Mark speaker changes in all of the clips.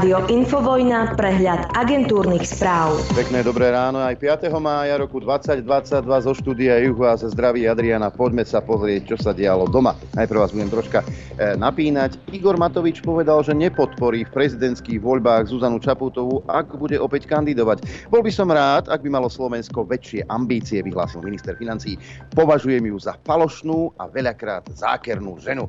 Speaker 1: Rádio Infovojna, prehľad agentúrnych správ.
Speaker 2: Pekné dobré ráno aj 5. mája roku 2022 zo štúdia Juhu a ze zdraví Adriana. Poďme sa pozrieť, čo sa dialo doma. Najprv vás budem troška e, napínať. Igor Matovič povedal, že nepodporí v prezidentských voľbách Zuzanu Čaputovú, ak bude opäť kandidovať. Bol by som rád, ak by malo Slovensko väčšie ambície, vyhlásil minister financí. Považujem ju za falošnú a veľakrát zákernú ženu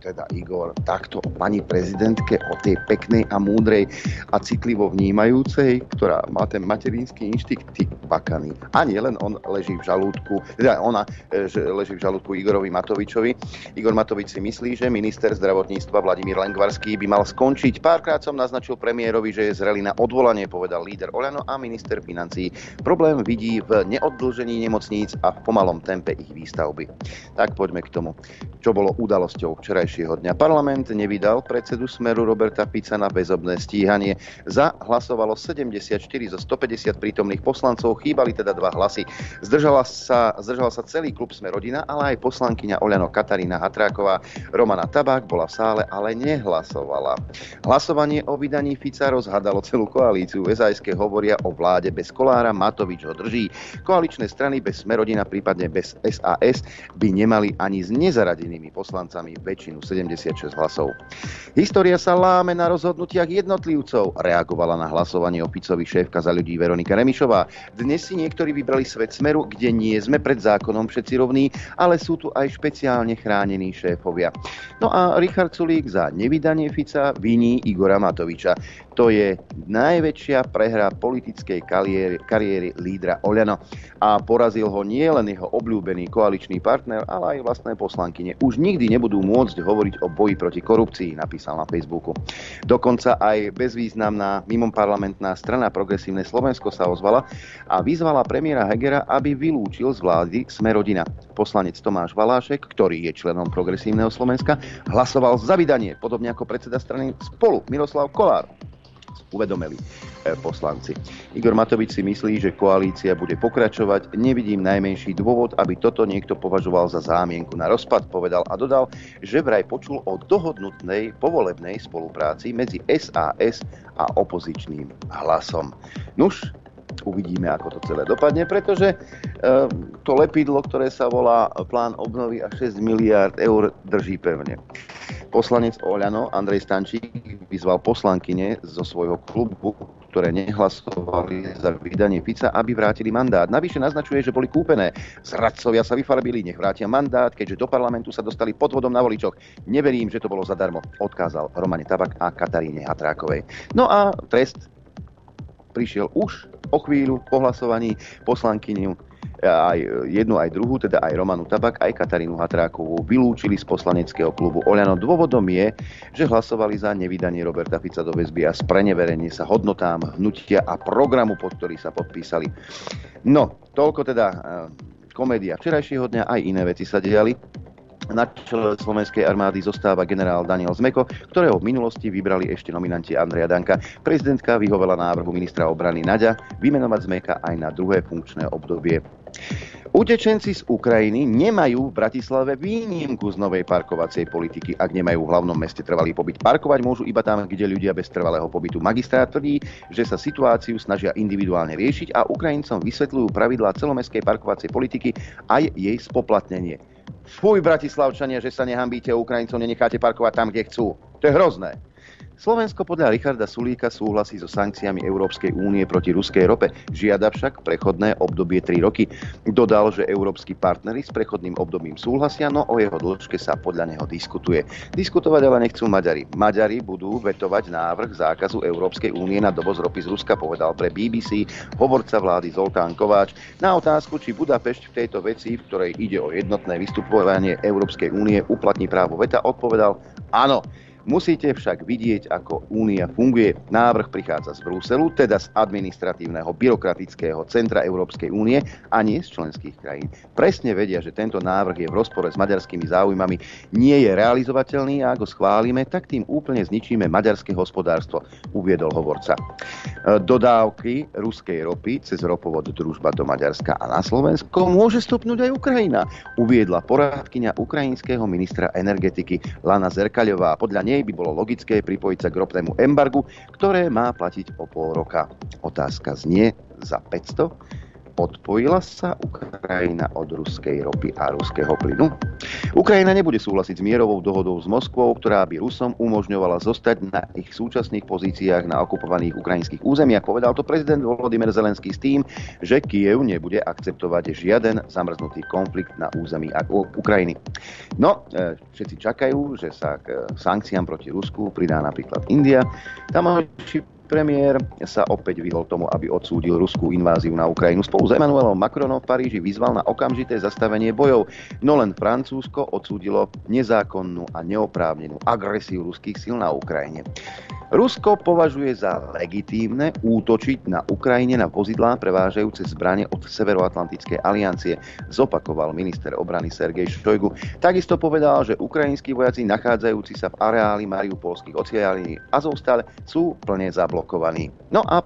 Speaker 2: teda Igor, takto o pani prezidentke, o tej peknej a múdrej a citlivo vnímajúcej, ktorá má ten materinský inštinkt, ty bakany. A nie len on leží v žalúdku, teda ona e, že leží v žalúdku Igorovi Matovičovi. Igor Matovič si myslí, že minister zdravotníctva Vladimír Lengvarský by mal skončiť. Párkrát som naznačil premiérovi, že je zrelý na odvolanie, povedal líder Oľano a minister financí. Problém vidí v neoddlžení nemocníc a v pomalom tempe ich výstavby. Tak poďme k tomu, čo bolo udalosťou včerajšieho včerajšieho dňa. Parlament nevydal predsedu Smeru Roberta Fica na väzobné stíhanie. Za hlasovalo 74 zo 150 prítomných poslancov, chýbali teda dva hlasy. Zdržala sa, zdržala sa celý klub Sme rodina, ale aj poslankyňa Oľano Katarína Hatráková. Romana Tabák bola v sále, ale nehlasovala. Hlasovanie o vydaní Fica rozhadalo celú koalíciu. SASK hovoria o vláde bez Kolára, Matovič ho drží. Koaličné strany bez Smerodina, prípadne bez SAS by nemali ani s nezaradenými poslancami väčšinu 76 hlasov. História sa láme na rozhodnutiach jednotlivcov, reagovala na hlasovanie o Ficovi šéfka za ľudí Veronika Remišová. Dnes si niektorí vybrali svet smeru, kde nie sme pred zákonom všetci rovní, ale sú tu aj špeciálne chránení šéfovia. No a Richard Sulík za nevydanie Fica viní Igora Matoviča. To je najväčšia prehra politickej kariéry, kariéry lídra Oľano. A porazil ho nie len jeho obľúbený koaličný partner, ale aj vlastné poslankyne. Už nikdy nebudú môcť hovoriť o boji proti korupcii, napísal na Facebooku. Dokonca aj bezvýznamná mimoparlamentná strana Progresívne Slovensko sa ozvala a vyzvala premiéra Hegera, aby vylúčil z vlády Smerodina. Poslanec Tomáš Valášek, ktorý je členom Progresívneho Slovenska, hlasoval za vydanie, podobne ako predseda strany Spolu Miroslav Kolár uvedomili e, poslanci. Igor Matovič si myslí, že koalícia bude pokračovať. Nevidím najmenší dôvod, aby toto niekto považoval za zámienku na rozpad, povedal a dodal, že vraj počul o dohodnutnej povolebnej spolupráci medzi SAS a opozičným hlasom. Nuž, uvidíme, ako to celé dopadne, pretože e, to lepidlo, ktoré sa volá plán obnovy a 6 miliard eur, drží pevne. Poslanec Oľano Andrej Stančík vyzval poslankyne zo svojho klubu, ktoré nehlasovali za vydanie Fica, aby vrátili mandát. Navyše naznačuje, že boli kúpené. Zradcovia sa vyfarbili, nech vrátia mandát, keďže do parlamentu sa dostali podvodom na voličoch. Neverím, že to bolo zadarmo, odkázal Romane Tabak a Kataríne Hatrákovej. No a trest prišiel už o chvíľu po hlasovaní poslankyňu aj jednu, aj druhú, teda aj Romanu Tabak, aj Katarínu Hatrákovú vylúčili z poslaneckého klubu Oľano. Dôvodom je, že hlasovali za nevydanie Roberta Fica do väzby a spreneverenie sa hodnotám hnutia a programu, pod ktorý sa podpísali. No, toľko teda e, komédia včerajšieho dňa, aj iné veci sa diali. Na čele slovenskej armády zostáva generál Daniel Zmeko, ktorého v minulosti vybrali ešte nominanti Andreja Danka. Prezidentka vyhovela návrhu ministra obrany Naďa vymenovať Zmeka aj na druhé funkčné obdobie. Utečenci z Ukrajiny nemajú v Bratislave výnimku z novej parkovacej politiky, ak nemajú v hlavnom meste trvalý pobyt. Parkovať môžu iba tam, kde ľudia bez trvalého pobytu. Magistrát tvrdí, že sa situáciu snažia individuálne riešiť a Ukrajincom vysvetľujú pravidlá celomestskej parkovacej politiky aj jej spoplatnenie. Fuj, Bratislavčania, že sa nehambíte, Ukrajincov nenecháte parkovať tam, kde chcú. To je hrozné. Slovensko podľa Richarda Sulíka súhlasí so sankciami Európskej únie proti ruskej rope, žiada však prechodné obdobie 3 roky. Dodal, že európsky partnery s prechodným obdobím súhlasia, no o jeho dĺžke sa podľa neho diskutuje. Diskutovať ale nechcú Maďari. Maďari budú vetovať návrh zákazu Európskej únie na dovoz ropy z Ruska, povedal pre BBC hovorca vlády Zoltán Kováč. Na otázku, či Budapešť v tejto veci, v ktorej ide o jednotné vystupovanie Európskej únie, uplatní právo veta, odpovedal áno. Musíte však vidieť, ako únia funguje. Návrh prichádza z Bruselu, teda z administratívneho byrokratického centra Európskej únie a nie z členských krajín. Presne vedia, že tento návrh je v rozpore s maďarskými záujmami, nie je realizovateľný a ak ho schválime, tak tým úplne zničíme maďarské hospodárstvo, uviedol hovorca. E, dodávky ruskej ropy cez ropovod družba do Maďarska a na Slovensko môže stopnúť aj Ukrajina, uviedla poradkyňa ukrajinského ministra energetiky Lana Zerkaľová. Podľa nej nej by bolo logické pripojiť sa k ropnému embargu, ktoré má platiť o pol roka. Otázka znie za 500 odpojila sa Ukrajina od ruskej ropy a ruského plynu? Ukrajina nebude súhlasiť s mierovou dohodou s Moskvou, ktorá by Rusom umožňovala zostať na ich súčasných pozíciách na okupovaných ukrajinských územiach. Povedal to prezident Volodymyr Zelenský s tým, že Kiev nebude akceptovať žiaden zamrznutý konflikt na území Ukrajiny. No, e, všetci čakajú, že sa k sankciám proti Rusku pridá napríklad India. Tam Premiér sa opäť vyhol tomu, aby odsúdil ruskú inváziu na Ukrajinu. Spolu s Emmanuelom Macronom v Paríži vyzval na okamžité zastavenie bojov, no len Francúzsko odsúdilo nezákonnú a neoprávnenú agresiu ruských síl na Ukrajine. Rusko považuje za legitímne útočiť na Ukrajine na vozidlá prevážajúce zbranie od Severoatlantickej aliancie, zopakoval minister obrany Sergej Šojgu. Takisto povedal, že ukrajinskí vojaci nachádzajúci sa v areáli mariupolských ocielí Azovstal sú plne zablokovaní. No a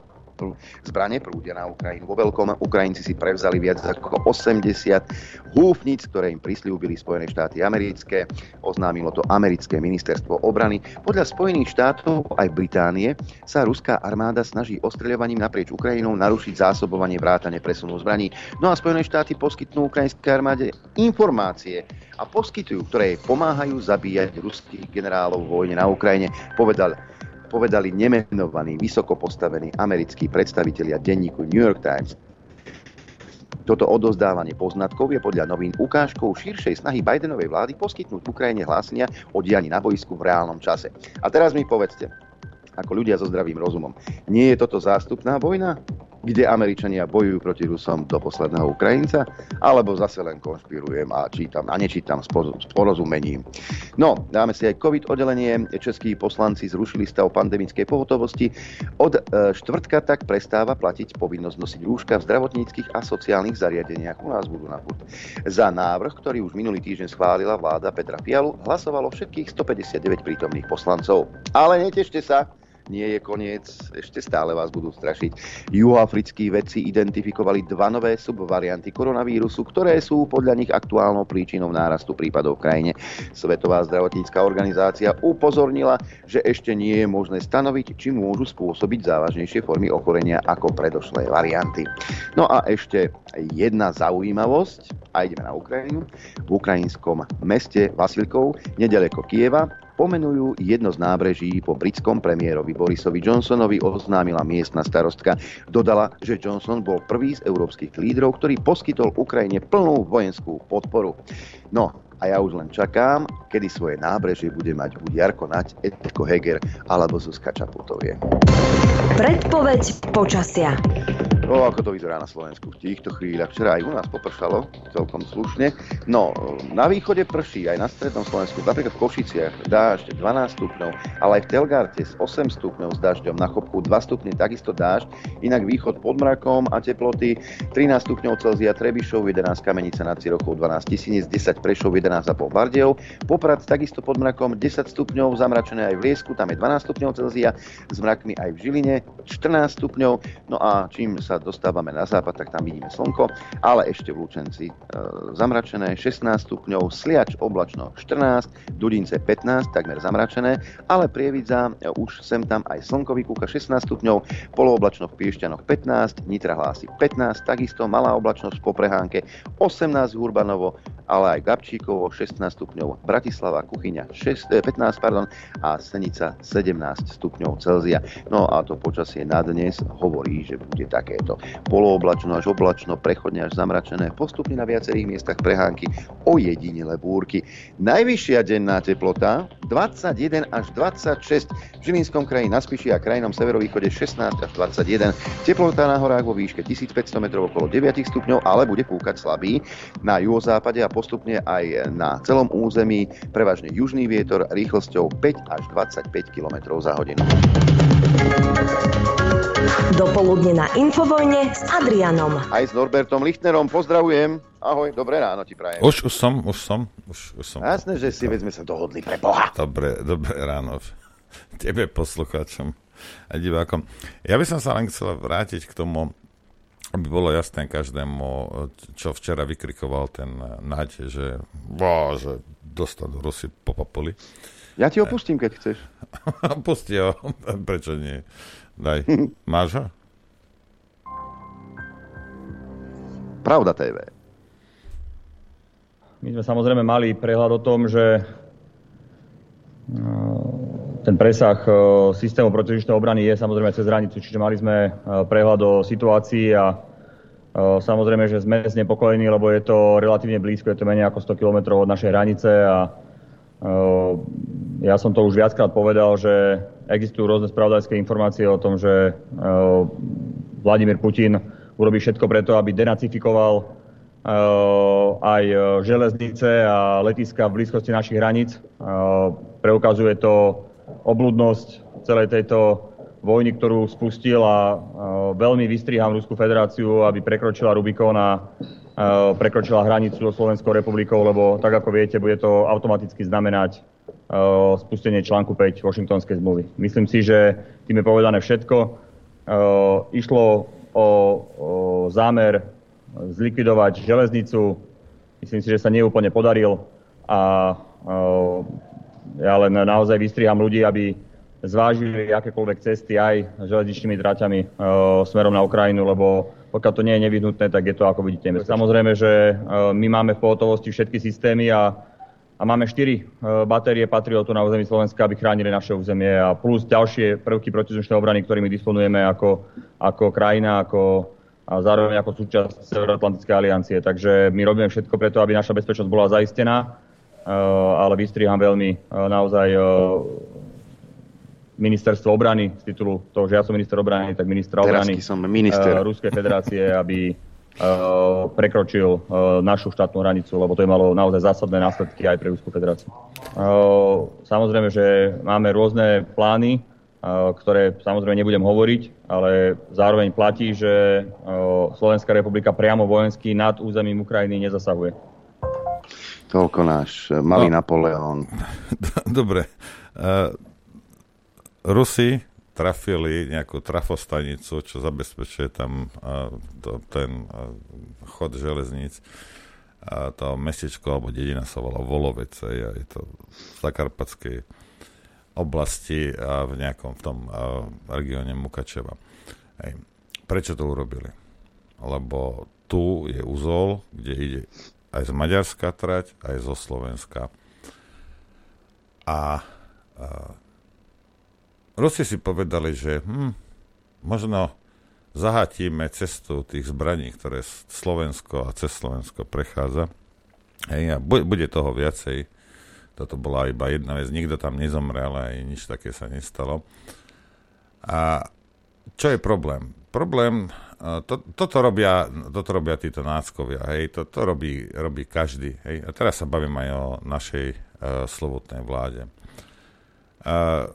Speaker 2: zbranie prúdia na Ukrajinu. Vo veľkom Ukrajinci si prevzali viac ako 80 húfnic, ktoré im prislúbili Spojené štáty americké. Oznámilo to americké ministerstvo obrany. Podľa Spojených štátov aj Británie sa ruská armáda snaží ostreľovaním naprieč Ukrajinou narušiť zásobovanie vrátane presunu zbraní. No a Spojené štáty poskytnú ukrajinskej armáde informácie a poskytujú, ktoré pomáhajú zabíjať ruských generálov v vojne na Ukrajine, povedal povedali nemenovaní, vysoko postavení americkí predstavitelia denníku New York Times. Toto odozdávanie poznatkov je podľa novín ukážkou širšej snahy Bidenovej vlády poskytnúť Ukrajine hlásenia o dianí na boisku v reálnom čase. A teraz mi povedzte, ako ľudia so zdravým rozumom, nie je toto zástupná vojna? Kde Američania bojujú proti Rusom do posledného Ukrajinca, alebo zase len konšpirujem a čítam a nečítam s, porozumením. No, dáme si aj COVID oddelenie. Českí poslanci zrušili stav pandemickej pohotovosti. Od e, štvrtka tak prestáva platiť povinnosť nosiť rúška v zdravotníckých a sociálnych zariadeniach. U nás budú na put. Za návrh, ktorý už minulý týždeň schválila vláda Petra Fialu, hlasovalo všetkých 159 prítomných poslancov. Ale netešte sa, nie je koniec, ešte stále vás budú strašiť. Juhoafrickí vedci identifikovali dva nové subvarianty koronavírusu, ktoré sú podľa nich aktuálnou príčinou nárastu prípadov v krajine. Svetová zdravotnícká organizácia upozornila, že ešte nie je možné stanoviť, či môžu spôsobiť závažnejšie formy ochorenia ako predošlé varianty. No a ešte jedna zaujímavosť, a ideme na Ukrajinu. V ukrajinskom meste Vasilkov, nedaleko Kieva, pomenujú jedno z nábreží po britskom premiérovi Borisovi Johnsonovi, oznámila miestna starostka. Dodala, že Johnson bol prvý z európskych lídrov, ktorý poskytol Ukrajine plnú vojenskú podporu. No, a ja už len čakám, kedy svoje nábrežie bude mať buď Jarko Nať, Edko Heger alebo Zuzka Čaputovie.
Speaker 1: Predpoveď počasia.
Speaker 2: O, ako to vyzerá na Slovensku v týchto chvíľach. Včera aj u nás popršalo celkom slušne. No, na východe prší, aj na strednom Slovensku, napríklad v Košiciach dážď 12 stupňov, ale aj v Telgarte s 8 stupňov s dažďom, na Chopku 2 stupne takisto dážď, inak východ pod mrakom a teploty 13 stupňov Celzia Trebišov, 11 Kamenica nad Cirochou, 12 Tisíc, 10 Prešov, 11,5 Bardejov, Poprad takisto pod mrakom 10 stupňov, zamračené aj v Liesku, tam je 12 stupňov Celzia, s mrakmi aj v Žiline 14 stupňov, no a čím sa dostávame na západ, tak tam vidíme slnko, ale ešte v Lučenci e, zamračené 16 stupňov, Sliač oblačno 14, Dudince 15, takmer zamračené, ale Prievidza e, už sem tam aj slnko vykúka 16 stupňov, polooblačno v Piešťanoch 15, Nitra hlási 15, takisto malá oblačnosť po prehánke 18 Urbanovo, ale aj Gabčíkovo 16 stupňov, Bratislava, Kuchyňa 6, 15 eh, pardon, a Senica 17 stupňov Celzia. No a to počasie na dnes hovorí, že bude takéto polooblačno až oblačno, prechodne až zamračené, postupne na viacerých miestach prehánky, o jedinile búrky. Najvyššia denná teplota 21 až 26 v Žilinskom kraji na Spiši a krajinom severovýchode 16 až 21. Teplota na horách vo výške 1500 metrov okolo 9 stupňov, ale bude púkať slabý. Na juhozápade a postupne aj na celom území prevažne južný vietor rýchlosťou 5 až 25 km za hodinu.
Speaker 1: Dopoludne na Infovojne s Adrianom.
Speaker 2: Aj s Norbertom Lichtnerom. Pozdravujem. Ahoj, dobré ráno ti prajem.
Speaker 3: Už, už som, už som. Už, už som.
Speaker 2: Jasné, že si veď sme sa dohodli pre Boha.
Speaker 3: Dobré, dobré ráno. Tebe, poslucháčom a divákom. Ja by som sa len chcel vrátiť k tomu, aby bolo jasné každému, čo včera vykrikoval ten Naď, že, bo, že dostal Rusy po papuli.
Speaker 2: Ja ti ho pustím, keď chceš.
Speaker 3: Pusti ho, prečo nie? Daj. Máš ho?
Speaker 2: Pravda TV.
Speaker 4: My sme samozrejme mali prehľad o tom, že ten presah systému protižičnej obrany je samozrejme cez hranicu, čiže mali sme prehľad o situácii a samozrejme, že sme znepokojení, lebo je to relatívne blízko, je to menej ako 100 km od našej hranice a ja som to už viackrát povedal, že existujú rôzne spravodajské informácie o tom, že Vladimír Putin urobí všetko preto, aby denacifikoval aj železnice a letiska v blízkosti našich hraníc. Preukazuje to obludnosť celej tejto vojny, ktorú spustil a veľmi vystrihám Ruskú federáciu, aby prekročila Rubikon a prekročila hranicu so Slovenskou republikou, lebo tak ako viete, bude to automaticky znamenať spustenie článku 5 Washingtonskej zmluvy. Myslím si, že tým je povedané všetko. Išlo o, o zámer zlikvidovať železnicu. Myslím si, že sa neúplne podaril a ja len naozaj vystriham ľudí, aby zvážili akékoľvek cesty aj železničnými traťami smerom na Ukrajinu, lebo pokiaľ to nie je nevyhnutné, tak je to ako vidíte. Samozrejme, že my máme v pohotovosti všetky systémy a, a máme 4 batérie Patriotu na území Slovenska, aby chránili naše územie a plus ďalšie prvky protizdušnej obrany, ktorými disponujeme ako, ako krajina, ako, a zároveň ako súčasť Severoatlantickej aliancie. Takže my robíme všetko preto, aby naša bezpečnosť bola zaistená, ale vystriham veľmi naozaj ministerstvo obrany z titulu toho, že ja som minister obrany, tak ministra obrany
Speaker 2: som minister.
Speaker 4: Ruskej federácie, aby prekročil našu štátnu hranicu, lebo to je malo naozaj zásadné následky aj pre Ruskú federáciu. Samozrejme, že máme rôzne plány, ktoré samozrejme nebudem hovoriť, ale zároveň platí, že Slovenská republika priamo vojensky nad územím Ukrajiny nezasahuje.
Speaker 2: Toľko náš malý no, Napoleon.
Speaker 3: Dobre. Uh, Rusi trafili nejakú trafostanicu, čo zabezpečuje tam uh, to, ten uh, chod železníc. A to mestečko alebo dedina sa volá Volovec a je to v Zakarpatskej oblasti a v nejakom v tom a, regióne Mukačeva. Hej. Prečo to urobili? Lebo tu je úzol, kde ide aj z Maďarska trať, aj zo Slovenska. A, a Rusi si povedali, že hm, možno zahatíme cestu tých zbraní, ktoré Slovensko a cez Slovensko prechádza. Hej, a bude toho viacej toto bola iba jedna vec, nikto tam nezomrel, aj nič také sa nestalo. A čo je problém? Problém, to, toto, robia, toto robia títo náckovia, hej, to, to robí, robí každý, hej. A teraz sa bavím aj o našej uh, slovotnej vláde. Uh,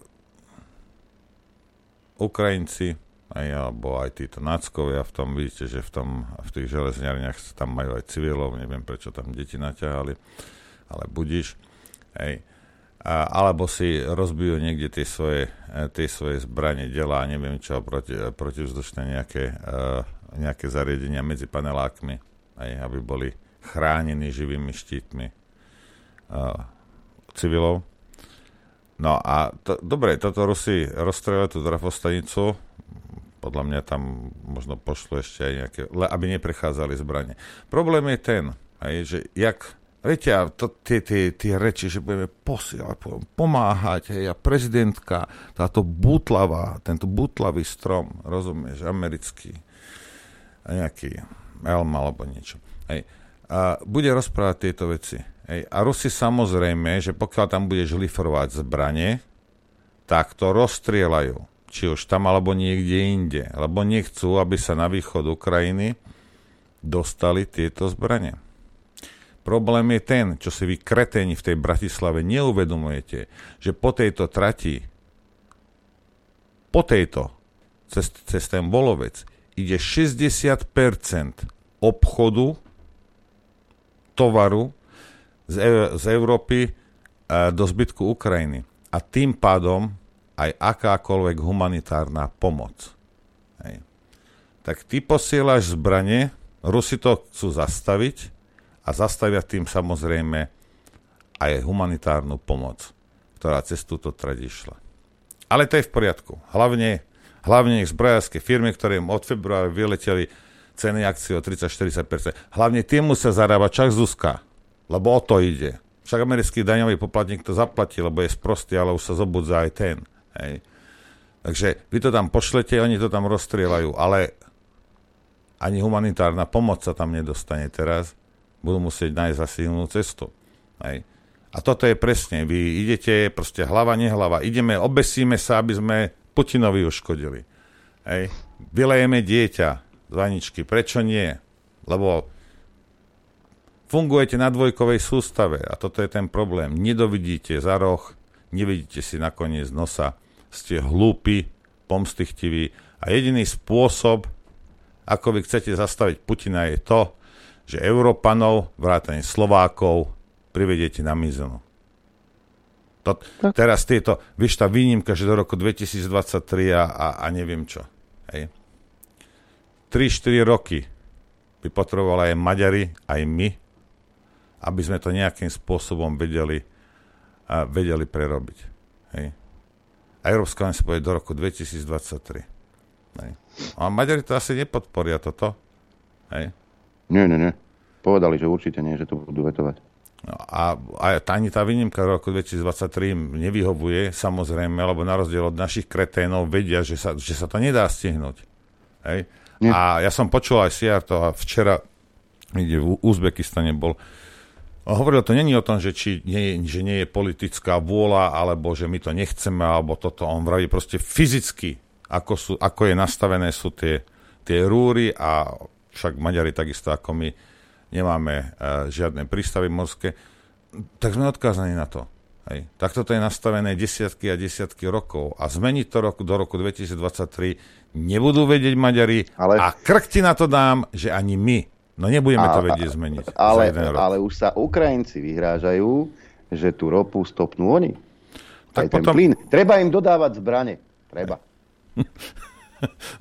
Speaker 3: Ukrajinci, aj, alebo aj títo náckovia v tom, vidíte, že v, tom, v tých železniarniach tam majú aj civilov, neviem prečo tam deti naťahali, ale budíš. Hej. A, alebo si rozbijú niekde tie svoje, e, tie svoje zbranie, delá, neviem čo, proti, protivzdušné nejaké, uh, nejaké zariadenia medzi panelákmi, aj, aby boli chránení živými štítmi uh, civilov. No a to, dobre, toto Rusi rozstrelili tú trafostanicu, podľa mňa tam možno pošlo ešte aj nejaké, aby neprechádzali zbranie. Problém je ten, aj, že jak Viete, a to, tie, tie, tie reči, že budeme posielať, pomáhať, hej, a prezidentka, táto butlavá, tento butlavý strom, rozumieš, americký, nejaký elm alebo niečo, hej, a bude rozprávať tieto veci. Hej. A Rusi samozrejme, že pokiaľ tam budeš lifrovať zbranie, tak to rozstrieľajú. Či už tam alebo niekde inde. Lebo nechcú, aby sa na východ Ukrajiny dostali tieto zbranie. Problém je ten, čo si vy kreteni v tej Bratislave neuvedomujete, že po tejto trati, po tejto, cez, cez ten Volovec, ide 60% obchodu, tovaru z, z Európy e, do zbytku Ukrajiny. A tým pádom aj akákoľvek humanitárna pomoc. Hej. Tak ty posielaš zbranie, Rusi to chcú zastaviť, a zastavia tým samozrejme aj humanitárnu pomoc, ktorá cez túto trať. Ale to je v poriadku. Hlavne, hlavne ich zbrojárske firmy, ktoré im od februára vyleteli ceny akcií o 30-40%. Hlavne tie musia zarábať čak Zuzka, lebo o to ide. Však americký daňový poplatník to zaplatí, lebo je sprostý, ale už sa zobudza aj ten. Hej. Takže vy to tam pošlete, oni to tam rozstrieľajú, ale ani humanitárna pomoc sa tam nedostane teraz. Budú musieť nájsť asi inú cestu. Hej. A toto je presne, vy idete, proste hlava, nehlava, ideme, obesíme sa, aby sme Putinovi uškodili. Hej. Vylejeme dieťa z vaničky, prečo nie? Lebo Fungujete na dvojkovej sústave a toto je ten problém. Nedovidíte za roh, nevidíte si nakoniec nosa, ste hlúpi, pomstichtiví a jediný spôsob, ako vy chcete zastaviť Putina je to, že Európanov, vrátane Slovákov, privediete na mizonu. To, teraz tieto, víš, tá výnimka, že do roku 2023 a, a, a neviem čo. Hej. 3-4 roky by potrebovali aj Maďari, aj my, aby sme to nejakým spôsobom vedeli, a vedeli prerobiť. Hej. A Európska únia povie do roku 2023. Hej. A Maďari to asi nepodporia toto. Hej.
Speaker 2: Nie, nie, nie. Povedali, že určite nie, že to budú vetovať.
Speaker 3: No a, a ani tá výnimka roku 2023 im nevyhovuje, samozrejme, lebo na rozdiel od našich kreténov vedia, že sa, že sa to nedá stihnúť. Hej? A ja som počul aj Siar to a včera, kde v Uzbekistane bol, Hovoril to není o tom, že, či nie, že nie je politická vôľa, alebo že my to nechceme, alebo toto. On vraví proste fyzicky, ako, sú, ako je nastavené sú tie, tie rúry a však Maďari takisto ako my nemáme uh, žiadne prístavy morské, tak sme odkázaní na to. Hej. Tak toto je nastavené desiatky a desiatky rokov a zmeniť to roku, do roku 2023 nebudú vedieť Maďari Ale... a krk ti na to dám, že ani my No nebudeme to vedieť zmeniť.
Speaker 2: Ale, ale už sa Ukrajinci vyhrážajú, že tú ropu stopnú oni. Tak Aj potom... ten plyn. Treba im dodávať zbrane. Treba.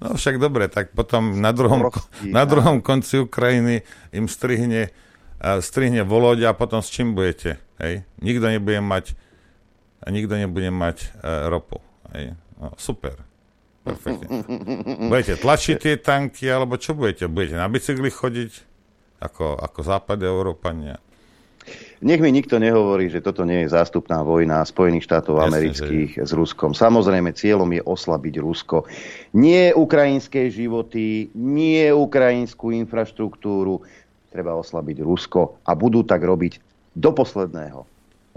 Speaker 3: No však dobre, tak potom na druhom, Prostý, na druhom konci Ukrajiny im strihne, uh, strihne Voloď a potom s čím budete? Hej? Nikto nebude mať nikto nebude mať uh, ropu. Hej? No, super. Perfektne. Budete tlačiť tie tanky, alebo čo budete? Budete na bicykli chodiť ako, ako západe Európania?
Speaker 2: Nech mi nikto nehovorí, že toto nie je zástupná vojna Spojených štátov Jasne, amerických že... s Ruskom. Samozrejme, cieľom je oslabiť Rusko. Nie ukrajinské životy, nie ukrajinskú infraštruktúru. Treba oslabiť Rusko a budú tak robiť do posledného.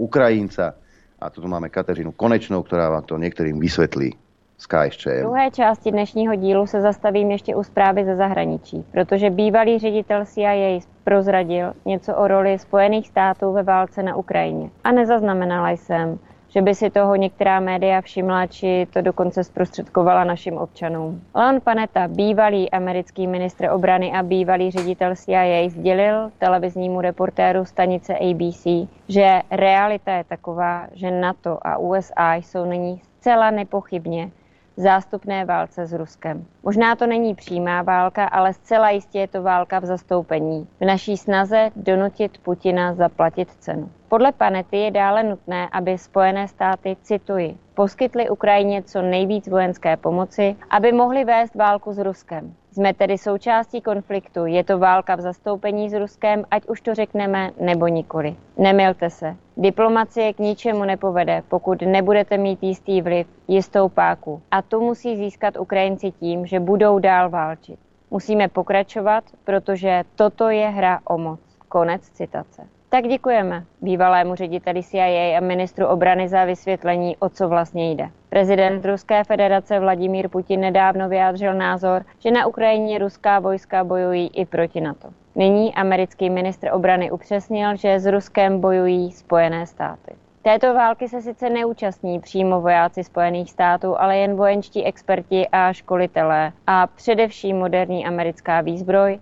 Speaker 2: Ukrajinca, a tu máme Kateřinu Konečnou, ktorá vám to niektorým vysvetlí KSČM.
Speaker 5: V druhé části dnešního dílu se zastavím ještě u zprávy ze zahraničí, protože bývalý ředitel CIA prozradil něco o roli Spojených států ve válce na Ukrajině. A nezaznamenala jsem, že by si toho některá média všimla, či to dokonce zprostředkovala našim občanům. Leon Panetta, bývalý americký ministr obrany a bývalý ředitel CIA, sdělil televiznímu reportéru stanice ABC, že realita je taková, že NATO a USA jsou nyní zcela nepochybně zástupné válce s Ruskem. Možná to není přímá válka, ale zcela jistě je to válka v zastoupení. V naší snaze donutit Putina zaplatit cenu. Podle Panety je dále nutné, aby Spojené státy, cituji, poskytly Ukrajině co nejvíc vojenské pomoci, aby mohli vést válku s Ruskem. Jsme tedy součástí konfliktu. Je to válka v zastoupení s Ruskem, ať už to řekneme nebo nikoli. Nemilte se. Diplomacie k ničemu nepovede, pokud nebudete mít jistý vliv, jistou páku. A tu musí získat Ukrajinci tím, že budou dál válčit. Musíme pokračovat, protože toto je hra o moc. Konec citace. Tak děkujeme bývalému řediteli CIA a ministru obrany za vysvětlení, o co vlastně jde. Prezident Ruské federace Vladimír Putin nedávno vyjádřil názor, že na Ukrajině ruská vojska bojují i proti NATO. Nyní americký ministr obrany upřesnil, že s Ruskem bojují Spojené státy. Této války se sice neúčastní přímo vojáci Spojených států, ale jen vojenští experti a školitelé a především moderní americká výzbroj,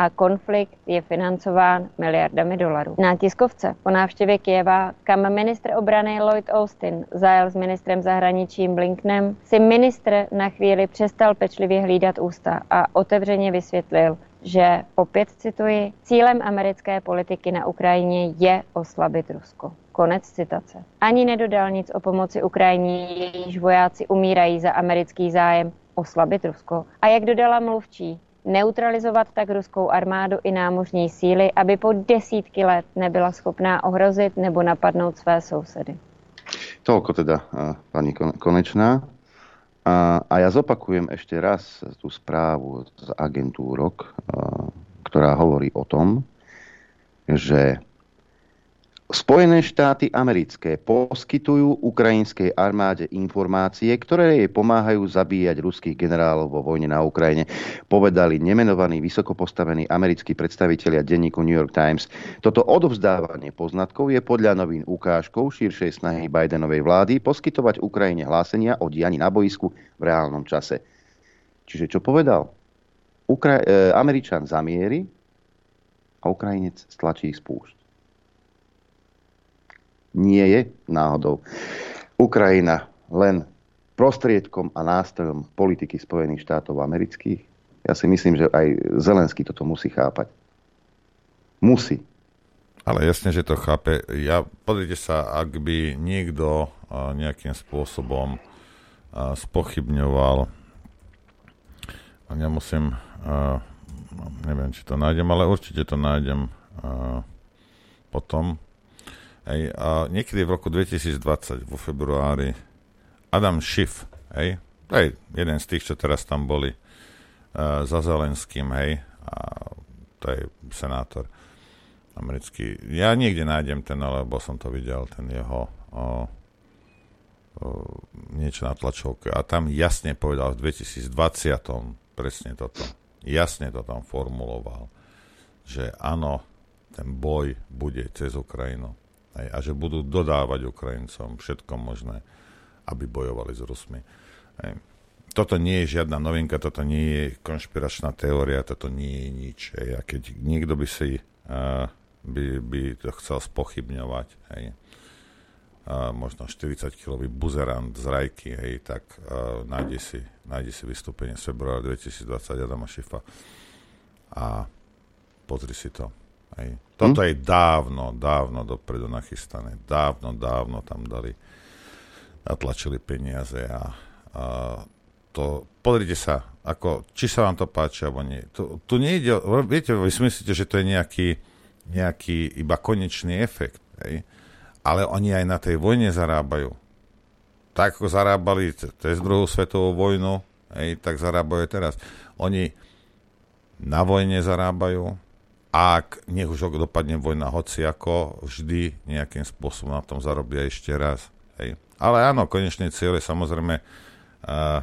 Speaker 5: a konflikt je financován miliardami dolarů. Na tiskovce po návštěvě Kieva, kam ministr obrany Lloyd Austin zajel s ministrem zahraničí Blinkenem, si ministr na chvíli přestal pečlivě hlídat ústa a otevřeně vysvětlil, že, opět cituji, cílem americké politiky na Ukrajině je oslabit Rusko. Konec citace. Ani nedodal nic o pomoci Ukrajině, jejíž vojáci umírají za americký zájem oslabit Rusko. A jak dodala mluvčí, neutralizovat tak ruskou armádu i námořní síly, aby po desítky let nebyla schopná ohrozit nebo napadnout své sousedy.
Speaker 2: Toľko teda pani Konečná. A, a ja zopakujem ešte raz tú správu z agentúrok, ktorá hovorí o tom, že Spojené štáty americké poskytujú ukrajinskej armáde informácie, ktoré jej pomáhajú zabíjať ruských generálov vo vojne na Ukrajine, povedali nemenovaní vysoko postavení americkí predstavitelia denníku New York Times. Toto odovzdávanie poznatkov je podľa novín ukážkou širšej snahy Bidenovej vlády poskytovať Ukrajine hlásenia o dianí na boisku v reálnom čase. Čiže čo povedal? Ukra- e, Američan zamierí a Ukrajinec stlačí spúšť nie je náhodou Ukrajina len prostriedkom a nástrojom politiky Spojených štátov amerických? Ja si myslím, že aj Zelenský toto musí chápať. Musí.
Speaker 3: Ale jasne, že to chápe. Ja, pozrite sa, ak by niekto nejakým spôsobom spochybňoval, ja musím, neviem, či to nájdem, ale určite to nájdem potom, Hej, a niekedy v roku 2020, vo februári, Adam Schiff, hej, je jeden z tých, čo teraz tam boli uh, za Zelenským, hej, a to je senátor americký. Ja niekde nájdem ten, lebo som to videl, ten jeho o, niečo na tlačovke. A tam jasne povedal v 2020 presne toto. Jasne to tam formuloval, že áno, ten boj bude cez Ukrajinu. Hej, a že budú dodávať Ukrajincom všetko možné, aby bojovali s Rusmi. Hej. Toto nie je žiadna novinka, toto nie je konšpiračná teória, toto nie je nič. Hej. A keď niekto by si uh, by, by to chcel spochybňovať, hej, uh, možno 40-kilový buzerant z Rajky, hej, tak uh, nájde, si, nájde si vystúpenie z februára 2020 Adama Šifa a pozri si to. Hej. Toto hm? je dávno, dávno dopredu nachystané. Dávno, dávno tam dali, natlačili peniaze a, a to, pozrite sa, ako, či sa vám to páči, alebo nie. Tu, tu nejde, viete, vy si myslíte, že to je nejaký, nejaký iba konečný efekt, hej? ale oni aj na tej vojne zarábajú. Tak ako zarábali cez druhú svetovú vojnu, hej, tak zarábajú teraz. Oni na vojne zarábajú, ak nech už dopadne vojna hoci ako, vždy nejakým spôsobom na tom zarobia ešte raz. Hej. Ale áno, konečný cieľ je samozrejme uh,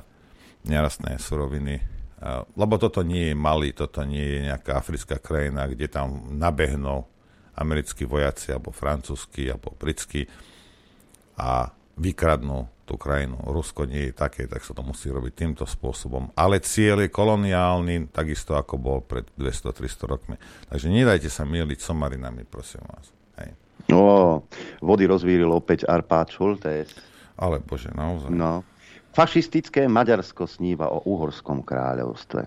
Speaker 3: nerastné suroviny, uh, lebo toto nie je malý, toto nie je nejaká africká krajina, kde tam nabehnú americkí vojaci, alebo francúzski, alebo britskí a vykradnú tú krajinu. Rusko nie je také, tak sa to musí robiť týmto spôsobom. Ale cieľ je koloniálny, takisto ako bol pred 200-300 rokmi. Takže nedajte sa mieliť somarinami, prosím vás. Hej.
Speaker 2: No, vody rozvíril opäť Arpád Šultés.
Speaker 3: Ale bože, naozaj.
Speaker 2: No. Fašistické Maďarsko sníva o uhorskom kráľovstve.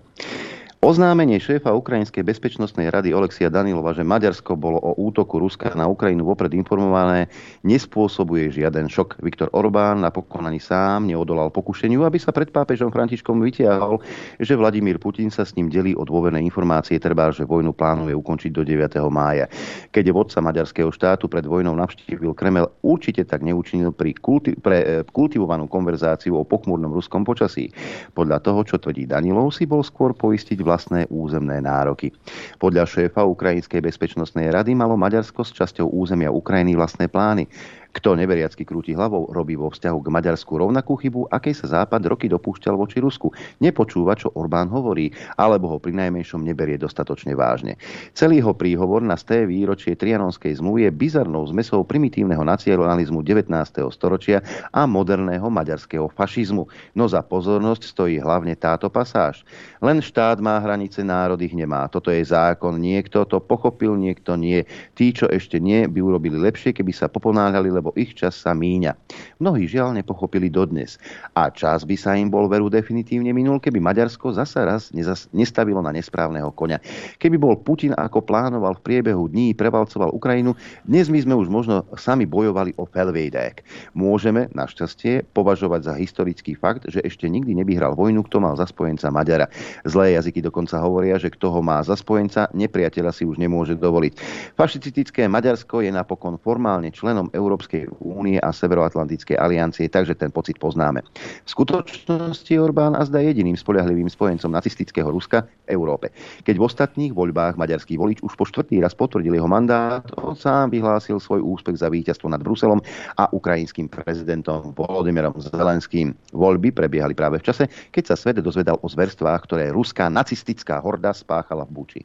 Speaker 2: Oznámenie šéfa Ukrajinskej bezpečnostnej rady Olexia Danilova, že Maďarsko bolo o útoku Ruska na Ukrajinu vopred informované, nespôsobuje žiaden šok. Viktor Orbán napokon ani sám neodolal pokušeniu, aby sa pred pápežom Františkom vytiahol, že Vladimír Putin sa s ním delí o dôverné informácie, treba, že vojnu plánuje ukončiť do 9. mája. Keď vodca maďarského štátu pred vojnou navštívil Kremel, určite tak neučinil pri kulti- pre e, kultivovanú konverzáciu o pochmúrnom ruskom počasí. Podľa toho, čo tvrdí Danilov, si bol skôr poistiť vlastné územné nároky. Podľa šéfa Ukrajinskej bezpečnostnej rady malo Maďarsko s časťou územia Ukrajiny vlastné plány. Kto neveriacky krúti hlavou, robí vo vzťahu k Maďarsku rovnakú chybu, akej sa Západ roky dopúšťal voči Rusku. Nepočúva, čo Orbán hovorí, alebo ho pri najmenšom neberie dostatočne vážne. Celý jeho príhovor na sté výročie Trianonskej zmluvy je bizarnou zmesou primitívneho nacionalizmu 19. storočia a moderného maďarského fašizmu. No za pozornosť stojí hlavne táto pasáž. Len štát má hranice, národ ich nemá. Toto je zákon. Niekto to pochopil, niekto nie. Tí, čo ešte nie, by urobili lepšie, keby sa poponáhľali, lebo ich čas sa míňa. Mnohí žiaľ nepochopili dodnes. A čas by sa im bol veru definitívne minul, keby Maďarsko zasa raz nezas- nestavilo na nesprávneho konia. Keby bol Putin, ako plánoval v priebehu dní, prevalcoval Ukrajinu, dnes my sme už možno sami bojovali o Felvejdek. Môžeme, našťastie, považovať za historický fakt, že ešte nikdy nevyhral vojnu, kto mal za spojenca Maďara. Zlé jazyky dokonca hovoria, že kto ho má za spojenca, nepriateľa si už nemôže dovoliť. Fašistické Maďarsko je napokon formálne členom Európskej únie a Severoatlantickej aliancie, takže ten pocit poznáme. V skutočnosti Orbán a zda jediným spoľahlivým spojencom nacistického Ruska v Európe. Keď v ostatných voľbách maďarský volič už po štvrtý raz potvrdil jeho mandát, on sám vyhlásil svoj úspech za víťazstvo nad Bruselom a ukrajinským prezidentom Volodymyrom Zelenským. Voľby prebiehali práve v čase, keď sa svet dozvedal o zverstvách, ktoré ruská nacistická horda spáchala v Buči.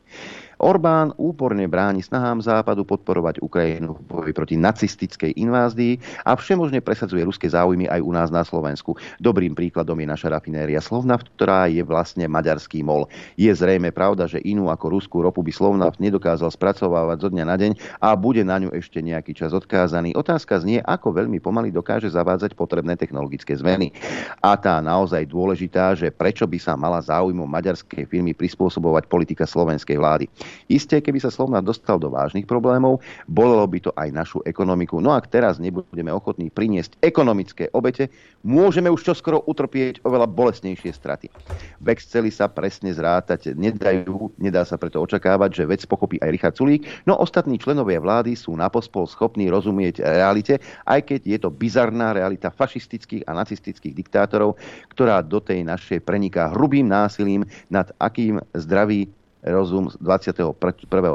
Speaker 2: Orbán úporne bráni snahám Západu podporovať Ukrajinu v boji proti nacistickej invázii a všemožne presadzuje ruské záujmy aj u nás na Slovensku. Dobrým príkladom je naša rafinéria Slovnaft, ktorá je vlastne maďarský mol. Je zrejme pravda, že inú ako ruskú ropu by Slovnaft nedokázal spracovávať zo dňa na deň a bude na ňu ešte nejaký čas odkázaný. Otázka znie, ako veľmi pomaly dokáže zavádzať potrebné technologické zmeny. A tá naozaj dôležitá, že prečo by sa mala záujmom maďarskej firmy prispôsobovať politika slovenskej vlády. Isté, keby sa Slovna dostal do vážnych problémov, bolelo by to aj našu ekonomiku. No ak teraz nebudeme ochotní priniesť ekonomické obete, môžeme už čoskoro utrpieť oveľa bolestnejšie straty. V Exceli sa presne zrátať nedajú, nedá sa preto očakávať, že vec pochopí aj Richard Sulík, no ostatní členovia vlády sú na pospol schopní rozumieť realite, aj keď je to bizarná realita fašistických a nacistických diktátorov, ktorá do tej našej preniká hrubým násilím, nad akým zdraví rozum z 21.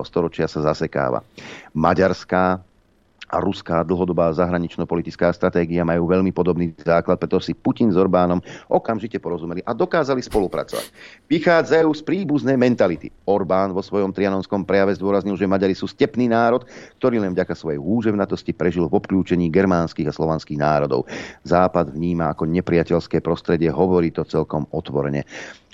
Speaker 2: storočia sa zasekáva. Maďarská a ruská dlhodobá zahranično-politická stratégia majú veľmi podobný základ, preto si Putin s Orbánom okamžite porozumeli a dokázali spolupracovať. Vychádzajú z príbuznej mentality. Orbán vo svojom trianonskom prejave zdôraznil, že Maďari sú stepný národ, ktorý len vďaka svojej húževnatosti prežil v obklúčení germánskych a slovanských národov. Západ vníma ako nepriateľské prostredie, hovorí to celkom otvorene.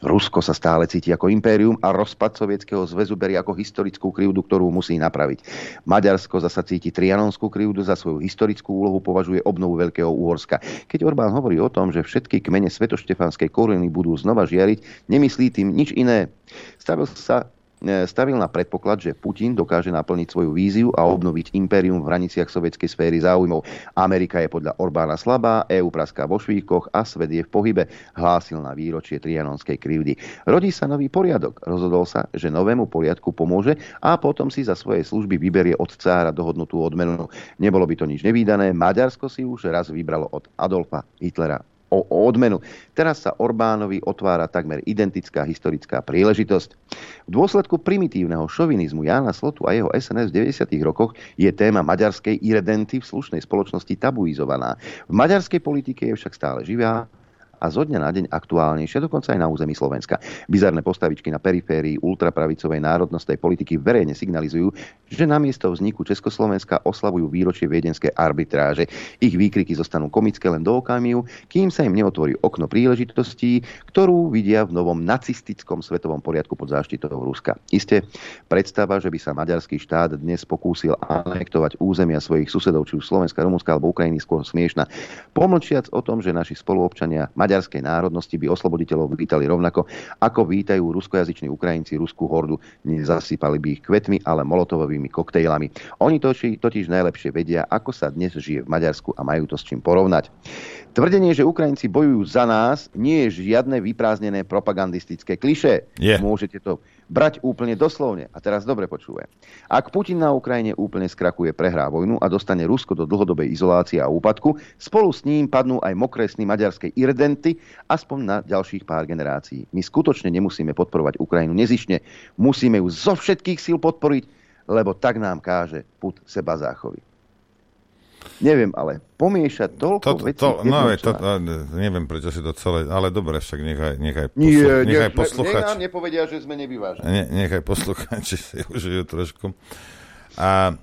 Speaker 2: Rusko sa stále cíti ako impérium a rozpad Sovietskeho zväzu berie ako historickú krivdu, ktorú musí napraviť. Maďarsko zasa cíti trianonskú krivdu, za svoju historickú úlohu považuje obnovu Veľkého Úhorska. Keď Orbán hovorí o tom, že všetky kmene svetoštefanskej koruny budú znova žiariť, nemyslí tým nič iné. Stavil sa stavil na predpoklad, že Putin dokáže naplniť svoju víziu a obnoviť impérium v hraniciach sovietskej sféry záujmov. Amerika je podľa Orbána slabá, EU praská vo švíkoch a svet je v pohybe, hlásil na výročie trianonskej krivdy. Rodí sa nový poriadok. Rozhodol sa, že novému poriadku pomôže a potom si za svoje služby vyberie od cára dohodnutú odmenu. Nebolo by to nič nevýdané, Maďarsko si už raz vybralo od Adolfa Hitlera o, o odmenu. Teraz sa Orbánovi otvára takmer identická historická príležitosť. V dôsledku primitívneho šovinizmu Jána Slotu a jeho SNS v 90. rokoch je téma maďarskej iredenty v slušnej spoločnosti tabuizovaná. V maďarskej politike je však stále živá a zo dňa na deň aktuálnejšie, dokonca aj na území Slovenska. Bizarné postavičky na periférii ultrapravicovej národnostnej politiky verejne signalizujú, že namiesto vzniku Československa oslavujú výročie viedenskej arbitráže. Ich výkriky zostanú komické len do okamihu, kým sa im neotvorí okno príležitostí, ktorú vidia v novom nacistickom svetovom poriadku pod záštitou Ruska. Isté, predstava, že by sa maďarský štát dnes pokúsil anektovať územia svojich susedov, či už Slovenska, Rumunska alebo Ukrajiny, skôr smiešna. Pomlčiac o tom, že naši spoluobčania maďarskej národnosti by osloboditeľov vítali rovnako, ako vítajú ruskojazyční Ukrajinci ruskú hordu. Nezasypali by ich kvetmi, ale molotovovými koktejlami. Oni totiž, totiž najlepšie vedia, ako sa dnes žije v Maďarsku a majú to s čím porovnať. Tvrdenie, že Ukrajinci bojujú za nás, nie je žiadne vyprázdnené propagandistické kliše.
Speaker 3: Yeah.
Speaker 2: Môžete to brať úplne doslovne. A teraz dobre počúvaj. Ak Putin na Ukrajine úplne skrakuje, prehrá vojnu a dostane Rusko do dlhodobej izolácie a úpadku, spolu s ním padnú aj mokré sny maďarskej irdenty, aspoň na ďalších pár generácií. My skutočne nemusíme podporovať Ukrajinu nezišne, musíme ju zo všetkých síl podporiť, lebo tak nám káže put seba záchovy. Neviem, ale pomiešať toľko
Speaker 3: to,
Speaker 2: vecí...
Speaker 3: To, no, to, to, neviem, prečo si to celé... Ale dobre, však nechaj, nechaj,
Speaker 2: poslu, nie,
Speaker 3: nechaj
Speaker 2: nie,
Speaker 3: posluchač...
Speaker 2: Nech nám nepovedia, že sme nevyvážení.
Speaker 3: Ne, nechaj posluchači si užijú trošku. A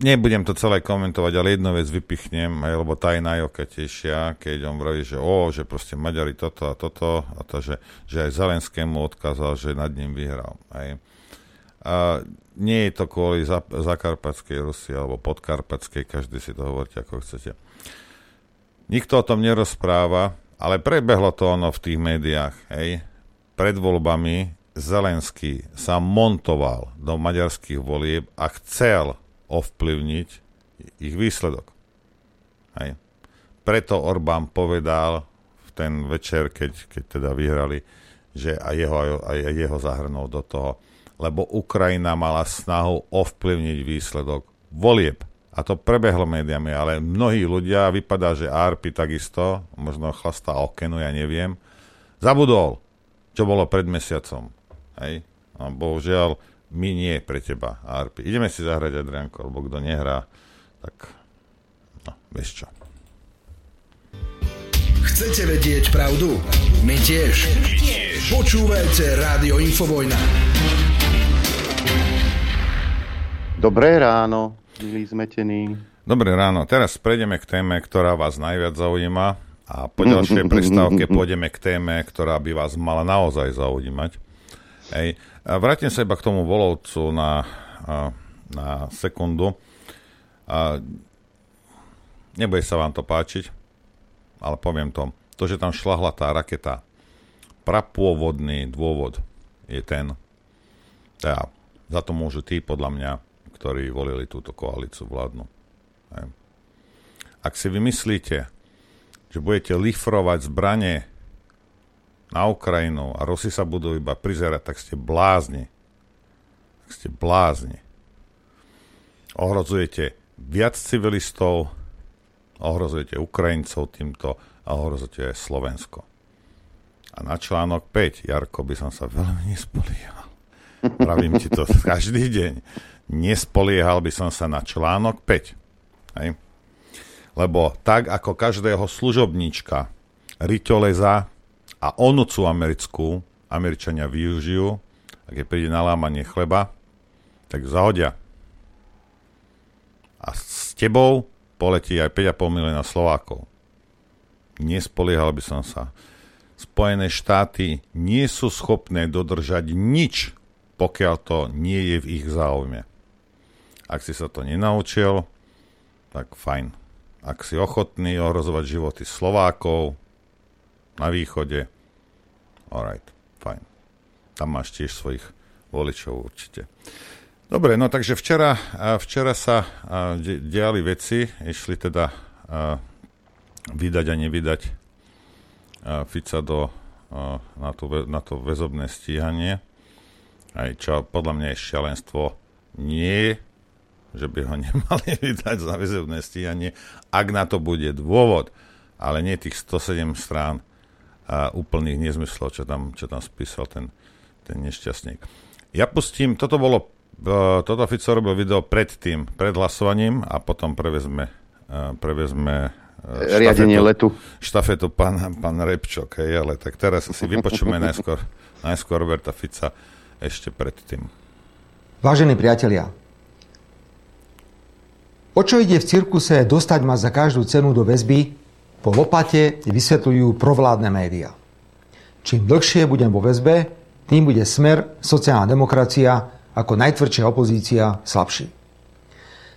Speaker 3: nebudem to celé komentovať, ale jednu vec vypichnem, aj, lebo tá aj na Joka tešia, keď on vraví, že o, že proste Maďari toto a toto, a to, že, že aj Zelenskému odkázal, že nad ním vyhral. Aj. A nie je to kvôli zakarpatskej Rusii alebo podkarpatskej, každý si to hovoríte ako chcete. Nikto o tom nerozpráva, ale prebehlo to ono v tých médiách. Hej. Pred voľbami Zelenský sa montoval do maďarských volieb a chcel ovplyvniť ich výsledok. Hej. Preto Orbán povedal v ten večer, keď, keď teda vyhrali, že aj jeho, aj jeho zahrnul do toho, lebo Ukrajina mala snahu ovplyvniť výsledok volieb. A to prebehlo médiami, ale mnohí ľudia, vypadá, že ARPI takisto, možno chlastá okenu, ja neviem, zabudol, čo bolo pred mesiacom. Hej? A bohužiaľ, my nie pre teba, ARPI. Ideme si zahrať, Adrianko, lebo kto nehrá, tak no, vieš čo.
Speaker 6: Chcete vedieť pravdu? My tiež. My tiež. Počúvajte Rádio Infovojna.
Speaker 2: Dobré ráno, milí zmetení.
Speaker 3: Dobré ráno. Teraz prejdeme k téme, ktorá vás najviac zaujíma a po ďalšej prestávke pôjdeme k téme, ktorá by vás mala naozaj zaujímať. Hej. Vrátim sa iba k tomu volovcu na, na sekundu. A nebude sa vám to páčiť, ale poviem to. To, že tam šlahla tá raketa, prapôvodný dôvod je ten, teda za to môžu tí, podľa mňa, ktorí volili túto koalíciu vládnu. Ak si vymyslíte, že budete lifrovať zbranie na Ukrajinu a Rusi sa budú iba prizerať, tak ste blázni. Tak ste blázni. Ohrozujete viac civilistov, ohrozujete Ukrajincov týmto a ohrozujete aj Slovensko. A na článok 5, Jarko, by som sa veľmi nespoliehal. Pravím ti to každý deň. Nespoliehal by som sa na článok 5. Hej? Lebo tak ako každého služobníčka riťoleza a onucu americkú Američania využijú a keď príde na lámanie chleba, tak zahodia. A s tebou poletí aj 5,5 milióna Slovákov. Nespoliehal by som sa. Spojené štáty nie sú schopné dodržať nič, pokiaľ to nie je v ich záujme. Ak si sa to nenaučil, tak fajn. Ak si ochotný ohrozovať životy Slovákov na východe, alright, fajn. Tam máš tiež svojich voličov určite. Dobre, no takže včera, včera sa diali veci, išli teda vydať a nevydať Fica do, na, to, na to väzobné stíhanie. Aj čo podľa mňa je šialenstvo nie, že by ho nemali vydať za väzobné stíhanie, ak na to bude dôvod, ale nie tých 107 strán a úplných nezmyslov, čo tam, čo tam spísal ten, ten nešťastník. Ja pustím, toto bolo, toto Fico robil video pred tým, pred hlasovaním a potom prevezme, prevezme
Speaker 2: štafetu, riadenie letu.
Speaker 3: Štafetu pán, pán Repčok, hej, ale tak teraz si vypočujeme najskôr, najskôr Roberta Fica ešte predtým.
Speaker 7: Vážení priatelia, o čo ide v cirkuse dostať ma za každú cenu do väzby, po lopate vysvetľujú provládne médiá. Čím dlhšie budem vo väzbe, tým bude smer sociálna demokracia ako najtvrdšia opozícia slabší.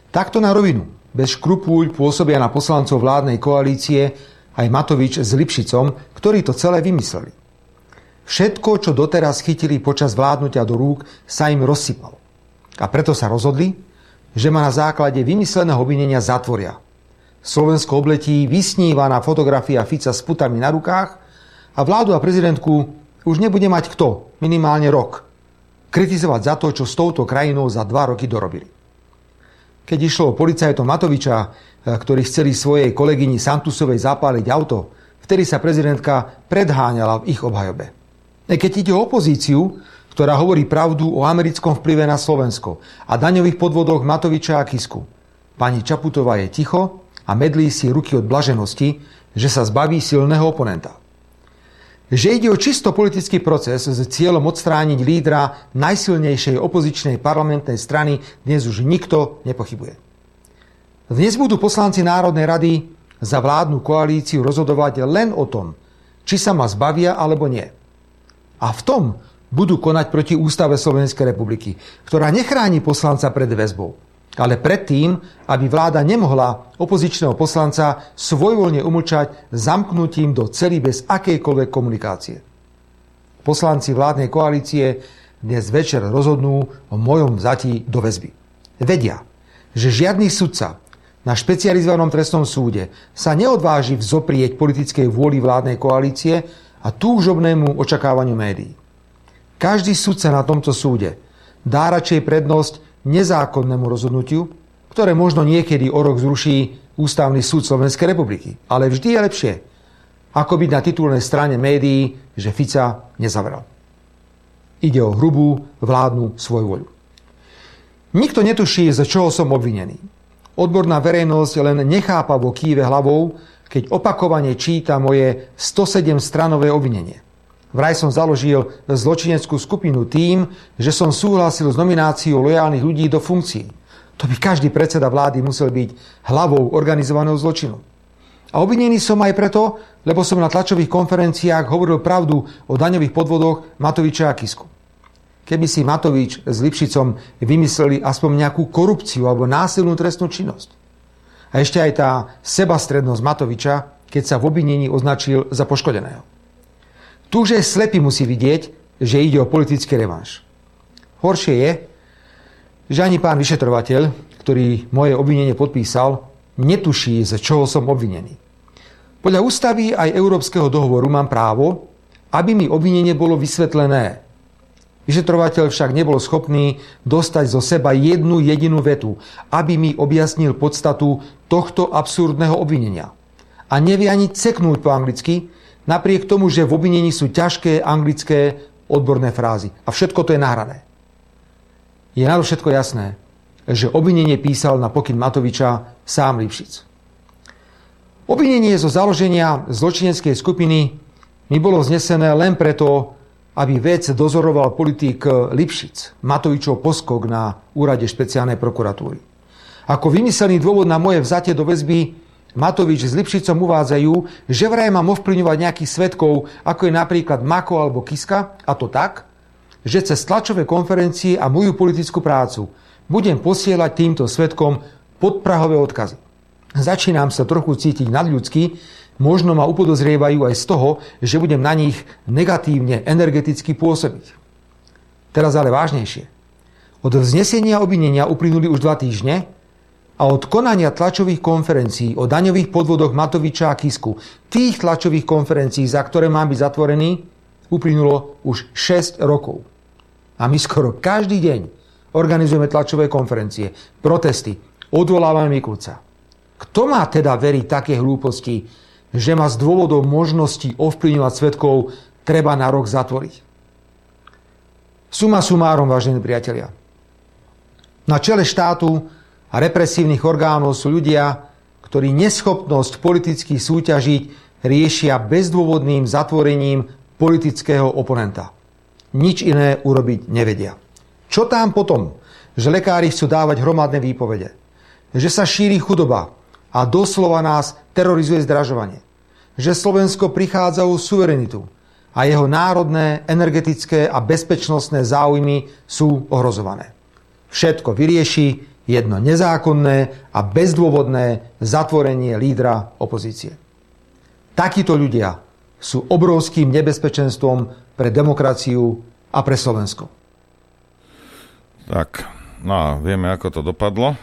Speaker 7: Takto na rovinu bez škrupúľ pôsobia na poslancov vládnej koalície aj Matovič s Lipšicom, ktorí to celé vymysleli. Všetko, čo doteraz chytili počas vládnutia do rúk, sa im rozsypalo. A preto sa rozhodli, že ma na základe vymysleného obvinenia zatvoria. Slovensko obletí vysnívaná fotografia Fica s putami na rukách a vládu a prezidentku už nebude mať kto, minimálne rok, kritizovať za to, čo s touto krajinou za dva roky dorobili. Keď išlo o policajtov Matoviča, e, ktorí chceli svojej kolegyni Santusovej zapáliť auto, vtedy sa prezidentka predháňala v ich obhajobe. E, keď ide o opozíciu, ktorá hovorí pravdu o americkom vplyve na Slovensko a daňových podvodoch Matoviča a Kisku, pani Čaputová je ticho a medlí si ruky od blaženosti, že sa zbaví silného oponenta. Že ide o čisto politický proces s cieľom odstrániť lídra najsilnejšej opozičnej parlamentnej strany dnes už nikto nepochybuje. Dnes budú poslanci Národnej rady za vládnu koalíciu rozhodovať len o tom, či sa ma zbavia alebo nie. A v tom budú konať proti Ústave Slovenskej republiky, ktorá nechráni poslanca pred väzbou, ale predtým, aby vláda nemohla opozičného poslanca svojvoľne umlčať zamknutím do celý bez akejkoľvek komunikácie. Poslanci vládnej koalície dnes večer rozhodnú o mojom vzatí do väzby. Vedia, že žiadny sudca na špecializovanom trestnom súde sa neodváži vzoprieť politickej vôli vládnej koalície a túžobnému očakávaniu médií. Každý sudca na tomto súde dá radšej prednosť nezákonnému rozhodnutiu, ktoré možno niekedy o rok zruší Ústavný súd Slovenskej republiky. Ale vždy je lepšie, ako byť na titulnej strane médií, že Fica nezavral. Ide o hrubú vládnu voľu. Nikto netuší, z čoho som obvinený. Odborná verejnosť len nechápavo kýve hlavou, keď opakovane číta moje 107 stranové obvinenie. Vraj som založil zločineckú skupinu tým, že som súhlasil s nomináciou lojálnych ľudí do funkcií. To by každý predseda vlády musel byť hlavou organizovaného zločinu. A obvinený som aj preto, lebo som na tlačových konferenciách hovoril pravdu o daňových podvodoch Matoviča a Kisku. Keby si Matovič s Lipšicom vymysleli aspoň nejakú korupciu alebo násilnú trestnú činnosť. A ešte aj tá sebastrednosť Matoviča, keď sa v obvinení označil za poškodeného. Tu už slepý musí vidieť, že ide o politický revanš. Horšie je, že ani pán vyšetrovateľ, ktorý moje obvinenie podpísal, netuší, z čoho som obvinený. Podľa ústavy aj Európskeho dohovoru mám právo, aby mi obvinenie bolo vysvetlené. Vyšetrovateľ však nebol schopný dostať zo seba jednu jedinú vetu, aby mi objasnil podstatu tohto absurdného obvinenia. A nevie ani ceknúť po anglicky, Napriek tomu, že v obvinení sú ťažké anglické odborné frázy. A všetko to je nahrané. Je na to všetko jasné, že obvinenie písal na pokyn Matoviča sám Lipšic. Obvinenie zo založenia zločineckej skupiny mi bolo znesené len preto, aby vec dozoroval politik Lipšic, Matovičov poskok na úrade špeciálnej prokuratúry. Ako vymyslený dôvod na moje vzatie do väzby Matovič s Lipšicom uvádzajú, že vraj mám ovplyvňovať nejakých svetkov, ako je napríklad Mako alebo Kiska, a to tak, že cez tlačové konferencie a moju politickú prácu budem posielať týmto svetkom podprahové odkazy. Začínam sa trochu cítiť nadľudsky, možno ma upodozrievajú aj z toho, že budem na nich negatívne energeticky pôsobiť. Teraz ale vážnejšie. Od vznesenia obvinenia uplynuli už dva týždne a od konania tlačových konferencií o daňových podvodoch Matoviča a Kisku, tých tlačových konferencií, za ktoré mám byť zatvorený, uplynulo už 6 rokov. A my skoro každý deň organizujeme tlačové konferencie, protesty, odvolávame Mikulca. Kto má teda veriť také hlúposti, že má z dôvodov možnosti ovplyvňovať svetkov treba na rok zatvoriť? Suma sumárom, vážení priatelia. Na čele štátu a represívnych orgánov sú ľudia, ktorí neschopnosť politicky súťažiť riešia bezdôvodným zatvorením politického oponenta. Nič iné urobiť nevedia. Čo tam potom, že lekári chcú dávať hromadné výpovede? Že sa šíri chudoba a doslova nás terorizuje zdražovanie? Že Slovensko prichádza o suverenitu a jeho národné, energetické a bezpečnostné záujmy sú ohrozované. Všetko vyrieši jedno nezákonné a bezdôvodné zatvorenie lídra opozície. Takíto ľudia sú obrovským nebezpečenstvom pre demokraciu a pre Slovensko.
Speaker 3: Tak, no a vieme, ako to dopadlo.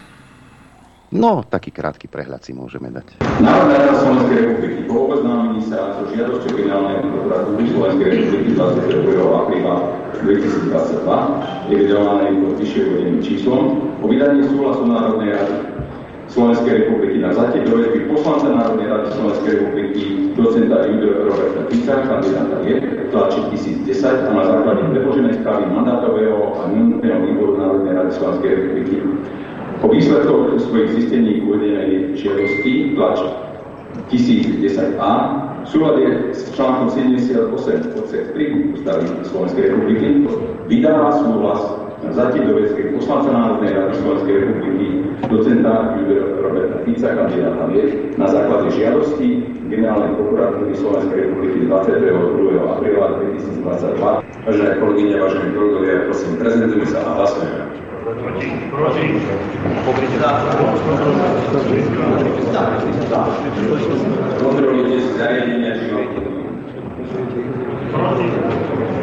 Speaker 2: No, taký krátky prehľad si môžeme dať.
Speaker 8: Národná rada Slovenskej republiky po oboznámení sa so žiadosťou generálnej prokuratúry Slovenskej republiky 22. apríla 2022 je vydovaný pod vyššie uvedeným číslom o vydanie súhlasu Národnej rady Slovenskej republiky na vzatie do väzby poslanca Národnej rady Slovenskej republiky docenta Judeo Roberta Fica, kandidáta je, tlačí 1010 a na základe predloženej správy mandátového a imunitného výboru Národnej rady Slovenskej republiky. Po výsledkoch svojich zistení uvedenej žiadosti tlač 1010a v súlade s článkom 78 odsek 3 Ústavy Slovenskej republiky. Vydáva súhlas Zatím do väzky poslanca Národnej rady Slovenskej republiky docenta Roberta Fica, kandidáta Vied, na základe žiadosti generálnej prokuratúry Slovenskej republiky 22. apríla 2022. Vážené kolegyne, vážení kolegovia, prosím, prezentujme sa a hlasujeme. Kontrolujte si zariadenia, či Prítomný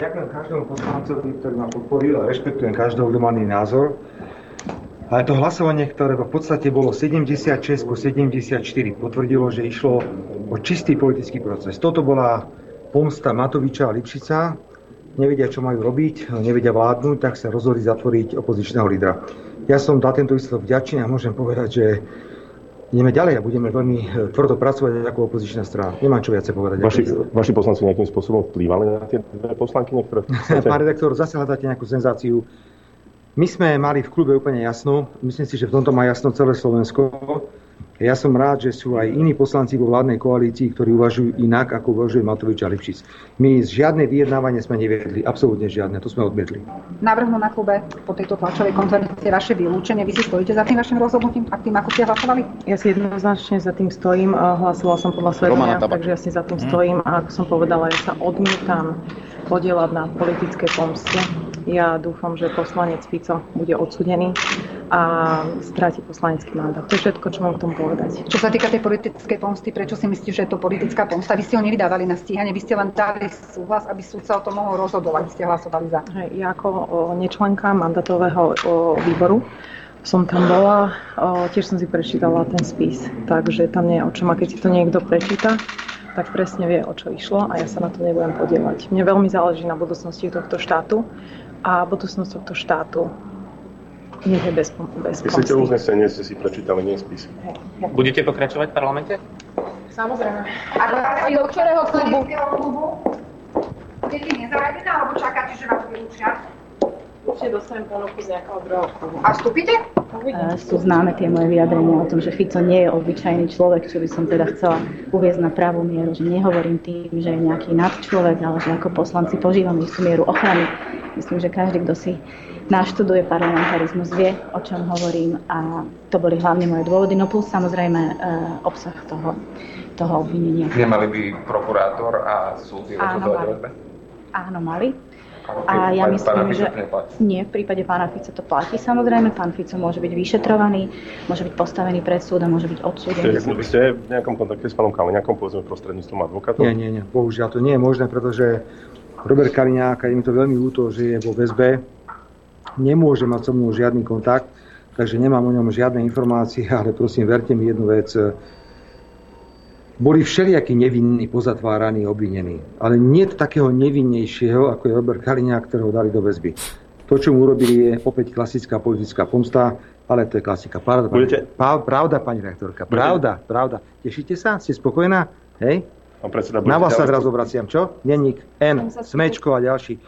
Speaker 7: Ďakujem každému poslancovi, ktorý ma podporil a rešpektujem každého, kto má iný názor. Ale to hlasovanie, ktoré v podstate bolo 76 ku 74, potvrdilo, že išlo o čistý politický proces. Toto bola pomsta Matoviča a Lipšica. Nevedia, čo majú robiť, nevedia vládnuť, tak sa rozhodli zatvoriť opozičného lídra. Ja som za tento výsledok vďačný a môžem povedať, že ideme ďalej a budeme veľmi e, tvrdo pracovať ako opozičná strana. Nemám čo viacej povedať.
Speaker 9: Vaši, vaši poslanci nejakým spôsobom vplývali na tie dve poslanky, ktoré
Speaker 7: Pán redaktor, zase hľadáte nejakú senzáciu. My sme mali v klube úplne jasno, myslím si, že v tomto má jasno celé Slovensko. Ja som rád, že sú aj iní poslanci vo vládnej koalícii, ktorí uvažujú inak, ako uvažuje Matovič a Lipšic. My žiadne vyjednávanie sme neviedli, absolútne žiadne, to sme odmietli.
Speaker 10: Navrhnú na klube po tejto tlačovej konferencii vaše vylúčenie. Vy si stojíte za tým vašim rozhodnutím a tým, ako ste hlasovali?
Speaker 11: Ja si jednoznačne za tým stojím. Hlasovala som podľa svedomia, takže ja si za tým stojím a ako som povedala, ja sa odmietam podielať na politické pomste. Ja dúfam, že poslanec Fico bude odsudený a stráti poslanecký mandát. To je všetko, čo mám k tomu povedať.
Speaker 10: Čo sa týka tej politickej pomsty, prečo si myslíte, že je to politická pomsta? Vy ste ho nevydávali na stíhanie, vy ste len dali súhlas, aby súdca o tom mohol rozhodovať. Ste hlasovali za.
Speaker 11: Hej, ja ako nečlenka mandatového výboru som tam bola, tiež som si prečítala ten spis, takže tam nie je o čom. A keď si to niekto prečíta, tak presne vie, o čo išlo a ja sa na to nebudem podielať. Mne veľmi záleží na budúcnosti tohto štátu a budúcnosť tohto štátu nech je bez, bez
Speaker 9: Myslíte uznesenie, ste si prečítali, nie spis.
Speaker 12: Budete pokračovať v parlamente?
Speaker 10: Samozrejme. A do ktorého klubu? Budete nezaradená, alebo čakáte, že vás vylúčia?
Speaker 11: Určite dostanem ponuku z nejakého druhého klubu.
Speaker 10: A vstúpite?
Speaker 13: Uh, sú známe tie moje vyjadrenia o tom, že Fico nie je obyčajný človek, čo by som teda chcela uviezť na pravú mieru, že nehovorím tým, že je nejaký nadčlovek, ale že ako poslanci požívame istú mieru ochrany. Myslím, že každý, kto si naštuduje parlamentarizmus, vie, o čom hovorím a to boli hlavne moje dôvody, no plus samozrejme uh, obsah toho, toho obvinenia.
Speaker 12: Nemali by prokurátor a súd rozhodovať o
Speaker 13: Áno, mali. A ja myslím, že nie, v prípade pána Fica to platí samozrejme. Pán Fico môže byť vyšetrovaný, môže byť postavený pred súd a môže byť odsúdený.
Speaker 9: Vy ste v nejakom kontakte s pánom Kaliňakom, povedzme prostredníctvom advokátov?
Speaker 7: Nie, nie, nie. Bohužiaľ to nie je možné, pretože Robert Kaliňák, je mi to veľmi ľúto, že je vo väzbe, nemôže mať so mnou žiadny kontakt, takže nemám o ňom žiadne informácie, ale prosím, verte mi jednu vec, boli všelijakí nevinní, pozatváraní, obvinení. Ale nie takého nevinnejšieho, ako je Robert Kaliňák, ktorého dali do väzby. To, čo mu urobili, je opäť klasická politická pomsta, ale to je klasika. Pravda, Budete... pani, pravda, pani rektorka. Pravda, Budete... pravda. Tešíte sa? Ste spokojná? Hej?
Speaker 9: predseda,
Speaker 7: Na vás sa teraz obraciam. Čo? Denník, N, Smečko a ďalší.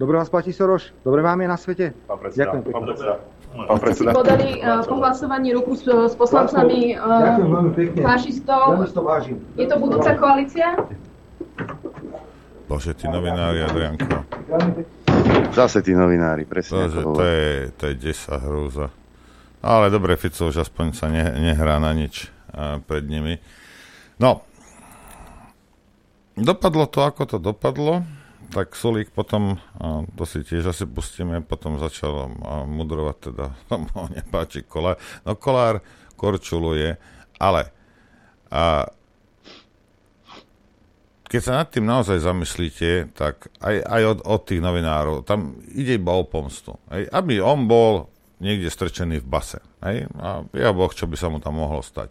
Speaker 7: Dobre vás platí Soroš? Dobre vám je na svete?
Speaker 9: Pán predseda,
Speaker 7: Ďakujem
Speaker 9: pán
Speaker 7: predseda.
Speaker 9: Pán predseda.
Speaker 14: Podali uh, po hlasovaní ruku s, s poslancami uh, fašistov. Je to budúca koalícia?
Speaker 3: Bože, tí novinári, Adrianko.
Speaker 2: Zase tí novinári, presne
Speaker 3: To, že
Speaker 2: ako
Speaker 3: to, je, to je desa hrúza. Ale dobre, Fico už aspoň sa ne, nehrá na nič a, pred nimi. No, dopadlo to, ako to dopadlo tak Solík potom, to si tiež asi pustíme, potom začal a, mudrovať teda, tomu nepáči Kolár. No Kolár korčuluje, ale a, keď sa nad tým naozaj zamyslíte, tak aj, aj od, od tých novinárov, tam ide iba o pomstu. Hej, aby on bol niekde strčený v base. Hej, a ja boh, čo by sa mu tam mohlo stať.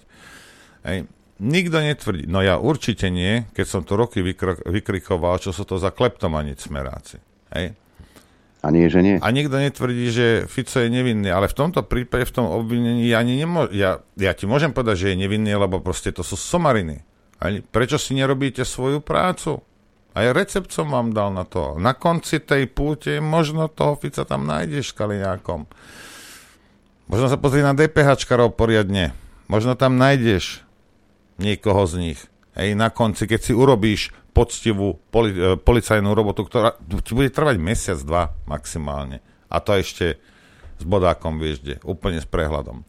Speaker 3: Hej, nikto netvrdí, no ja určite nie, keď som tu roky vykr- vykrikoval, čo sú to za kleptomanic smeráci. Hej?
Speaker 2: A nie, že nie.
Speaker 3: A nikto netvrdí, že Fico je nevinný, ale v tomto prípade, v tom obvinení, ja, ani nemô- ja, ja ti môžem povedať, že je nevinný, lebo proste to sú somariny. Prečo si nerobíte svoju prácu? Aj recept som vám dal na to. Na konci tej púte možno toho Fica tam nájdeš Kaliňákom. Možno sa pozri na DPHčkarov poriadne. Možno tam nájdeš niekoho z nich. Hej, na konci, keď si urobíš poctivú poli, e, policajnú robotu, ktorá ti bude trvať mesiac, dva maximálne. A to ešte s bodákom vieš úplne s prehľadom.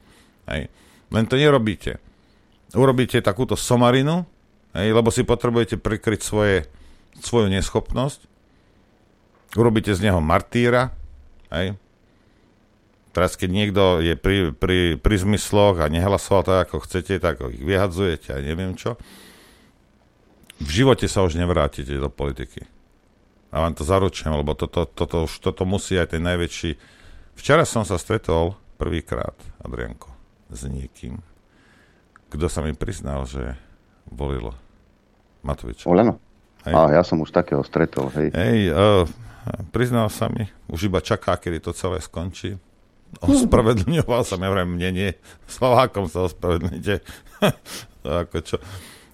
Speaker 3: Hej. Len to nerobíte. Urobíte takúto somarinu, hej, lebo si potrebujete prikryť svoje, svoju neschopnosť. Urobíte z neho martýra. Hej. Teraz, keď niekto je pri, pri, pri zmysloch a nehlasoval tak, ako chcete, tak ich vyhadzujete a neviem čo v živote sa už nevrátite do politiky. A vám to zaručujem, lebo toto, toto, už, toto musí aj ten najväčší... Včera som sa stretol prvýkrát, Adrianko, s niekým, kto sa mi priznal, že volil Matoviča.
Speaker 2: Oleno? Hej. A ja som už takého stretol, hej.
Speaker 3: Hej, uh, priznal sa mi, už iba čaká, kedy to celé skončí. Ospravedlňoval sa, ja vrem, mne nie, Slovákom sa ospravedlňujte. to ako čo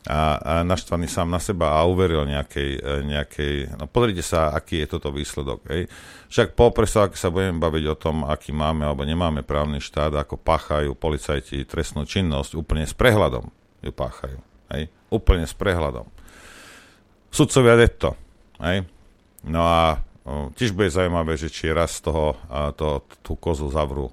Speaker 3: a, a naštvaný sám na seba a uveril nejakej, e, nejakej no pozrite sa, aký je toto výsledok. Hej. Však po prestávke sa budeme baviť o tom, aký máme alebo nemáme právny štát, ako páchajú policajti trestnú činnosť, úplne s prehľadom ju páchajú. Hej. Úplne s prehľadom. Sudcovia detto. Hej. No a tiež bude zaujímavé, že či raz z toho to, tú kozu zavrú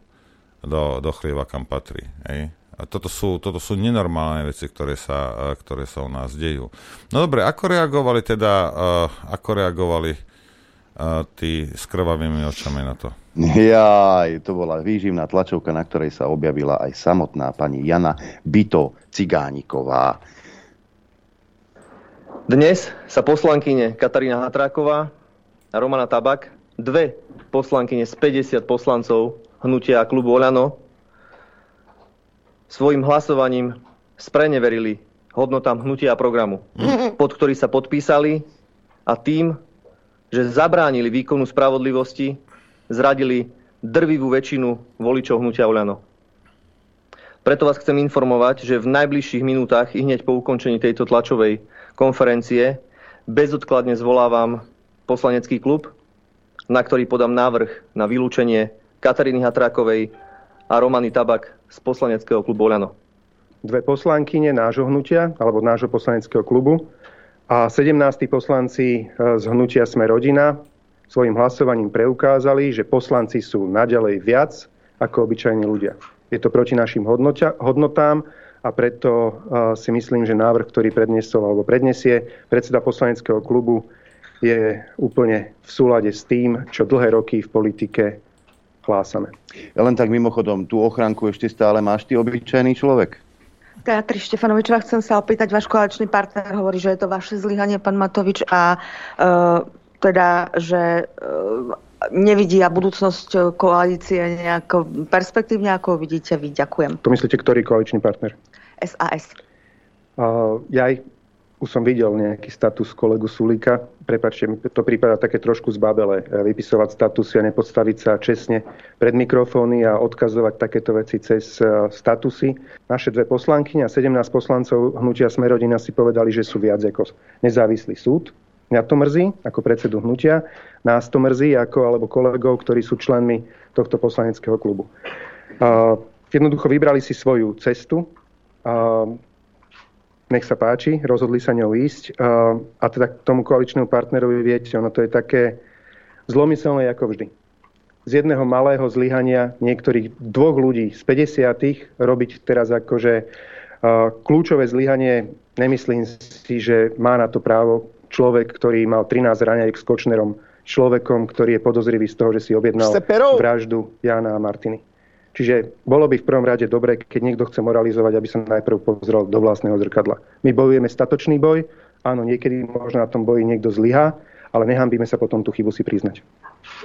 Speaker 3: do, do chlieva, kam patrí. Hej a toto sú, toto sú nenormálne veci, ktoré sa, ktoré sa u nás dejú. No dobre, ako reagovali teda, uh, ako reagovali uh, tí s krvavými očami na to?
Speaker 2: Jaj, to bola výživná tlačovka, na ktorej sa objavila aj samotná pani Jana Bito Cigániková.
Speaker 15: Dnes sa poslankyne Katarína Hatráková Romana Tabak, dve poslankyne z 50 poslancov hnutia klubu Oľano, svojim hlasovaním spreneverili hodnotám hnutia a programu, pod ktorý sa podpísali a tým, že zabránili výkonu spravodlivosti, zradili drvivú väčšinu voličov hnutia Oľano. Preto vás chcem informovať, že v najbližších minútach i hneď po ukončení tejto tlačovej konferencie bezodkladne zvolávam poslanecký klub, na ktorý podám návrh na vylúčenie Kataríny Hatrákovej a Romany Tabak z poslaneckého klubu Oľano.
Speaker 16: Dve poslankyne nášho hnutia, alebo nášho poslaneckého klubu a 17 poslanci e, z hnutia Sme rodina svojim hlasovaním preukázali, že poslanci sú naďalej viac ako obyčajní ľudia. Je to proti našim hodnotám a preto e, si myslím, že návrh, ktorý predniesol alebo predniesie predseda poslaneckého klubu, je úplne v súlade s tým, čo dlhé roky v politike hlásame.
Speaker 2: Len tak mimochodom, tú ochránku ešte stále máš ty obyčajný človek?
Speaker 17: Teatri Štefanovičová, chcem sa opýtať, váš koaličný partner hovorí, že je to vaše zlyhanie, pán Matovič, a uh, teda, že uh, nevidí a budúcnosť koalície nejako perspektívne, ako vidíte vy. Ďakujem.
Speaker 16: To myslíte, ktorý koaličný partner?
Speaker 17: SAS.
Speaker 16: Uh, ja už som videl nejaký status kolegu Sulíka. Prepačte, mi to prípada také trošku zbabele. E, vypisovať statusy a nepodstaviť sa čestne pred mikrofóny a odkazovať takéto veci cez e, statusy. Naše dve poslanky a 17 poslancov hnutia Smerodina si povedali, že sú viac ako nezávislý súd. Mňa to mrzí ako predsedu hnutia. Nás to mrzí ako alebo kolegov, ktorí sú členmi tohto poslaneckého klubu. Jednoducho vybrali si svoju cestu nech sa páči, rozhodli sa ňou ísť. A teda k tomu koaličnému partnerovi viete, ono to je také zlomyselné ako vždy. Z jedného malého zlyhania niektorých dvoch ľudí z 50 robiť teraz akože kľúčové zlyhanie, nemyslím si, že má na to právo človek, ktorý mal 13 raňajek s Kočnerom, človekom, ktorý je podozrivý z toho, že si objednal vraždu Jana a Martiny. Čiže bolo by v prvom rade dobre, keď niekto chce moralizovať, aby sa najprv pozrel do vlastného zrkadla. My bojujeme statočný boj, áno, niekedy možno na tom boji niekto zlyhá, ale nehambíme sa potom tú chybu si priznať.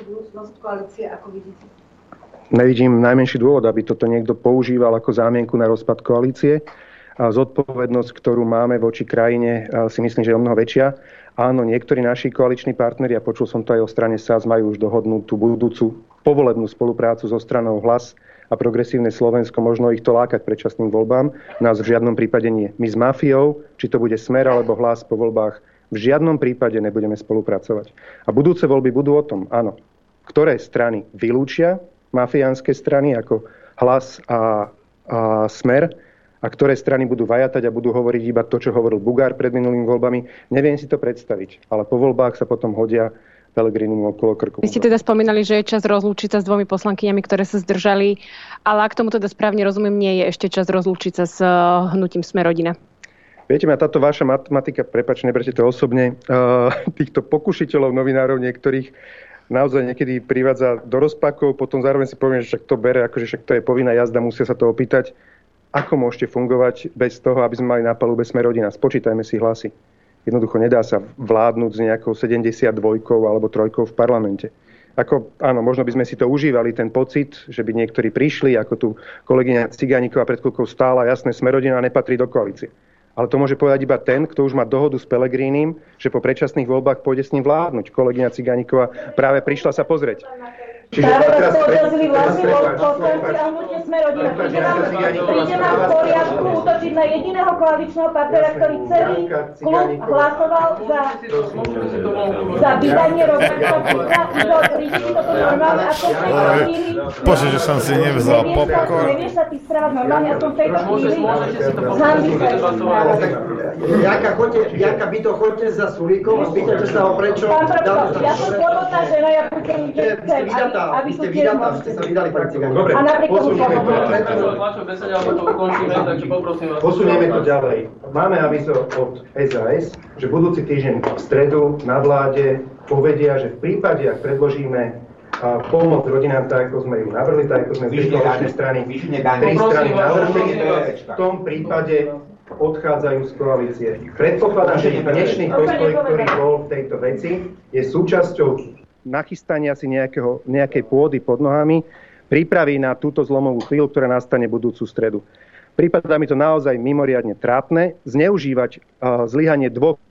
Speaker 16: Budúcnosť koalície, ako vidíte? Nevidím najmenší dôvod, aby toto niekto používal ako zámienku na rozpad koalície. A zodpovednosť, ktorú máme voči krajine, si myslím, že je o mnoho väčšia. áno, niektorí naši koaliční partneri, a počul som to aj o strane SAS, majú už dohodnutú budúcu povolebnú spoluprácu so stranou Hlas a Progresívne Slovensko, možno ich to lákať predčasným voľbám. Nás v žiadnom prípade nie. My s mafiou, či to bude Smer alebo Hlas po voľbách, v žiadnom prípade nebudeme spolupracovať. A budúce voľby budú o tom, áno, ktoré strany vylúčia mafiánske strany ako Hlas a, a Smer, a ktoré strany budú vajatať a budú hovoriť iba to, čo hovoril Bugár pred minulými voľbami. Neviem si to predstaviť, ale po voľbách sa potom hodia Pelegrinim okolo krku.
Speaker 18: Vy ste teda spomínali, že je čas rozlúčiť sa s dvomi poslankyňami, ktoré sa zdržali, ale ak tomu teda správne rozumiem, nie je ešte čas rozlúčiť sa s eh, hnutím Smerodina.
Speaker 16: Viete ma, táto vaša matematika, prepač, neberte to osobne, uh, týchto pokušiteľov novinárov niektorých naozaj niekedy privádza do rozpakov, potom zároveň si poviem, že však to bere, akože však to je povinná jazda, musia sa to opýtať. Ako môžete fungovať bez toho, aby sme mali na palube sme rodina? Spočítajme si hlasy. Jednoducho nedá sa vládnuť s nejakou 72 alebo trojkou v parlamente. Ako, áno, možno by sme si to užívali, ten pocit, že by niektorí prišli, ako tu kolegyňa Cigániková pred chvíľkou stála, jasné, Smerodina nepatrí do koalície. Ale to môže povedať iba ten, kto už má dohodu s Pelegrínim, že po predčasných voľbách pôjde s ním vládnuť. Kolegyňa Cigániková práve prišla sa pozrieť.
Speaker 19: Čiže Práve vás podrazili vlastne poslanci a hnutie sme rodina. Príde nám, príde nám v poriadku útočiť na jediného koaličného partnera, ktorý celý klub hlasoval za, za vydanie. Igor, príde ti toto normálne ako tejto chvíli?
Speaker 3: Bože, že som si nevzal popcorn.
Speaker 19: Nevieš sa ty správať normálne ako v tejto chvíli? Zhambi sa
Speaker 20: Jaka, chodte, Jaka to chodte za Sulíkom a pýtate sa ho prečo...
Speaker 19: Pán Prokop, ja som slobodná žena, ja budem, že chcem,
Speaker 20: vydatá, aby ste vydatá, ste sa vydali pre cigáni.
Speaker 16: Dobre, posunieme to ďalej. Máme avizo od SAS, že budúci týždeň v stredu na vláde povedia, že v prípade, ak predložíme a pomoc rodinám tak, ako sme ju navrli, tak ako sme z koaličnej strany, tri strany navrli, v tom prípade odchádzajú z koalície. Predpokladám, že dnešný postoj, ktorý bol v tejto veci, je súčasťou nachystania si nejakého, nejakej pôdy pod nohami, prípravy na túto zlomovú chvíľu, ktorá nastane budúcu stredu. Prípadá mi to naozaj mimoriadne trápne. Zneužívať uh, zlyhanie dvoch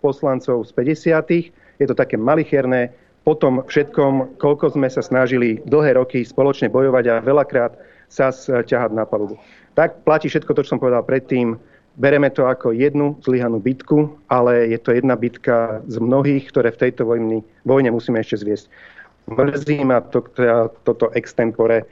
Speaker 16: poslancov z 50. Je to také malicherné. Potom všetkom, koľko sme sa snažili dlhé roky spoločne bojovať a veľakrát sa ťahať na palubu. Tak platí všetko to, čo som povedal predtým. Bereme to ako jednu zlyhanú bitku, ale je to jedna bitka z mnohých, ktoré v tejto vojni, vojne musíme ešte zviesť. Mrzí ma to, toto extempore.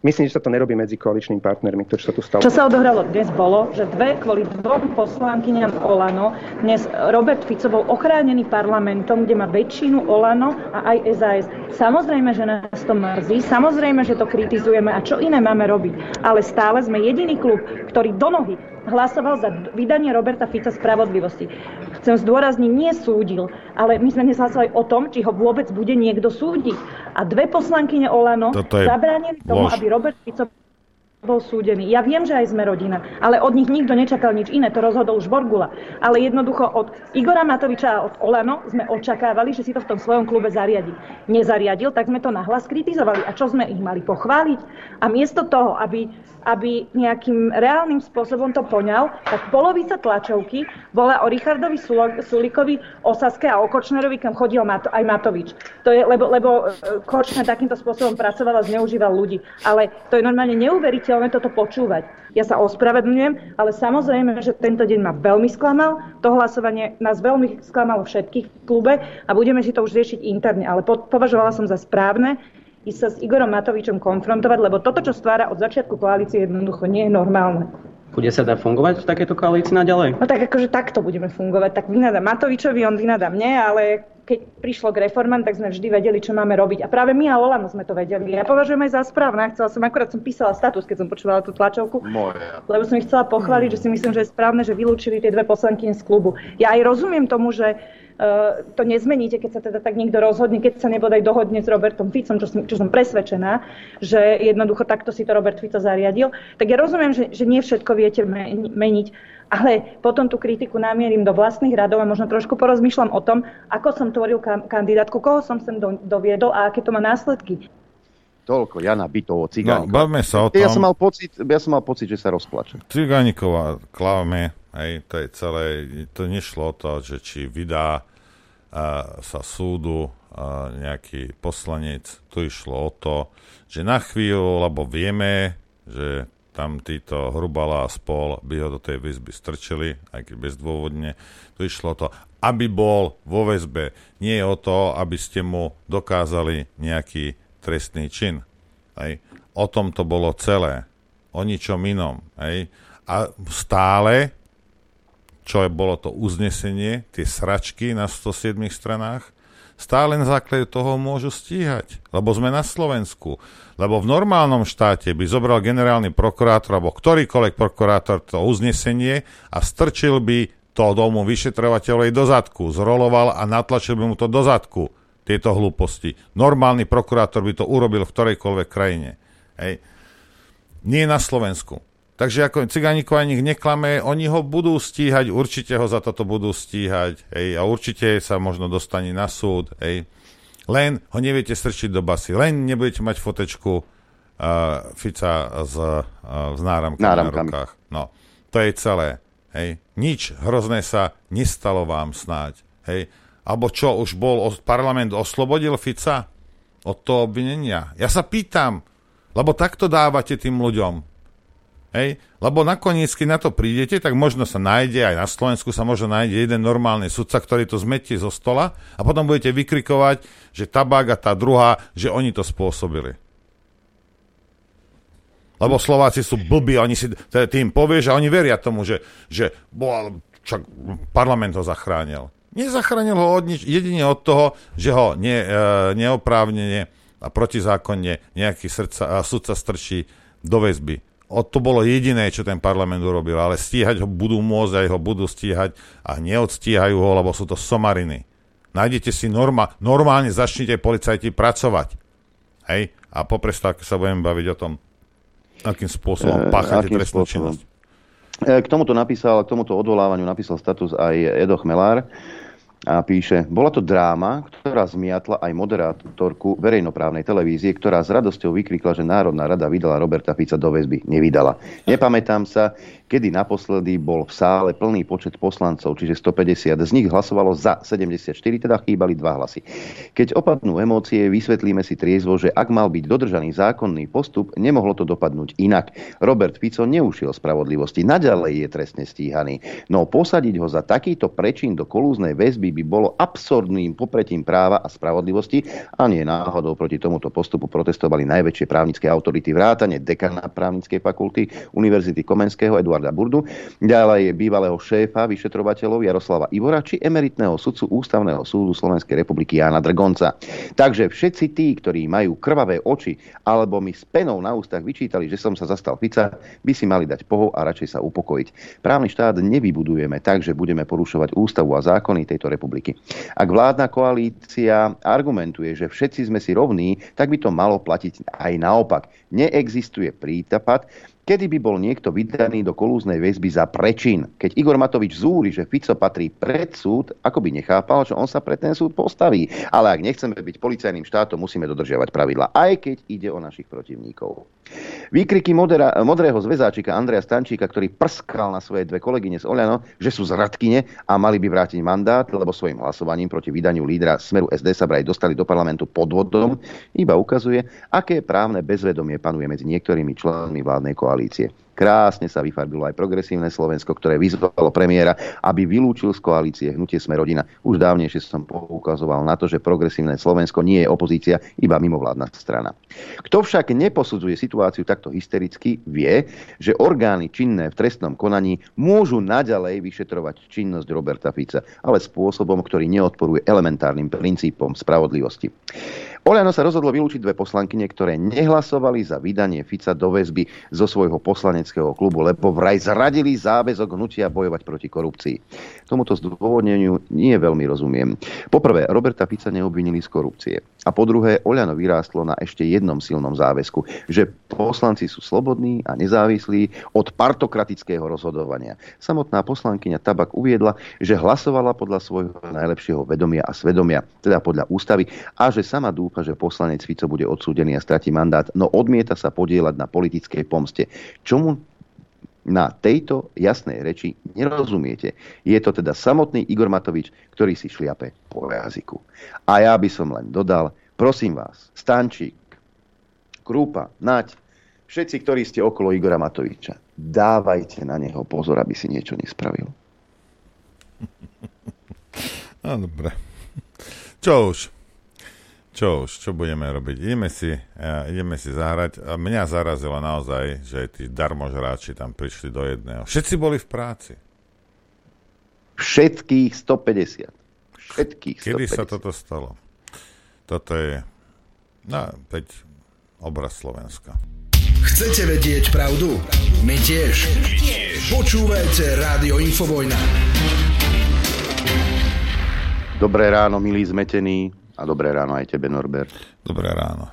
Speaker 16: Myslím, že sa to nerobí medzi koaličnými partnermi, to, čo sa tu stalo.
Speaker 21: Čo sa odohralo dnes bolo, že dve, kvôli dvom poslankyňam Olano, dnes Robert Fico bol ochránený parlamentom, kde má väčšinu Olano a aj SAS. Samozrejme, že nás to mrzí, samozrejme, že to kritizujeme a čo iné máme robiť. Ale stále sme jediný klub, ktorý do nohy hlasoval za vydanie Roberta Fica spravodlivosti. Chcem zdôrazniť, nie súdil, ale my sme neshlasovali o tom, či ho vôbec bude niekto súdiť. A dve poslankyne Olano zabránili tomu, lož. aby Robert Fico bol súdený. Ja viem, že aj sme rodina, ale od nich nikto nečakal nič iné, to rozhodol už Borgula. Ale jednoducho od Igora Matoviča a od Olano sme očakávali, že si to v tom svojom klube zariadi. Nezariadil, tak sme to nahlas kritizovali. A čo sme ich mali pochváliť? A miesto toho, aby aby nejakým reálnym spôsobom to poňal, tak polovica tlačovky bola o Richardovi Sulikovi, o Saske a o Kočnerovi, kam chodil aj Matovič. To je, lebo, lebo e, Kočner takýmto spôsobom pracoval a zneužíval ľudí. Ale to je normálne neuveriteľné toto počúvať. Ja sa ospravedlňujem, ale samozrejme, že tento deň ma veľmi sklamal. To hlasovanie nás veľmi sklamalo všetkých v klube a budeme si to už riešiť interne. Ale považovala som za správne, ísť sa s Igorom Matovičom konfrontovať, lebo toto, čo stvára od začiatku koalície, jednoducho nie je normálne.
Speaker 22: Bude sa dá fungovať v takéto koalícii naďalej?
Speaker 21: No tak akože takto budeme fungovať. Tak vynadám Matovičovi, on vynadá mne, ale keď prišlo k reformám, tak sme vždy vedeli, čo máme robiť. A práve my a Olano sme to vedeli. Ja považujem aj za správne. Chcela som, akurát som písala status, keď som počúvala tú tlačovku.
Speaker 3: Moja.
Speaker 21: Lebo som ich chcela pochváliť, že si myslím, že je správne, že vylúčili tie dve poslanky z klubu. Ja aj rozumiem tomu, že Eh, to nezmeníte, keď sa teda tak niekto rozhodne, keď sa nebodaj dohodne s Robertom Ficom, čo som, čo som presvedčená, že jednoducho takto si to Robert Fico zariadil. Tak ja rozumiem, že, že nie všetko viete meniť, ale potom tú kritiku namierim do vlastných radov a možno trošku porozmýšľam o tom, ako som tvoril kandidátku, koho som sem do, doviedol a aké to má následky.
Speaker 2: Toľko, Jana Bytovo, Cigánikova.
Speaker 3: No, bavme sa o tom.
Speaker 2: Ja som mal pocit, ja som mal pocit že sa rozplače.
Speaker 3: Cigánikova klame, hej, to je celé, to nešlo o to, že či vydá uh, sa súdu uh, nejaký poslanec, tu išlo o to, že na chvíľu, lebo vieme, že tam títo Hrubala a spol by ho do tej väzby strčili, aj keď bezdôvodne. Tu išlo to, aby bol vo väzbe. Nie je o to, aby ste mu dokázali nejaký trestný čin. Hej. O tom to bolo celé. O ničom inom. Hej. A stále, čo je, bolo to uznesenie, tie sračky na 107 stranách, stále na základe toho môžu stíhať. Lebo sme na Slovensku. Lebo v normálnom štáte by zobral generálny prokurátor alebo ktorýkoľvek prokurátor to uznesenie a strčil by to domu vyšetrovateľovej do zadku, zroloval a natlačil by mu to do zadku tieto hlúposti. Normálny prokurátor by to urobil v ktorejkoľvek krajine. Hej. Nie na Slovensku. Takže ako Ciganíkov ani neklame, oni ho budú stíhať, určite ho za toto budú stíhať hej, a určite sa možno dostane na súd. Hej. Len ho neviete strčiť do basy, len nebudete mať fotečku uh, Fica s, uh, s náramkami, náramkami na rukách. No, to je celé. Hej. Nič hrozné sa nestalo vám snáď. Hej. Alebo čo, už bol parlament oslobodil Fica od toho obvinenia? Ja sa pýtam, lebo takto dávate tým ľuďom. Hej? Lebo nakoniec, keď na to prídete, tak možno sa nájde, aj na Slovensku sa možno nájde jeden normálny sudca, ktorý to zmetie zo stola a potom budete vykrikovať, že tabák a tá druhá, že oni to spôsobili. Lebo Slováci sú blbí, oni si tým povieš a oni veria tomu, že, že bol, čak, parlament ho zachránil. Nezachránil ho od nič, jedine od toho, že ho ne, e, neoprávnene a protizákonne nejaký srdca, sudca strčí do väzby. O to bolo jediné, čo ten parlament urobil, ale stíhať ho budú môcť, aj ho budú stíhať a neodstíhajú ho, lebo sú to somariny. Nájdete si norma, normálne začnite policajti pracovať. Hej? A po prestávke sa budeme baviť o tom, akým spôsobom e, páchate trestnú činnosť.
Speaker 2: E, k tomuto napísal, k tomuto odvolávaniu napísal status aj Edo Chmelár a píše, bola to dráma, ktorá zmiatla aj moderátorku verejnoprávnej televízie, ktorá s radosťou vykrikla, že Národná rada vydala Roberta Fica do väzby. Nevydala. Nepamätám sa, kedy naposledy bol v sále plný počet poslancov, čiže 150. Z nich hlasovalo za 74, teda chýbali dva hlasy. Keď opadnú emócie, vysvetlíme si triezvo, že ak mal byť dodržaný zákonný postup, nemohlo to dopadnúť inak. Robert Fico neušiel spravodlivosti, naďalej je trestne stíhaný. No posadiť ho za takýto prečin do kolúznej väzby by bolo absurdným popretím práva a spravodlivosti a nie náhodou proti tomuto postupu protestovali najväčšie právnické autority vrátane dekana právnickej fakulty Univerzity Komenského Eduard Eduarda Burdu, ďalej bývalého šéfa vyšetrovateľov Jaroslava Ivora či emeritného sudcu Ústavného súdu Slovenskej republiky Jána Drgonca. Takže všetci tí, ktorí majú krvavé oči alebo mi s penou na ústach vyčítali, že som sa zastal Fica, by si mali dať pohov a radšej sa upokojiť. Právny štát nevybudujeme tak, že budeme porušovať ústavu a zákony tejto republiky. Ak vládna koalícia argumentuje, že všetci sme si rovní, tak by to malo platiť aj naopak. Neexistuje prípad, Kedy by bol niekto vydaný do kolúznej väzby za prečin? Keď Igor Matovič zúri, že Fico patrí pred súd, ako by nechápal, že on sa pre ten súd postaví. Ale ak nechceme byť policajným štátom, musíme dodržiavať pravidla, aj keď ide o našich protivníkov. Výkriky modera, modrého zväzáčika Andreja Stančíka, ktorý prskal na svoje dve kolegyne z Oľano, že sú zradkyne a mali by vrátiť mandát, lebo svojim hlasovaním proti vydaniu lídra Smeru SD sa vraj dostali do parlamentu podvodom, iba ukazuje, aké právne bezvedomie panuje medzi niektorými členmi vládnej koalície. Krásne sa vyfarbilo aj progresívne Slovensko, ktoré vyzvalo premiéra, aby vylúčil z koalície hnutie Sme rodina. Už dávnejšie som poukazoval na to, že progresívne Slovensko nie je opozícia, iba mimovládna strana. Kto však neposudzuje situáciu takto hystericky, vie, že orgány činné v trestnom konaní môžu naďalej vyšetrovať činnosť Roberta Fica, ale spôsobom, ktorý neodporuje elementárnym princípom spravodlivosti. Oliano sa rozhodlo vylúčiť dve poslankyne, ktoré nehlasovali za vydanie Fica do väzby zo svojho poslaneckého klubu, lebo vraj zradili záväzok hnutia bojovať proti korupcii. Tomuto zdôvodneniu nie veľmi rozumiem. Poprvé, Roberta Fica neobvinili z korupcie. A po druhé, Oľano vyrástlo na ešte jednom silnom záväzku, že poslanci sú slobodní a nezávislí od partokratického rozhodovania. Samotná poslankyňa Tabak uviedla, že hlasovala podľa svojho najlepšieho vedomia a svedomia, teda podľa ústavy, a že sama dúfa, dúfa, že poslanec Fico bude odsúdený a stratí mandát, no odmieta sa podielať na politickej pomste. Čomu na tejto jasnej reči nerozumiete. Je to teda samotný Igor Matovič, ktorý si šliape po jazyku. A ja by som len dodal, prosím vás, Stančík, Krúpa, Nať, všetci, ktorí ste okolo Igora Matoviča, dávajte na neho pozor, aby si niečo nespravil.
Speaker 3: No dobre. Čo už? Čo už? Čo budeme robiť? Ideme si, uh, ideme si zahrať. A mňa zarazilo naozaj, že tí darmožráči tam prišli do jedného. Všetci boli v práci.
Speaker 2: Všetkých 150. Všetkých 150.
Speaker 3: Kedy sa toto stalo? Toto je no, peť obraz Slovenska.
Speaker 6: Chcete vedieť pravdu? My tiež. My tiež. Počúvajte Rádio Infovojna.
Speaker 2: Dobré ráno, milí zmetení. A dobré ráno aj tebe, Norbert.
Speaker 3: Dobré ráno.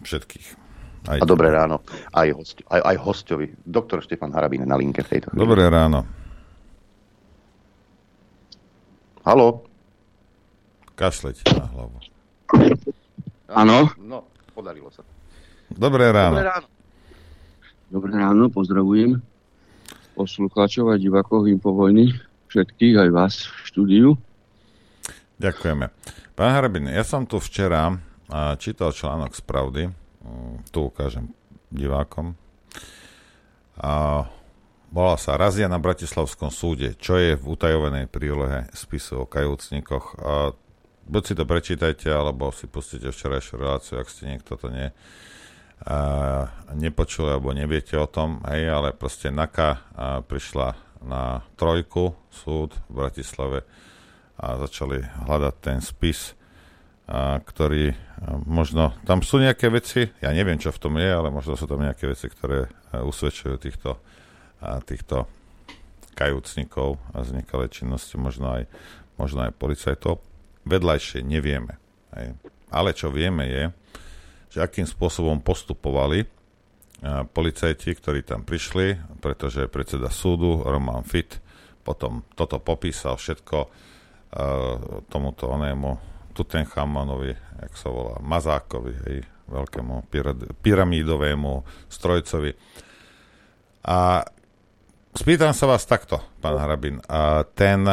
Speaker 3: Všetkých.
Speaker 2: Aj a dobré ráno aj, host, aj, aj hostovi. Doktor Štefan Harabín na linke v tejto chvíli.
Speaker 3: Dobré ráno.
Speaker 2: Halo?
Speaker 3: Kašleť na hlavu.
Speaker 23: Áno?
Speaker 2: No, podarilo sa.
Speaker 3: Dobré ráno.
Speaker 2: Dobré ráno.
Speaker 23: Dobré ráno, pozdravujem poslucháčov a divákov Infovojny, všetkých, aj vás v štúdiu.
Speaker 3: Ďakujeme. Pán Harabin, ja som tu včera čítal článok z Pravdy, tu ukážem divákom. A volá sa Razia na Bratislavskom súde, čo je v utajovanej prílohe spisu o kajúcnikoch. A buď si to prečítajte, alebo si pustíte včerajšiu reláciu, ak ste niekto to nie, a nepočuli alebo neviete o tom, hej, ale proste NAKA prišla na trojku súd v Bratislave a začali hľadať ten spis, a, ktorý a, možno, tam sú nejaké veci, ja neviem, čo v tom je, ale možno sú tam nejaké veci, ktoré a, usvedčujú týchto, a, týchto kajúcnikov a vznikalé činnosti, možno aj, možno aj policajtov. Vedľajšie nevieme. Hej. Ale čo vieme je, že akým spôsobom postupovali policajti, ktorí tam prišli, pretože predseda súdu Roman Fit potom toto popísal všetko tomuto onému Tutenchamonovi, jak sa volá, Mazákovi, hej, veľkému pyramídovému strojcovi. A spýtam sa vás takto, pán Harabin, a ten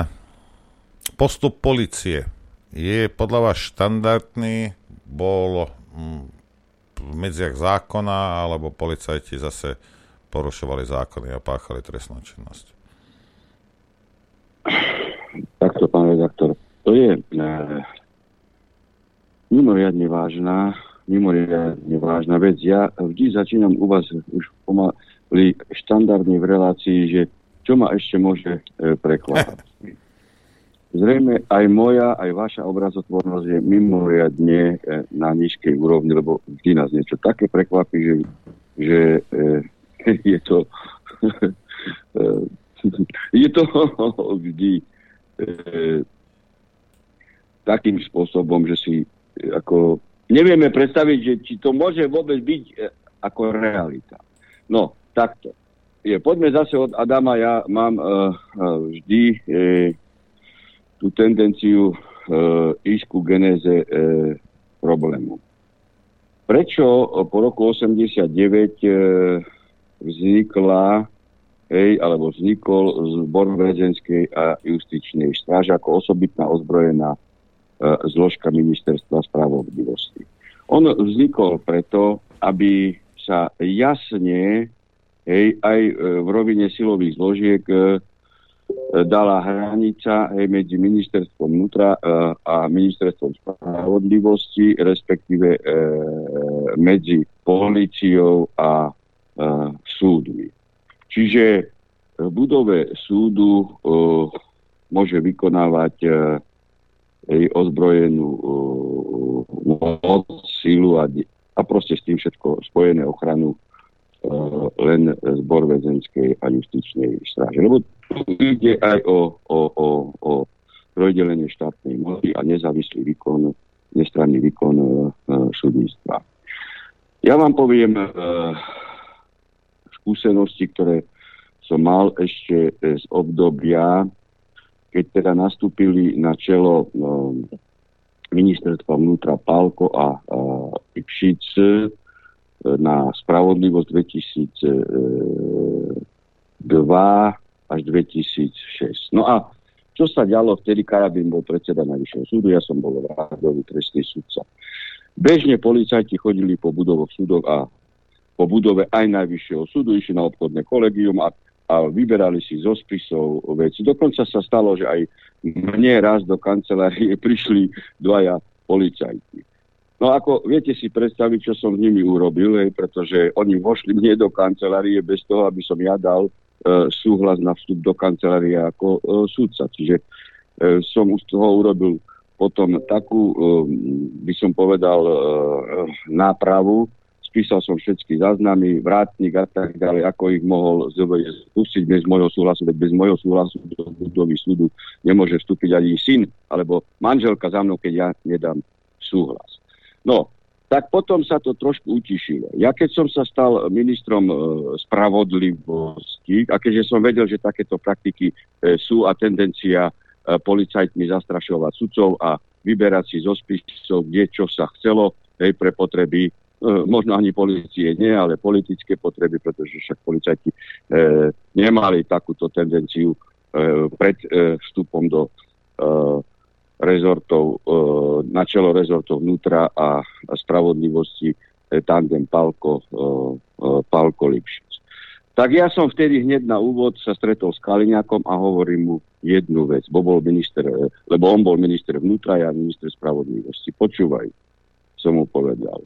Speaker 3: postup policie je podľa vás štandardný, bol hm, v medziach zákona, alebo policajti zase porušovali zákony a páchali trestnú činnosť?
Speaker 23: To je e, mimoriadne vážna, mimoriadne vážna vec. Ja vždy začínam u vás už pomaly štandardne v relácii, že čo ma ešte môže e, prekvapať. Zrejme aj moja, aj vaša obrazotvornosť je mimoriadne e, na nízkej úrovni, lebo vždy nás niečo také prekvapí, že, že e, je to e, je to vždy e, takým spôsobom, že si e, ako nevieme predstaviť, že či to môže vôbec byť e, ako realita. No, takto. Je, poďme zase od Adama. Ja mám e, e, vždy e, tú tendenciu e, ísť ku genéze e, problému. Prečo po roku 89 e, vznikla hej, alebo vznikol zbor väzenskej a justičnej stráže ako osobitná ozbrojená zložka ministerstva spravodlivosti. On vznikol preto, aby sa jasne hej, aj e, v rovine silových zložiek e, dala hranica hej, medzi ministerstvom vnútra e, a ministerstvom spravodlivosti, respektíve e, medzi policiou a e, súdmi. Čiže v budove súdu môže vykonávať ozbrojenú moc, sílu a, a proste s tým všetko spojené ochranu len zbor väzenskej a justičnej stráže. Lebo tu ide aj o, o, o, o rozdelenie štátnej moci a nezávislý výkon, nestranný výkon uh, súdnictva. Ja vám poviem uh, skúsenosti, ktoré som mal ešte z obdobia, keď teda nastúpili na čelo no, ministerstva vnútra Pálko a, Ipšic e, na spravodlivosť 2002 až 2006. No a čo sa dialo vtedy, Karabín bol predseda Najvyššieho súdu, ja som bol rádový trestný sudca. Bežne policajti chodili po budovoch súdov a po budove aj Najvyššieho súdu, išli na obchodné kolegium a, a vyberali si zo spisov veci. Dokonca sa stalo, že aj mne raz do kancelárie prišli dvaja policajti. No ako viete si predstaviť, čo som s nimi urobil, hej, pretože oni vošli mne do kancelárie bez toho, aby som ja dal E, súhlas na vstup do kancelárie ako e, súdca. Čiže e, som už toho urobil potom takú, by som povedal, nápravu, spísal som všetky záznamy, vrátnik a tak ďalej, ako ich mohol pustiť bez môjho súhlasu, veď bez môjho súhlasu do budovy súdu nemôže vstúpiť ani syn alebo manželka za mnou, keď ja nedám súhlas. No, tak potom sa to trošku utišilo. Ja keď som sa stal ministrom e, spravodlivosti a keďže som vedel, že takéto praktiky e, sú a tendencia e, policajtmi zastrašovať sudcov a vyberať si zo spisov, kde čo sa chcelo, hej, pre potreby, možno ani policie nie, ale politické potreby, pretože však policajti e, nemali takúto tendenciu e, pred e, vstupom do e, rezortov, e, na čelo rezortov vnútra a, a spravodlivosti e, tandem Palko, e, Palko Lipšic. Tak ja som vtedy hneď na úvod sa stretol s Kaliňakom a hovorím mu jednu vec, bo bol minister, lebo on bol minister vnútra, ja minister spravodlivosti. Počúvaj, som mu povedal.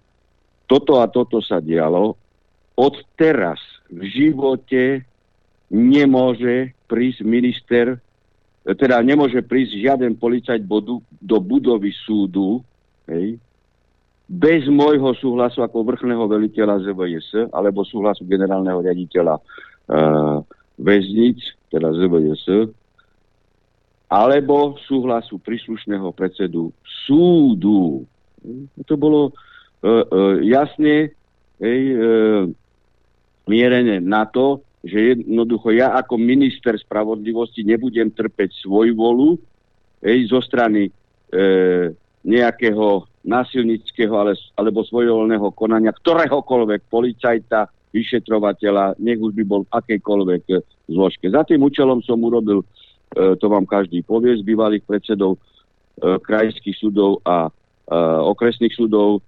Speaker 23: Toto a toto sa dialo. Od teraz v živote nemôže prísť minister teda nemôže prísť žiaden policajt bodu, do budovy súdu hej, bez môjho súhlasu ako vrchného veliteľa ZVS alebo súhlasu generálneho riaditeľa uh, väznic, teda ZVS, alebo súhlasu príslušného predsedu súdu. To bolo jasne hej, uh, mierené na to, že jednoducho ja ako minister spravodlivosti nebudem trpeť svoju volu ej, zo strany e, nejakého násilnického ale, alebo svojvoľného konania ktoréhokoľvek policajta, vyšetrovateľa, nech už by bol v akejkoľvek e, zložke. Za tým účelom som urobil, e, to vám každý povie, z bývalých predsedov e, krajských súdov a e, okresných súdov,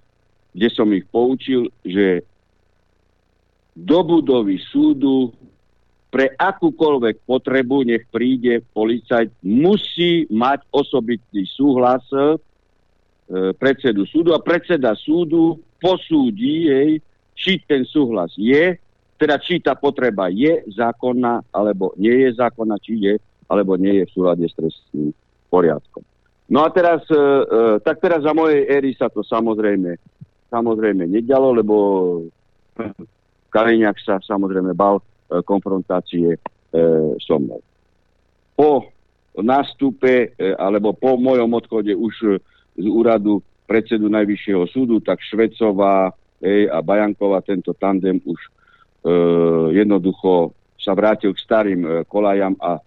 Speaker 23: kde som ich poučil, že do budovy súdu pre akúkoľvek potrebu, nech príde policajt, musí mať osobitný súhlas e, predsedu súdu a predseda súdu posúdi jej, či ten súhlas je, teda či tá potreba je zákonná, alebo nie je zákonná, či je, alebo nie je v súlade s trestným poriadkom. No a teraz, e, e, tak teraz za mojej éry sa to samozrejme, samozrejme nedialo, lebo Kaliňák sa samozrejme bal e, konfrontácie e, so mnou. Po nástupe e, alebo po mojom odchode už z úradu predsedu Najvyššieho súdu, tak Švecová ej, a Bajanková, tento tandem už e, jednoducho sa vrátil k starým e, kolajam a e,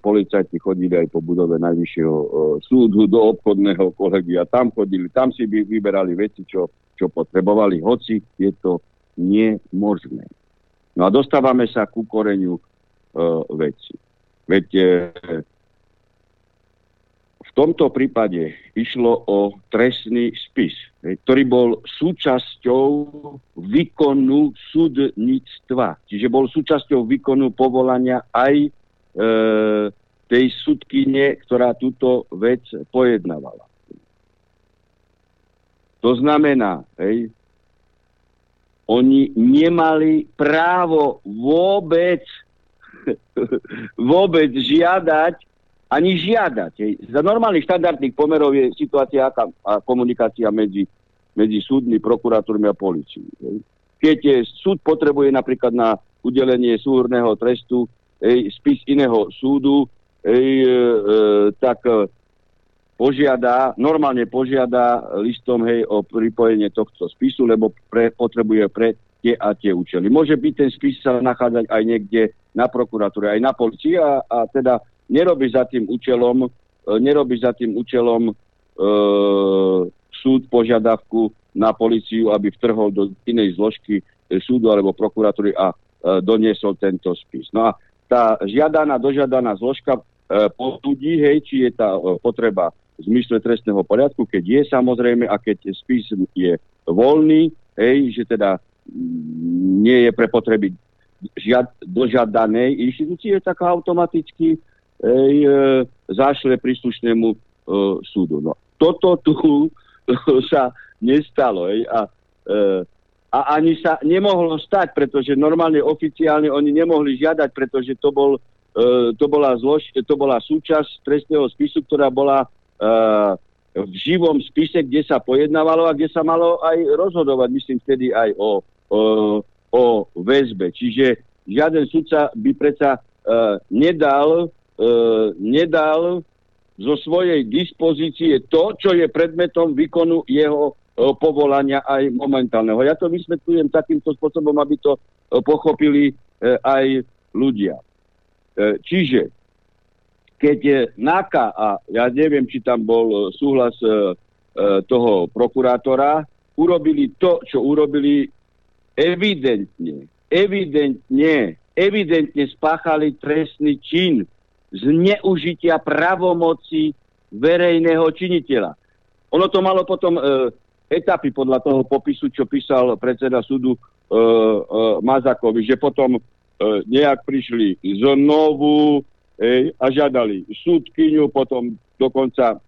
Speaker 23: policajti chodili aj po budove Najvyššieho e, súdu do obchodného kolegia. Tam chodili, tam si vyberali veci, čo, čo potrebovali, hoci je to nemožné. No a dostávame sa ku koreňu e, veci. Veď e, v tomto prípade išlo o trestný spis, ktorý bol súčasťou výkonu súdnictva. Čiže bol súčasťou výkonu povolania aj e, tej sudkyne, ktorá túto vec pojednávala. To znamená, hej, oni nemali právo vôbec, vôbec žiadať, ani žiadať. Hej. Za normálnych štandardných pomerov je situácia aká, a komunikácia medzi, medzi súdmi, prokurátormi a policií. Keď je, súd potrebuje napríklad na udelenie súhrného trestu hej, spis iného súdu, hej, e, e, tak požiada, normálne požiada listom hej, o pripojenie tohto spisu, lebo pre, potrebuje pre tie a tie účely. Môže byť ten spis sa nachádzať aj niekde na prokuratúre, aj na policii a, a teda nerobí za tým účelom, e, nerobí za tým účelom e, súd požiadavku na policiu, aby vtrhol do inej zložky súdu alebo prokuratúry a doniesol tento spis. No a tá žiadaná, dožiadaná zložka posúdi, hej, či je tá potreba v zmysle trestného poriadku, keď je samozrejme a keď spis je voľný, hej, že teda mm, nie je pre potreby žiad, dožiadanej inštitúcie, tak automaticky hej, e, zašle príslušnému e, súdu. No, toto tu sa nestalo. Hej, a, e, a ani sa nemohlo stať, pretože normálne oficiálne oni nemohli žiadať, pretože to, bol, e, to, bola, zlož, to bola súčasť trestného spisu, ktorá bola e, v živom spise, kde sa pojednávalo a kde sa malo aj rozhodovať, myslím vtedy aj o, o, o väzbe. Čiže žiaden sudca by predsa uh, nedal, uh, nedal zo svojej dispozície to, čo je predmetom výkonu jeho povolania aj momentálneho. Ja to vysvetľujem takýmto spôsobom, aby to uh, pochopili uh, aj ľudia. Čiže keď je NAKA, a ja neviem, či tam bol e, súhlas e, e, toho prokurátora, urobili to, čo urobili evidentne, evidentne, evidentne spáchali trestný čin zneužitia pravomoci verejného činiteľa. Ono to malo potom e, etapy podľa toho popisu, čo písal predseda súdu e, e, Mazakovi, že potom e, nejak prišli znovu, Ej, a žiadali súdkyňu, potom dokonca,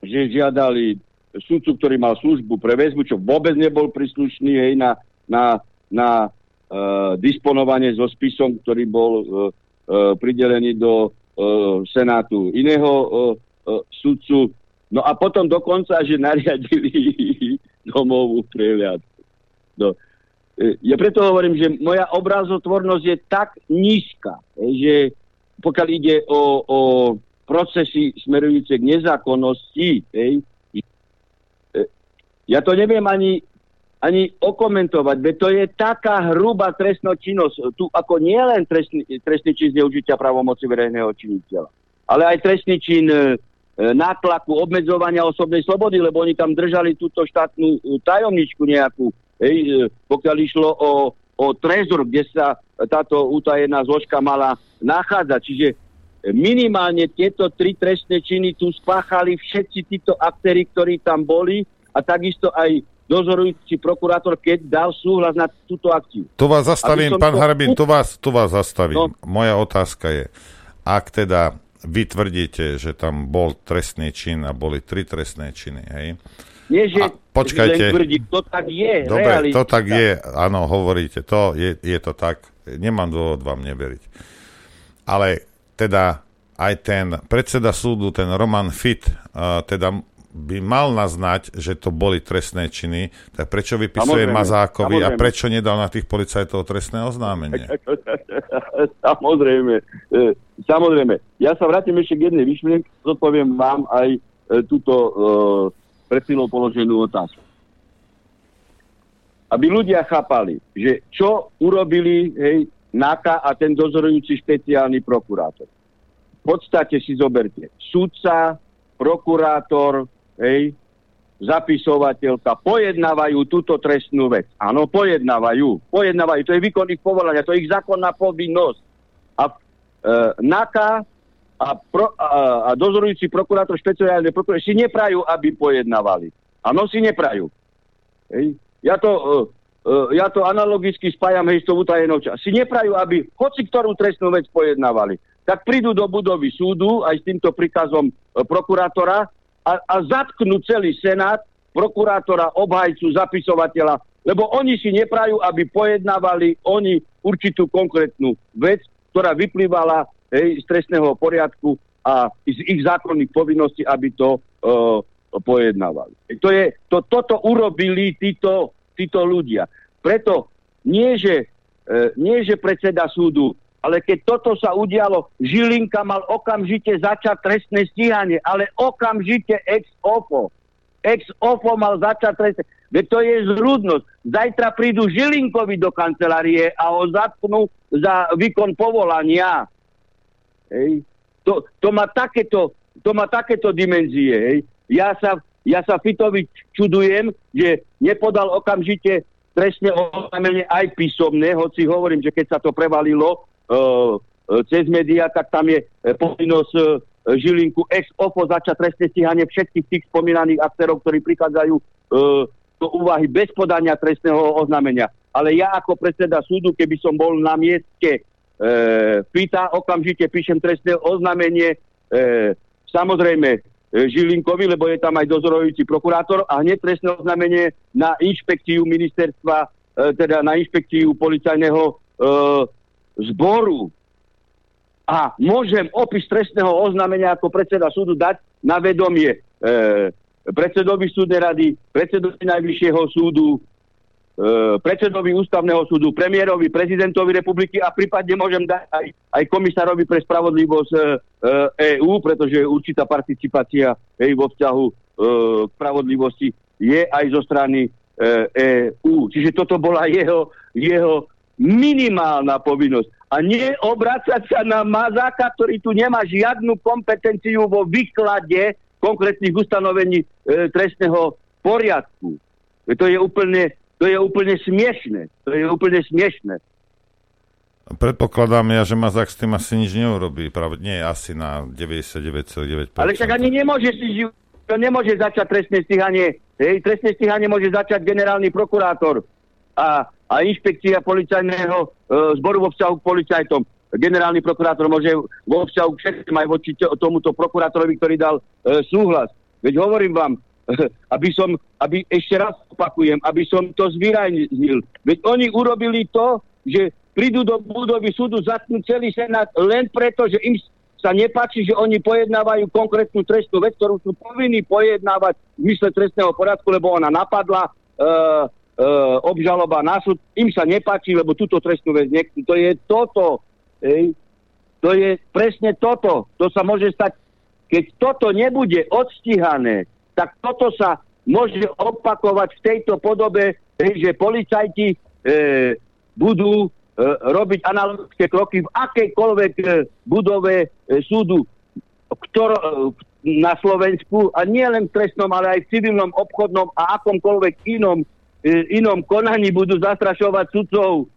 Speaker 23: že žiadali súdcu, ktorý mal službu pre väzbu, čo vôbec nebol príslušný hej, na, na, na uh, disponovanie so spisom, ktorý bol uh, uh, pridelený do uh, Senátu iného uh, uh, súdcu. No a potom dokonca, že nariadili domovú prehliadku. No. Ja preto hovorím, že moja obrazotvornosť je tak nízka, že pokiaľ ide o, o procesy smerujúce k nezákonnosti, hej, e, ja to neviem ani, ani okomentovať, veď to je taká hrubá trestná činnosť. Tu ako nie len trestný, trestný čin zneužitia pravomoci verejného činiteľa, ale aj trestný čin e, nátlaku, obmedzovania osobnej slobody, lebo oni tam držali túto štátnu e, tajomničku nejakú, hej, e, pokiaľ išlo o, o trezor, kde sa táto utajená zložka mala nachádzať. Čiže minimálne tieto tri trestné činy tu spáchali všetci títo aktéry, ktorí tam boli a takisto aj dozorujúci prokurátor, keď dal súhlas na túto akciu.
Speaker 3: Tu vás zastavím, pán to... Harbin, tu vás, tu vás zastavím. No. Moja otázka je, ak teda vy tvrdíte, že tam bol trestný čin a boli tri trestné činy, hej?
Speaker 23: Nie, že
Speaker 3: a, počkajte.
Speaker 23: Tvrdí, to tak je.
Speaker 3: Dobre, realita. to tak je, áno, hovoríte, to je, je to tak. Nemám dôvod vám neveriť. Ale teda aj ten predseda súdu, ten Roman Fit, uh, teda by mal naznať, že to boli trestné činy, tak prečo vypisuje samozrejme, Mazákovi samozrejme. a prečo nedal na tých policajtov trestné oznámenie?
Speaker 23: samozrejme, e, samozrejme. Ja sa vrátim ešte k jednej vyšmienke, zodpoviem vám aj e, túto e, pred chvíľou položenú otázku. Aby ľudia chápali, že čo urobili hej, NAKA a ten dozorujúci špeciálny prokurátor. V podstate si zoberte sudca, prokurátor, hej, zapisovateľka pojednávajú túto trestnú vec. Áno, pojednávajú. Pojednávajú. To je výkon ich povolania, to je ich zákonná povinnosť. A e, NAKA a, pro, a, a dozorujúci prokurátor, špeciálny prokurátor si neprajú, aby pojednávali. Áno, si neprajú. Hej. Ja to, e, E, ja to analogicky spájam hej s tou utajenou časť. Si neprajú, aby hoci ktorú trestnú vec pojednávali. Tak prídu do budovy súdu aj s týmto príkazom e, prokurátora a, a zatknú celý senát, prokurátora, obhajcu, zapisovateľa, lebo oni si neprajú, aby pojednávali oni určitú konkrétnu vec, ktorá vyplývala hej, z trestného poriadku a z ich zákonných povinností, aby to uh, pojednávali. To je, to, toto urobili títo títo ľudia. Preto nie, že, e, nie, že predseda súdu, ale keď toto sa udialo, Žilinka mal okamžite začať trestné stíhanie, ale okamžite ex ofo. Ex ofo mal začať trestné. Veď to je zrúdnosť. Zajtra prídu Žilinkovi do kancelárie a ho zatknú za výkon povolania. Hej. To, to, má takéto, to má takéto dimenzie. Hej. ja sa, ja sa Fitovi čudujem, že nepodal okamžite trestné oznámenie aj písomné, hoci hovorím, že keď sa to prevalilo cez médiá, tak tam je povinnosť uh, Žilinku ex ofo začať trestné stíhanie všetkých tých spomínaných aktérov, ktorí prichádzajú uh, do úvahy bez podania trestného oznámenia. Ale ja ako predseda súdu, keby som bol na mieste e, pýta, okamžite píšem trestné oznámenie, e, samozrejme e, Žilinkovi, lebo je tam aj dozorujúci prokurátor a hneď trestné oznámenie na inšpekciu ministerstva, e, teda na inšpekciu policajného e, zboru. A môžem opis trestného oznámenia ako predseda súdu dať na vedomie e, predsedovi súdnej rady, predsedovi Najvyššieho súdu, E, predsedovi ústavného súdu, premiérovi, prezidentovi republiky a prípadne môžem dať aj, aj komisárovi pre spravodlivosť EÚ, e, pretože určitá participácia hej, vo vzťahu e, spravodlivosti je aj zo strany EÚ. Čiže toto bola jeho, jeho minimálna povinnosť. A nie obracať sa na Mazáka, ktorý tu nemá žiadnu kompetenciu vo výklade konkrétnych ustanovení e, trestného poriadku. To je úplne to je úplne smiešne. To je úplne smiešne.
Speaker 3: Predpokladám ja, že Mazák s tým asi nič neurobí. Pravde, nie, asi na 99,9%.
Speaker 23: Ale však ani nemôže si to nemôže začať trestné stíhanie. Hej, trestné stíhanie môže začať generálny prokurátor a, a inšpekcia policajného e, zboru vo vzťahu k policajtom. Generálny prokurátor môže vo vzťahu k všetkým aj voči tomuto prokurátorovi, ktorý dal e, súhlas. Veď hovorím vám, aby som, aby ešte raz opakujem, aby som to zvýraznil. Veď oni urobili to, že prídu do budovy súdu, zatknú celý senát len preto, že im sa nepáči, že oni pojednávajú konkrétnu trestnú vec, ktorú sú povinní pojednávať v mysle trestného poriadku, lebo ona napadla, uh, obžaloba na súd, im sa nepáči, lebo túto trestnú vec nechcú. To je toto. Ej. To je presne toto. To sa môže stať, keď toto nebude odstíhané, tak toto sa môže opakovať v tejto podobe, že policajti e, budú e, robiť analogické kroky v akejkoľvek e, budove e, súdu ktor, na Slovensku a nie len v trestnom, ale aj v civilnom, obchodnom a akomkoľvek inom, inom konaní budú zastrašovať sudcov.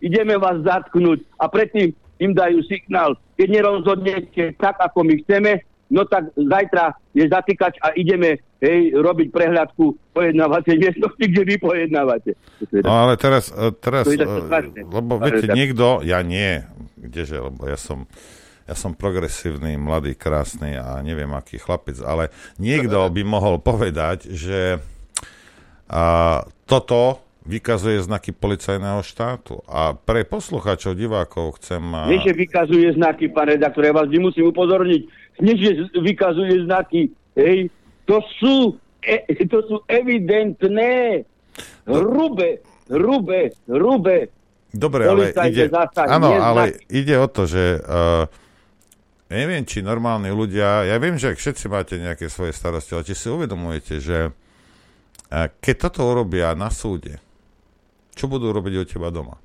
Speaker 23: Ideme vás zatknúť a predtým im dajú signál, keď nerozhodnete tak, ako my chceme, no tak zajtra je zatýkač a ideme hej, robiť prehľadku pojednávacej miestnosti, kde vy pojednávate.
Speaker 3: No ale teraz, e, teraz e, lebo viete, niekto, ja nie, kdeže, lebo ja som ja som progresívny, mladý, krásny a neviem aký chlapec, ale niekto by mohol povedať, že a, toto vykazuje znaky policajného štátu. A pre poslucháčov, divákov chcem...
Speaker 23: Nie, že vykazuje znaky, pán redaktor, ja vás musím upozorniť, nie, že vykazuje znaky. Hej, to sú, e, to sú evidentné, hrubé, hrubé, hrubé.
Speaker 3: Dobre, ale ide, áno, ale ide o to, že uh, neviem, či normálni ľudia, ja viem, že všetci máte nejaké svoje starosti, ale či si uvedomujete, že keď toto urobia na súde, čo budú robiť o teba doma?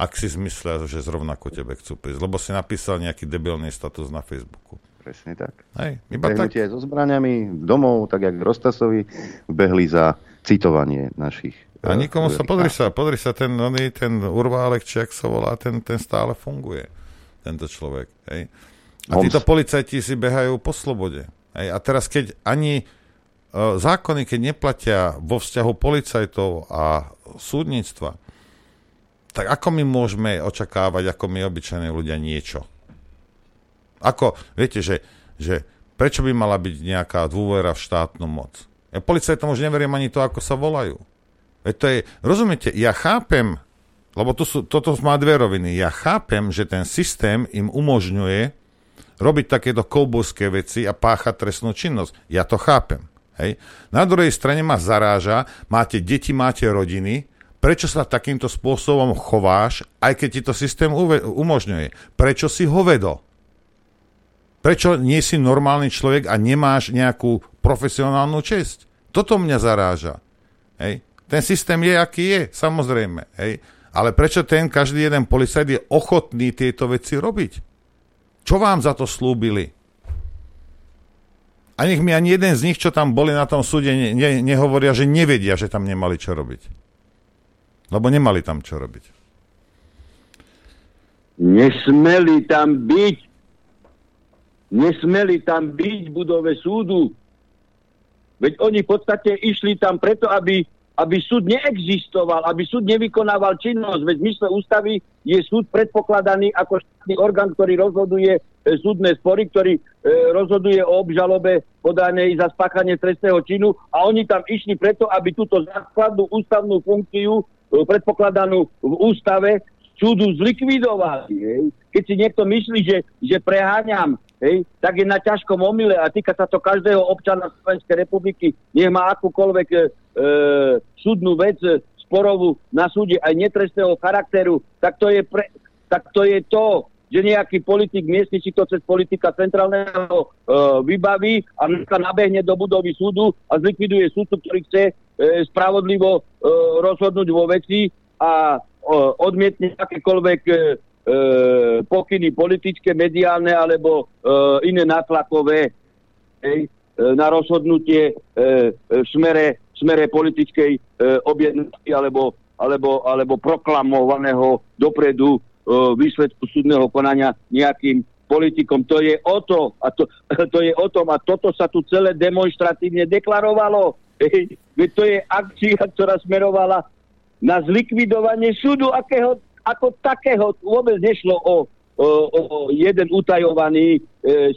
Speaker 3: Ak si zmyslia, že zrovna ku tebe chcú prísť, lebo si napísal nejaký debilný status na Facebooku.
Speaker 2: Presne tak.
Speaker 3: Hej, iba tak.
Speaker 2: aj so zbraniami domov, tak jak Rostasovi, behli za citovanie našich.
Speaker 3: A eh, nikomu sa, pozri sa, pozri sa, ten, oný, ten urválek, či ak sa volá, ten, ten stále funguje, tento človek. Hej. A títo policajti si behajú po slobode. Hej. A teraz, keď ani zákony, keď neplatia vo vzťahu policajtov a súdnictva, tak ako my môžeme očakávať, ako my obyčajní ľudia niečo? Ako, viete, že, že prečo by mala byť nejaká dôvera v štátnu moc? Ja policajtom už neverím ani to, ako sa volajú. Veď to je, rozumiete, ja chápem, lebo to sú, toto má dve roviny. Ja chápem, že ten systém im umožňuje robiť takéto koubojské veci a páchať trestnú činnosť. Ja to chápem. Hej. Na druhej strane ma zaráža, máte deti, máte rodiny, prečo sa takýmto spôsobom chováš, aj keď ti to systém uve- umožňuje? Prečo si ho vedol? Prečo nie si normálny človek a nemáš nejakú profesionálnu česť? Toto mňa zaráža. Hej. Ten systém je, aký je, samozrejme. Hej. Ale prečo ten každý jeden policajt je ochotný tieto veci robiť? Čo vám za to slúbili? A nech mi ani jeden z nich, čo tam boli na tom súde, ne, ne, nehovoria, že nevedia, že tam nemali čo robiť. Lebo nemali tam čo robiť.
Speaker 23: Nesmeli tam byť. Nesmeli tam byť v budove súdu. Veď oni v podstate išli tam preto, aby aby súd neexistoval, aby súd nevykonával činnosť. Veď v mysle ústavy je súd predpokladaný ako štátny orgán, ktorý rozhoduje e, súdne spory, ktorý e, rozhoduje o obžalobe podanej za spáchanie trestného činu a oni tam išli preto, aby túto základnú ústavnú funkciu e, predpokladanú v ústave súdu zlikvidovali. Hej. Keď si niekto myslí, že, že preháňam, hej, tak je na ťažkom omyle a týka sa to každého občana Slovenskej republiky, nech má akúkoľvek e, súdnu vec e, sporovú na súde aj netrestného charakteru, tak to je, pre, tak to, je to, že nejaký politik miestny si to cez politika centrálneho e, vybaví a nabehne do budovy súdu a zlikviduje súdcu, ktorý chce e, spravodlivo e, rozhodnúť vo veci a odmietne akékoľvek e, e, pokyny politické, mediálne alebo e, iné nátlakové e, na rozhodnutie e, e, v smere, smere politickej e, objednávky alebo, alebo, alebo proklamovaného dopredu e, výsledku súdneho konania nejakým politikom. To je o to, a to, to je o tom, a toto sa tu celé demonstratívne deklarovalo. Hej, to je akcia, ktorá smerovala na zlikvidovanie súdu akého, ako takého. Vôbec nešlo o, o, o jeden utajovaný e,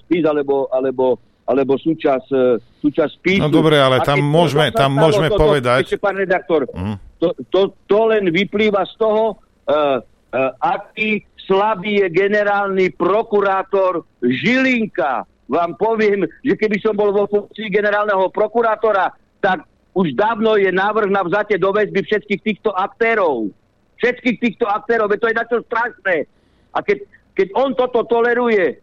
Speaker 23: spis alebo, alebo, alebo súčasť, e, súčasť spisu.
Speaker 3: No dobre, ale tam môžeme, tam môžeme to, povedať...
Speaker 23: Ešte, pán redaktor, mm. to, to, to len vyplýva z toho, uh, uh, aký slabý je generálny prokurátor Žilinka. Vám poviem, že keby som bol vo funkcii generálneho prokurátora, tak už dávno je návrh na vzatie do väzby všetkých týchto aktérov. Všetkých týchto aktérov, veď to je čo strašné. A keď, keď on toto toleruje,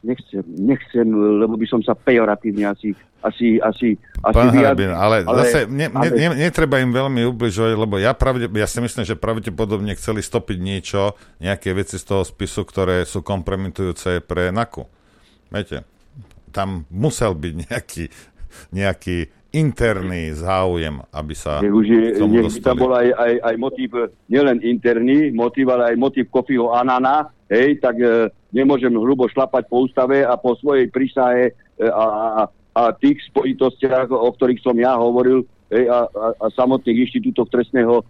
Speaker 23: nechcem, nechcem, lebo by som sa pejoratívne asi, asi, asi, asi
Speaker 3: Pán Harabin, ale, ale zase ne, ne, ne, netreba im veľmi ubližovať, lebo ja, pravde, ja si myslím, že pravdepodobne chceli stopiť niečo, nejaké veci z toho spisu, ktoré sú kompromitujúce pre NAKU. Viete, tam musel byť nejaký, nejaký interný záujem, aby sa
Speaker 23: už je, k tomu dostali. Tam bol aj, aj, aj motív, nielen interný motív, ale aj motív Kofiho Anana, hej, tak e, nemôžem hrubo šlapať po ústave a po svojej prísahe e, a, a, a tých spojitostiach, o ktorých som ja hovoril, hej, a, a, a samotných inštitútoch trestného e,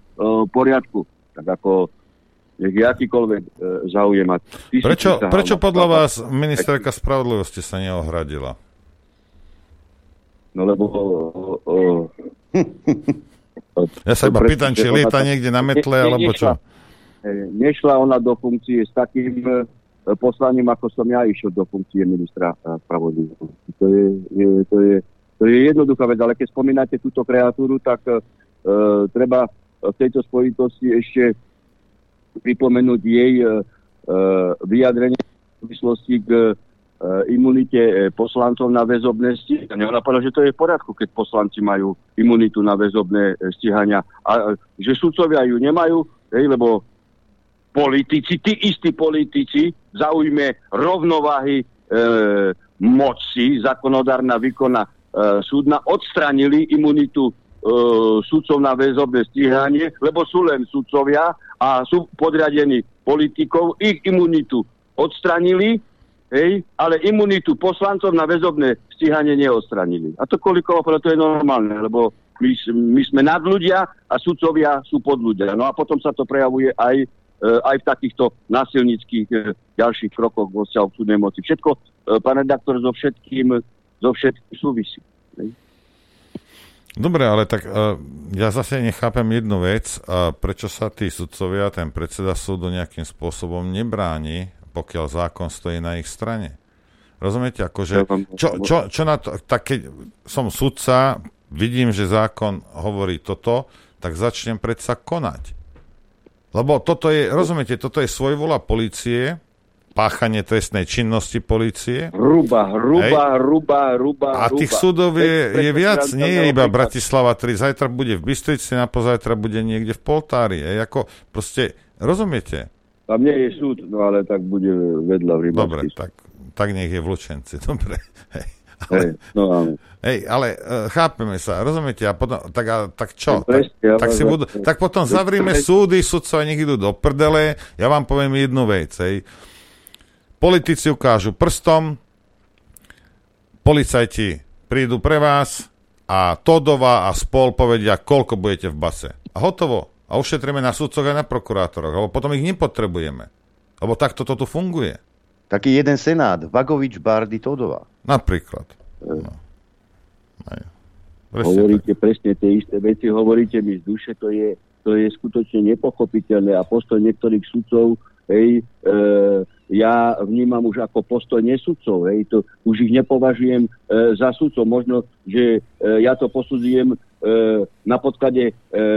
Speaker 23: poriadku. Tak ako akýkoľvek e, záujem.
Speaker 3: Prečo, prečo podľa vás ministerka spravodlivosti sa neohradila?
Speaker 23: No lebo... O,
Speaker 3: o, ja sa iba pýtam, či lieta niekde na metle, alebo čo?
Speaker 23: Nešla ona do funkcie s takým e, poslaním, ako som ja išiel do funkcie ministra e, spravodlivosti. To je, je, to, je, to je jednoduchá vec, ale keď spomínate túto kreatúru, tak uh, treba v tejto spojitosti ešte pripomenúť jej uh, vyjadrenie v súvislosti k E, imunite e, poslancov na väzobné stíhania. Ona povedala, že to je v poriadku, keď poslanci majú imunitu na väzobné e, stíhania. A že sudcovia ju nemajú, hej, lebo politici, tí istí politici zaujme rovnováhy e, moci, zákonodárna výkona e, súdna, odstranili imunitu e, sudcov na väzobné stíhanie, lebo sú len sudcovia a sú podriadení politikov, ich imunitu odstranili hej, ale imunitu poslancov na väzobné stíhanie neostranili. A to kolikovo, to je normálne, lebo my, my sme nad ľudia a sudcovia sú pod ľudia. No a potom sa to prejavuje aj, aj v takýchto násilnických e, ďalších krokoch vo vzťahu k súdnej moci. Všetko, e, pán redaktor, so všetkým, so všetkým súvisí.
Speaker 3: Dobre, ale tak ja zase nechápem jednu vec, prečo sa tí sudcovia, ten predseda súdu nejakým spôsobom nebráni pokiaľ zákon stojí na ich strane. Rozumiete? Akože, čo, čo, čo na to, tak keď som sudca, vidím, že zákon hovorí toto, tak začnem predsa konať. Lebo toto je, rozumiete, toto je svojvola policie, páchanie trestnej činnosti policie.
Speaker 23: Hruba, hruba, hruba, hruba.
Speaker 3: A tých súdov je, je viac, nie je iba Bratislava 3, zajtra bude v Bystrici, na pozajtra bude niekde v Poltári. Hej, ako proste, rozumiete?
Speaker 23: Tam nie je súd, no ale tak bude vedľa v
Speaker 3: Dobre, tak, tak nech je v Lučenci, dobre. Hej.
Speaker 23: Hej, no áno.
Speaker 3: Hej, ale uh, chápeme sa, rozumiete? A potom, tak, a, tak čo? Tak, tak, si budú, tak potom
Speaker 23: za-
Speaker 3: zavrime súdy, sudcovia nech idú do prdele. Ja vám poviem jednu vec. Hej. Politici ukážu prstom, policajti prídu pre vás a Todova a spol povedia, koľko budete v base. A hotovo. A ušetríme na súdcoch aj na prokurátoroch, lebo potom ich nepotrebujeme. Lebo takto to tu funguje.
Speaker 2: Taký jeden senát, Vagovič, Bardy, Todová.
Speaker 3: Napríklad. No. Presne
Speaker 23: hovoríte presne tie isté veci, hovoríte mi z duše, to je, to je skutočne nepochopiteľné a postoj niektorých sudcov, hej, e, ja vnímam už ako postoj nesudcov, hej, to už ich nepovažujem e, za sudcov. Možno, že e, ja to posudzujem e, na podklade e,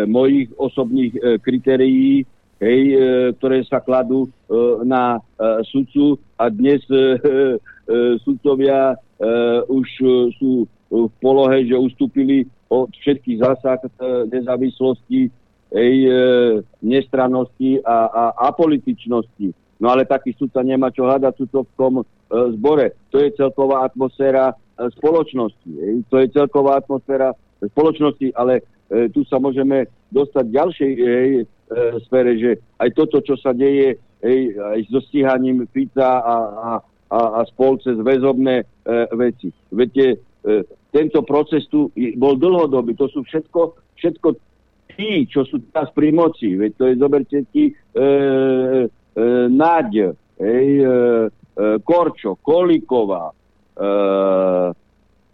Speaker 23: mojich osobných e, kritérií, hej, e, ktoré sa kladú e, na e, sudcu a dnes e, e, sudcovia e, už e, sú v polohe, že ustúpili od všetkých zásad e, nezávislosti, hej, e, nestrannosti a, a apolitičnosti. No ale taký sudca nemá čo hľadať sudcovskom e, zbore. To je celková atmosféra e, spoločnosti. Hej. To je celková atmosféra spoločnosti, ale e, tu sa môžeme dostať ďalšej hej, e, sfére, že aj toto, čo sa deje hej, aj so stíhaním Fica a, a, a, a spol cez väzobné e, veci. Viete, tento proces tu bol dlhodobý. To sú všetko, všetko tí, čo sú teraz pri moci. Veď to je, zoberte ti, e, e, hej, e, e, Korčo, Kolíková, e,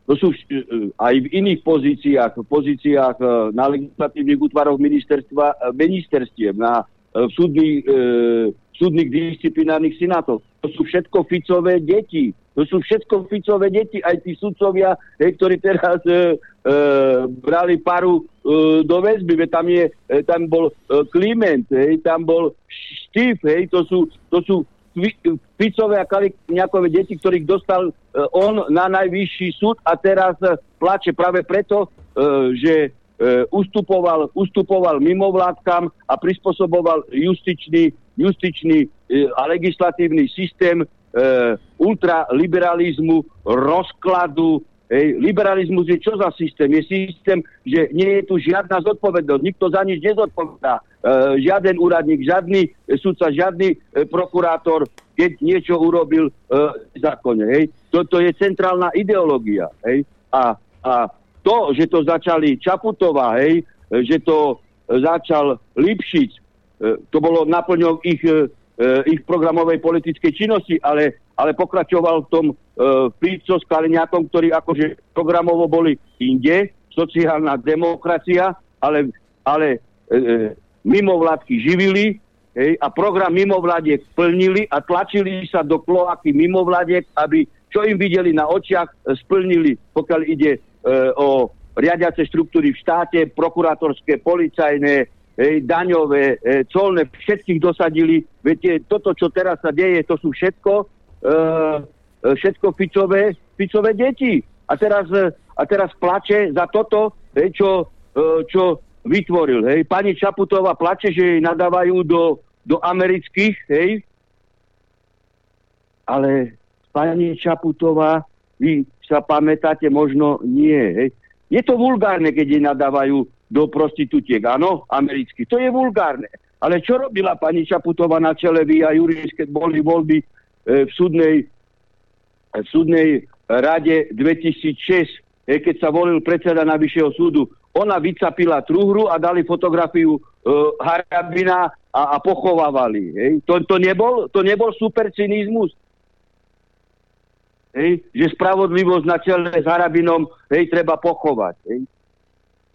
Speaker 23: to sú e, aj v iných pozíciách, v pozíciách e, na legislatívnych útvaroch ministerstva, e, ministerstiev, na e, v súdnych, e, súdnych disciplinárnych senátoch. To sú všetko Ficové deti. To sú všetko Ficové deti, aj tí sudcovia, hej, ktorí teraz e, e, brali paru e, do väzby, veď tam, je, e, tam bol e, Kliment, hej, tam bol Štív, hej, to sú, to sú Fi- Ficové a Kaliňákové deti, ktorých dostal e, on na najvyšší súd a teraz e, plače práve preto, e, že e, ustupoval, ustupoval mimovládkam a prispôsoboval justičný, justičný e, a legislatívny systém ultraliberalizmu, rozkladu. Hej. Liberalizmus je čo za systém? Je systém, že nie je tu žiadna zodpovednosť, nikto za nič nezodpovedá. E, žiaden úradník, žiadny sudca, žiadny e, prokurátor, keď niečo urobil e, zákone. Hej. Toto je centrálna ideológia. Hej. A, a to, že to začali Čaputová, hej, e, že to e, začal Lipšic, e, to bolo naplňou ich, e, e, ich programovej politickej činnosti, ale, ale pokračoval v tom e, Fico s Kaliňákom, ktorí akože programovo boli inde, sociálna demokracia, ale, ale e, mimovládky živili hej, a program mimovládiek plnili a tlačili sa do kloaky mimovládiek, aby čo im videli na očiach, splnili, pokiaľ ide e, o riadiace štruktúry v štáte, prokurátorské, policajné, daňové, e, colné, všetkých dosadili. Viete, toto, čo teraz sa deje, to sú všetko, e, e, všetko Ficové, Ficové deti. A teraz, e, a teraz plače za toto, čo, e, čo vytvoril. Hej. Pani Čaputová plače, že jej nadávajú do, do amerických, hej, ale pani Čaputová, vy sa pamätáte, možno nie. Hej. Je to vulgárne, keď jej nadávajú do prostitútiek, áno, americky. To je vulgárne. Ale čo robila pani Čaputová na čele vy a Juris, keď boli voľby e, v súdnej, v súdnej rade 2006, e, keď sa volil predseda Najvyššieho súdu. Ona vycapila truhru a dali fotografiu e, Harabina a, a pochovávali. Hej. To, to, nebol, to nebol super cynizmus. Hej, že spravodlivosť na čele s Harabinom hej, treba pochovať. Hej.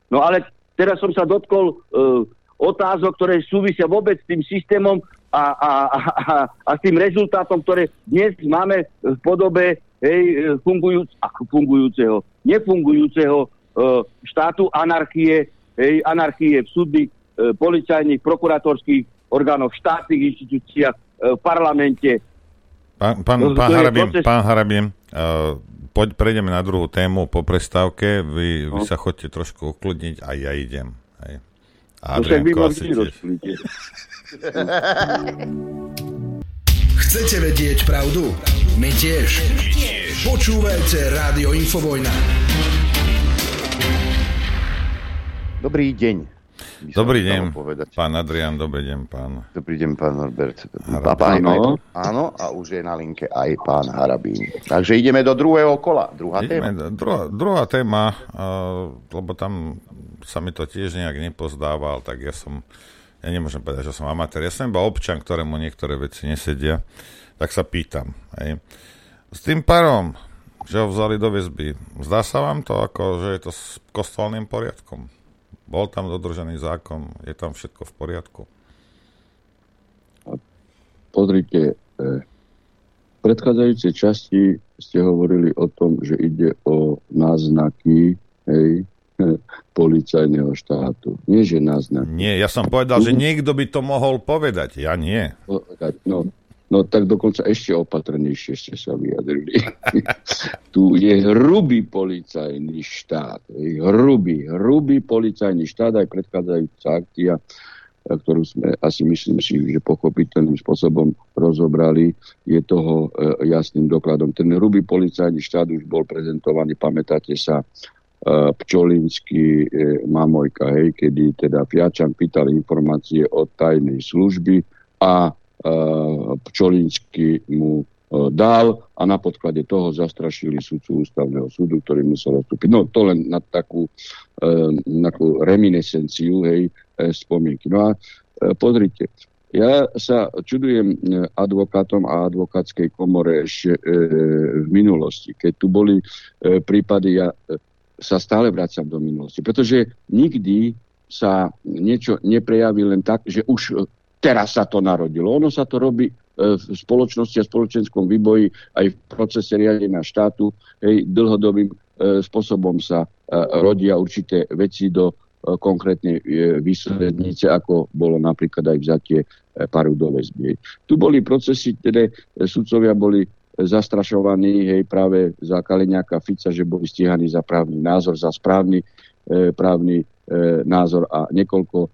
Speaker 23: No ale teraz som sa dotkol uh, otázok, ktoré súvisia vôbec s tým systémom a, a, a, a, a s tým rezultátom, ktoré dnes máme v podobe hej, fungujúc, fungujúceho, nefungujúceho uh, štátu anarchie, hej, anarchie v súdnych, uh, policajných, prokurátorských orgánoch, štátnych inštitúciách, uh, v parlamente,
Speaker 3: Pán, pán, pán Harabin,
Speaker 23: proces-
Speaker 3: pán Harabin uh, poď, prejdeme na druhú tému po prestávke. Vy, vy
Speaker 23: No.
Speaker 3: sa chodte trošku ukludniť a ja idem. Hej. A
Speaker 23: No vy
Speaker 3: Adrianko
Speaker 23: ma
Speaker 3: asi tiež.
Speaker 6: Chcete vedieť pravdu? My tiež. Počúvajte Rádio Infovojna.
Speaker 2: Dobrý deň.
Speaker 3: Dobrý deň, pán Adrian, dobrý deň, pán.
Speaker 2: Dobrý deň, pán Norbert.
Speaker 3: Áno.
Speaker 2: Áno, a už je na linke aj pán Harabín. Takže ideme do druhého kola. Druhá
Speaker 3: Ideme,
Speaker 2: téma.
Speaker 3: druhá, druhá téma, uh, lebo tam sa mi to tiež nejak nepozdával, tak ja som, ja nemôžem povedať, že som amatér, ja som iba občan, ktorému niektoré veci nesedia, tak sa pýtam. Hej. S tým parom, že ho vzali do väzby, zdá sa vám to, ako, že je to s kostolným poriadkom? Bol tam dodržený zákon, je tam všetko v poriadku?
Speaker 23: Pozrite, e, v predchádzajúcej časti ste hovorili o tom, že ide o náznaky hej, policajného štátu. Nie, že náznaky.
Speaker 3: Nie, ja som povedal, že niekto by to mohol povedať, ja nie.
Speaker 23: No, no tak dokonca ešte opatrnejšie ste sa vyjadrili. tu je hrubý policajný štát. Hrubý, hrubý policajný štát, aj predchádzajúca akcia, e, ktorú sme asi myslím si, že pochopiteľným spôsobom rozobrali, je toho e, jasným dokladom. Ten hrubý policajný štát už bol prezentovaný, pamätáte sa, e, Pčolinsky, e, Mamojka, hej, kedy teda Fiačan pýtal informácie od tajnej služby a e, Pčolinsky mu e, dal a na podklade toho zastrašili sudcu ústavného súdu, ktorý musel odstúpiť. No to len na takú, e, na takú reminiscenciu, hej, spomienky. No a pozrite, ja sa čudujem advokátom a advokátskej komore ešte v minulosti, keď tu boli prípady, ja sa stále vracam do minulosti, pretože nikdy sa niečo neprejaví len tak, že už teraz sa to narodilo. Ono sa to robí e, v spoločnosti a spoločenskom výboji aj v procese riadenia štátu. Hej, dlhodobým e, spôsobom sa e, rodia určité veci do konkrétnej výslednice, ako bolo napríklad aj vzatie paru do väzby. Tu boli procesy, kde e, sudcovia boli zastrašovaní hej, práve za Kaliňáka Fica, že boli stíhaní za právny názor, za správny e, právny e, názor a niekoľko e,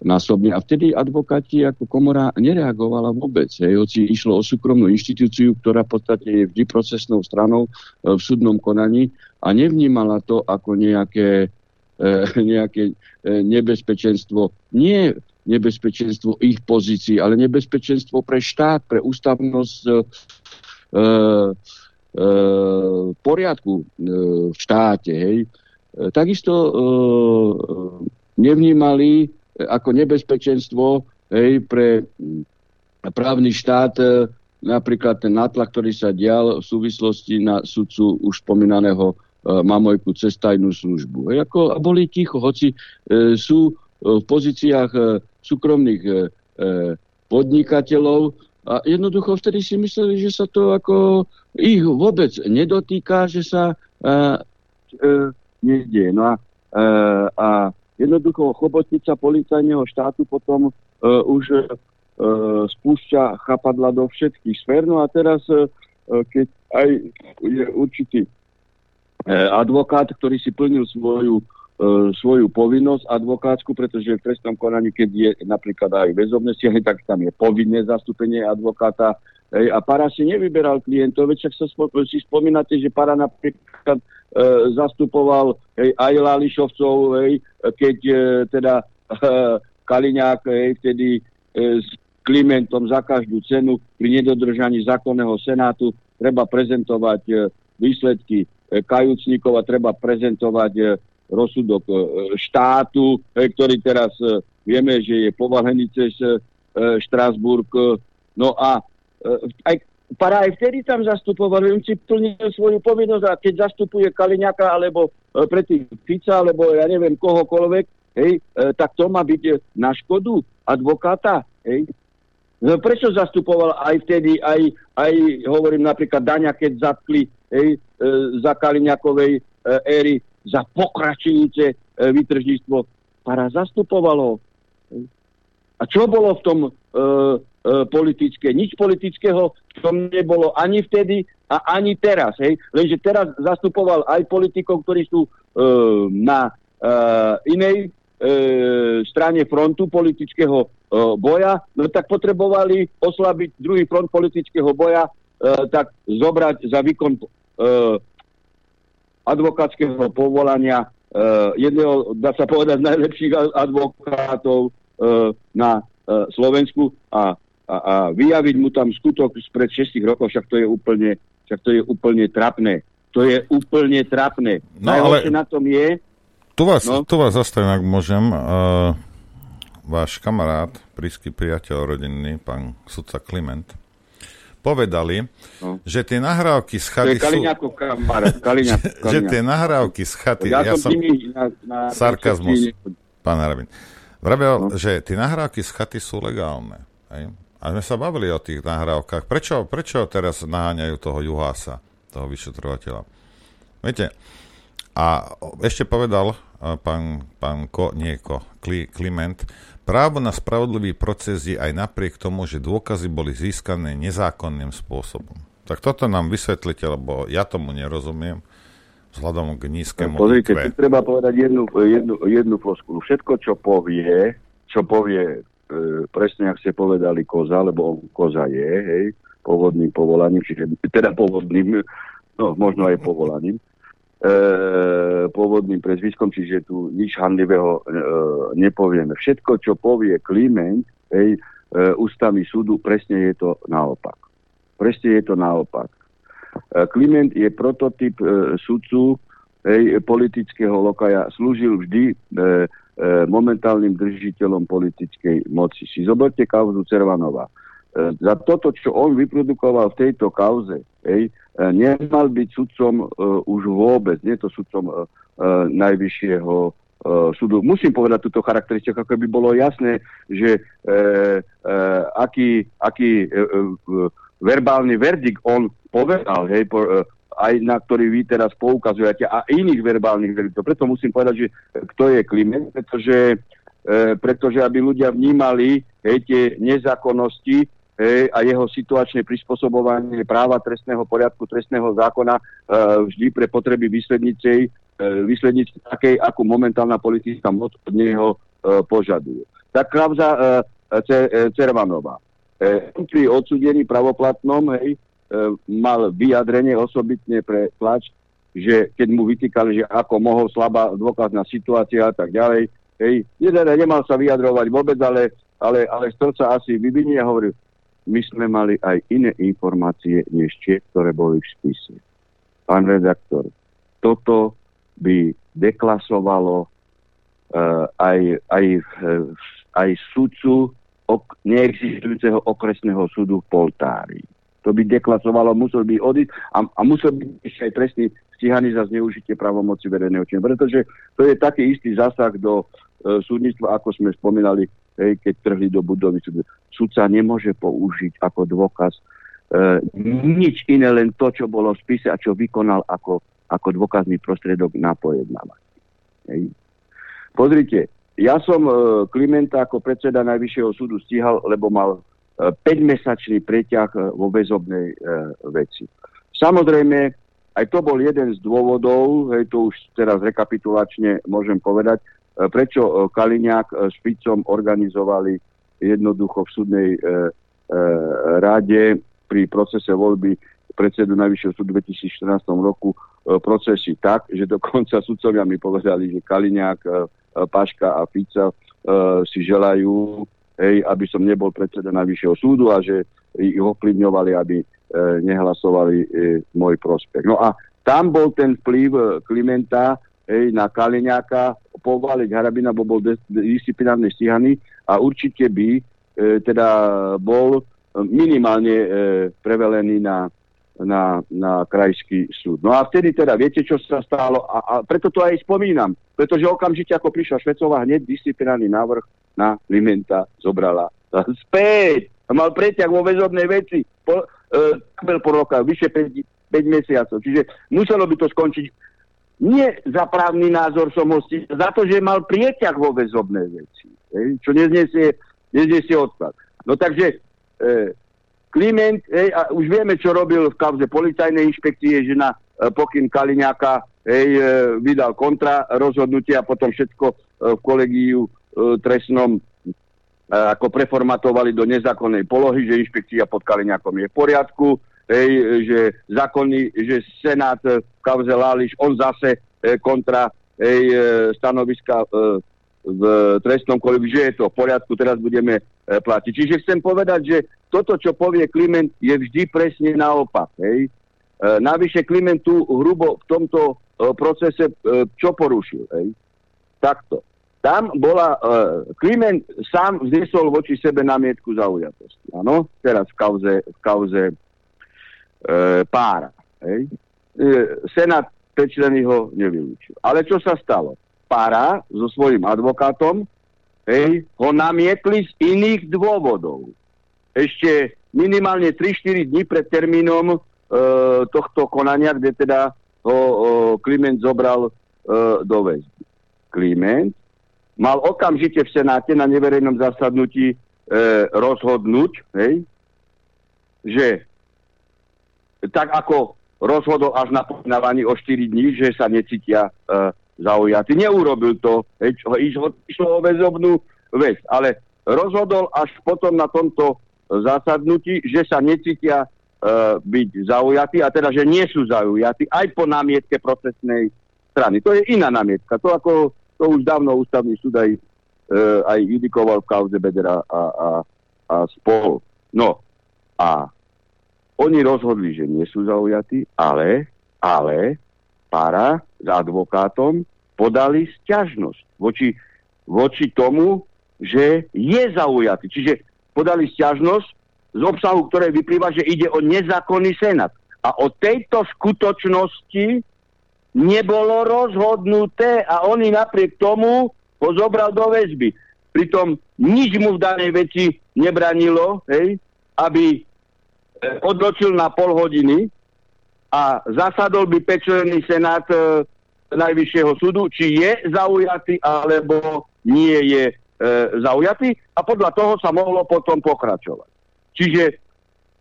Speaker 23: násobne. A vtedy advokáti ako komora nereagovala vôbec. Hej, hoci išlo o súkromnú inštitúciu, ktorá v podstate je vždy procesnou stranou e, v súdnom konaní a nevnímala to ako nejaké, e, nejaké e, nebezpečenstvo. Nie nebezpečenstvo ich pozícií, ale nebezpečenstvo pre štát, pre ústavnosť e, e, poriadku v štáte. Hej. Takisto e, nevnímali ako nebezpečenstvo hej, pre právny štát e, napríklad ten nátlak, ktorý sa dial v súvislosti na sudcu už spomínaného e, Mamojku cez tajnú službu. Hej, ako, a boli ticho, hoci e, sú e, v pozíciách e, súkromných e, podnikateľov a jednoducho vtedy si mysleli, že sa to ako ich vôbec nedotýka, že sa e, e, nedieje. No a, e, a jednoducho chobotnica policajného štátu potom e, už e, spúšťa chapadla do všetkých sfér. No a teraz, e, keď aj je určitý e, advokát, ktorý si plnil svoju, svoju povinnosť advokátsku, pretože v trestnom konaní, keď je napríklad aj väzobné stiahne, tak tam je povinné zastúpenie advokáta. Hej, a Para si nevyberal klientov, veď však sa spo, si spomínate, že Para napríklad e, zastupoval hej, aj Lališovcov, hej, keď e, teda e, Kaliňák hej, vtedy e, s Klimentom za každú cenu pri nedodržaní zákonného senátu treba prezentovať e, výsledky e, kajúcnikov a treba prezentovať e, rozsudok e, štátu, e, ktorý teraz e, vieme, že je povalený cez e, Štrásburg. E, no a aj Para aj vtedy tam zastupoval, on si plnil svoju povinnosť a keď zastupuje Kaliňaka alebo e, predtým Fica, alebo ja neviem kohokoľvek, hej, e, tak to má byť na škodu advokáta, hej. No, prečo zastupoval aj vtedy, aj, aj hovorím napríklad Daňa, keď zatkli hej, e, za Kaliňakovej e, za pokračujúce e, vytržníctvo. Para zastupovalo. Hej. A čo bolo v tom e, politické? Nič politického tom nebolo ani vtedy a ani teraz. Hej. Lenže teraz zastupoval aj politikov, ktorí sú e, na e, inej e, strane frontu politického e, boja, no tak potrebovali oslabiť druhý front politického boja tak zobrať za výkon e, advokátskeho povolania e, jedného, dá sa povedať, najlepších advokátov e, na e, Slovensku a, a, a vyjaviť mu tam skutok spred 6 rokov, však to je úplne, však to je úplne trapné. To je úplne trapné. No, ale... na tom je...
Speaker 3: Tu vás, no? tu vás zastavím, ak môžem. Uh, váš kamarát, blízky priateľ rodinný, pán sudca Kliment, povedali, no. že tie nahrávky z chaty
Speaker 23: sú... kamarát, Kaliňák,
Speaker 3: že tie nahrávky z chaty...
Speaker 23: Ja, ja som... Na, na,
Speaker 3: sarkazmus, pán Rabin. Vravel, no. že tie nahrávky z chaty sú legálne. Hej? A sme sa bavili o tých nahrávkach. Prečo, prečo teraz naháňajú toho Juhása, toho vyšetrovateľa? Viete, a ešte povedal pán, pán Ko, nie Ko, Kliment, Právo na spravodlivý proces je aj napriek tomu, že dôkazy boli získané nezákonným spôsobom. Tak toto nám vysvetlite, lebo ja tomu nerozumiem vzhľadom k nízkemu
Speaker 23: Pozrite, tu treba povedať jednu, jednu, jednu floskulu. Všetko, čo povie, čo povie, e, presne ak ste povedali koza, lebo koza je, hej, pôvodným povolaním, čiže teda pôvodným, no možno aj povolaním, e, pôvodným prezviskom, čiže tu nič handlivého e, nepovieme. Všetko, čo povie Kliment, hej, e, ústavy súdu, presne je to naopak. Presne je to naopak. E, Kliment je prototyp e, sudcu hej, politického lokaja, slúžil vždy e, e, momentálnym držiteľom politickej moci. Si zoberte kauzu Cervanova. E, za toto, čo on vyprodukoval v tejto kauze, hej, E, nemal byť sudcom už vôbec, nie to sudcom najvyššieho súdu. Musím povedať túto charakteristiku, ako by bolo jasné, že aký, aký verbálny verdikt on povedal, hej, aj na ktorý vy teraz poukazujete, a iných verbálnych verdiktov. Preto musím povedať, že kto je Kliment, pretože, uh, pretože aby ľudia vnímali hej, tie nezákonnosti, hej, a jeho situačné prispôsobovanie práva trestného poriadku, trestného zákona e, vždy pre potreby výslednicej, e, výslednice takej, ako momentálna politická moc od neho e, požaduje. Tak kauza e, C, e, Cervanová. E, pri odsudení pravoplatnom hej, e, mal vyjadrenie osobitne pre tlač, že keď mu vytýkali, že ako mohol slabá dôkazná situácia a tak ďalej, hej, nemal sa vyjadrovať vôbec, ale, ale, ale sa asi vyviniť a hovoril, my sme mali aj iné informácie, než tie, ktoré boli v spise. Pán redaktor, toto by deklasovalo uh, aj, aj, uh, aj sudcu ok, neexistujúceho okresného súdu v Poltári. To by deklasovalo, musel by odísť a, a musel by ešte aj trestný stíhaný za zneužitie pravomoci verejného činu. Pretože to je taký istý zásah do uh, súdnictva, ako sme spomínali hej, keď trhli do budovy. Sudca nemôže použiť ako dôkaz e, nič iné, len to, čo bolo v spise a čo vykonal ako, ako dôkazný prostriedok na pojednávanie. Pozrite, ja som e, Klimenta ako predseda Najvyššieho súdu stíhal, lebo mal e, 5-mesačný preťah e, vo väzobnej e, veci. Samozrejme, aj to bol jeden z dôvodov, hej, to už teraz rekapitulačne môžem povedať, E, prečo Kaliňák s Ficom organizovali jednoducho v súdnej rade pri procese voľby predsedu Najvyššieho súdu v 2014 roku e, procesy tak, že dokonca sudcovia mi povedali, že Kaliňák, e, Paška a Fica si želajú, hej, aby som nebol predseda Najvyššieho súdu a že ich ovplyvňovali, aby e, nehlasovali e, môj prospech. No a tam bol ten vplyv Klimenta hej, na Kaliňáka, povaliť Harabina, bo bol disciplinárne stíhaný a určite by e, teda bol minimálne e, prevelený na, na, na krajský súd. No a vtedy teda viete, čo sa stalo a, a preto to aj spomínam, pretože okamžite ako prišla Švecová, hneď disciplinárny návrh na Limenta zobrala späť. Mal preťah vo väzobnej veci. Po, e, po roka, vyše 5, 5 mesiacov. Čiže muselo by to skončiť nie za právny názor som ho za to, že mal prieťah vo väzobnej veci, hej, čo neznesie, neznesie odklad. No takže e, Kliment, hej, a už vieme, čo robil v kauze policajnej inšpekcie, že na e, pokyn Kaliňáka hej, e, vydal kontra rozhodnutie a potom všetko e, v kolegiu trestnom ako preformatovali do nezákonnej polohy, že inšpekcia pod Kaliňákom je v poriadku, hej, že zákony, že Senát v kauze Láliš, on zase kontra hej, stanoviska v trestnom kolegu, že je to v poriadku, teraz budeme e, platiť. Čiže chcem povedať, že toto, čo povie Kliment, je vždy presne naopak. Hej. E, navyše Kliment tu hrubo v tomto e, procese e, čo porušil. Hej. Takto. Tam bola, Kliment sám vznesol voči sebe namietku zaujatosti. Áno, teraz v kauze, v kauze uh, pára. Hej. Senát Pečlený ho nevylúčil. Ale čo sa stalo? Pára so svojím advokátom hej, ho namietli z iných dôvodov. Ešte minimálne 3-4 dní pred termínom uh, tohto konania, kde teda ho uh, Kliment zobral uh, do väzby. Kliment mal okamžite v Senáte na neverejnom zasadnutí e, rozhodnúť, hej, že tak ako rozhodol až na pojednávaní o 4 dní, že sa necítia e, zaujatí. Neurobil to, išlo o väzobnú vec, ale rozhodol až potom na tomto zasadnutí, že sa necítia e, byť zaujatí a teda, že nie sú zaujatí aj po námietke procesnej strany. To je iná námietka. To ako to už dávno ústavný súd aj, e, aj judikoval v kauze Bedera a, a, a spol. No a oni rozhodli, že nie sú zaujatí, ale, ale para s advokátom podali sťažnosť voči, voči tomu, že je zaujatý. Čiže podali sťažnosť z obsahu, ktoré vyplýva, že ide o nezákonný senát. A o tejto skutočnosti nebolo rozhodnuté a oni napriek tomu ho zobral do väzby. Pritom nič mu v danej veci nebranilo, hej, aby e, odločil na pol hodiny a zasadol by pečlený senát e, Najvyššieho súdu, či je zaujatý alebo nie je e, zaujatý a podľa toho sa mohlo potom pokračovať. Čiže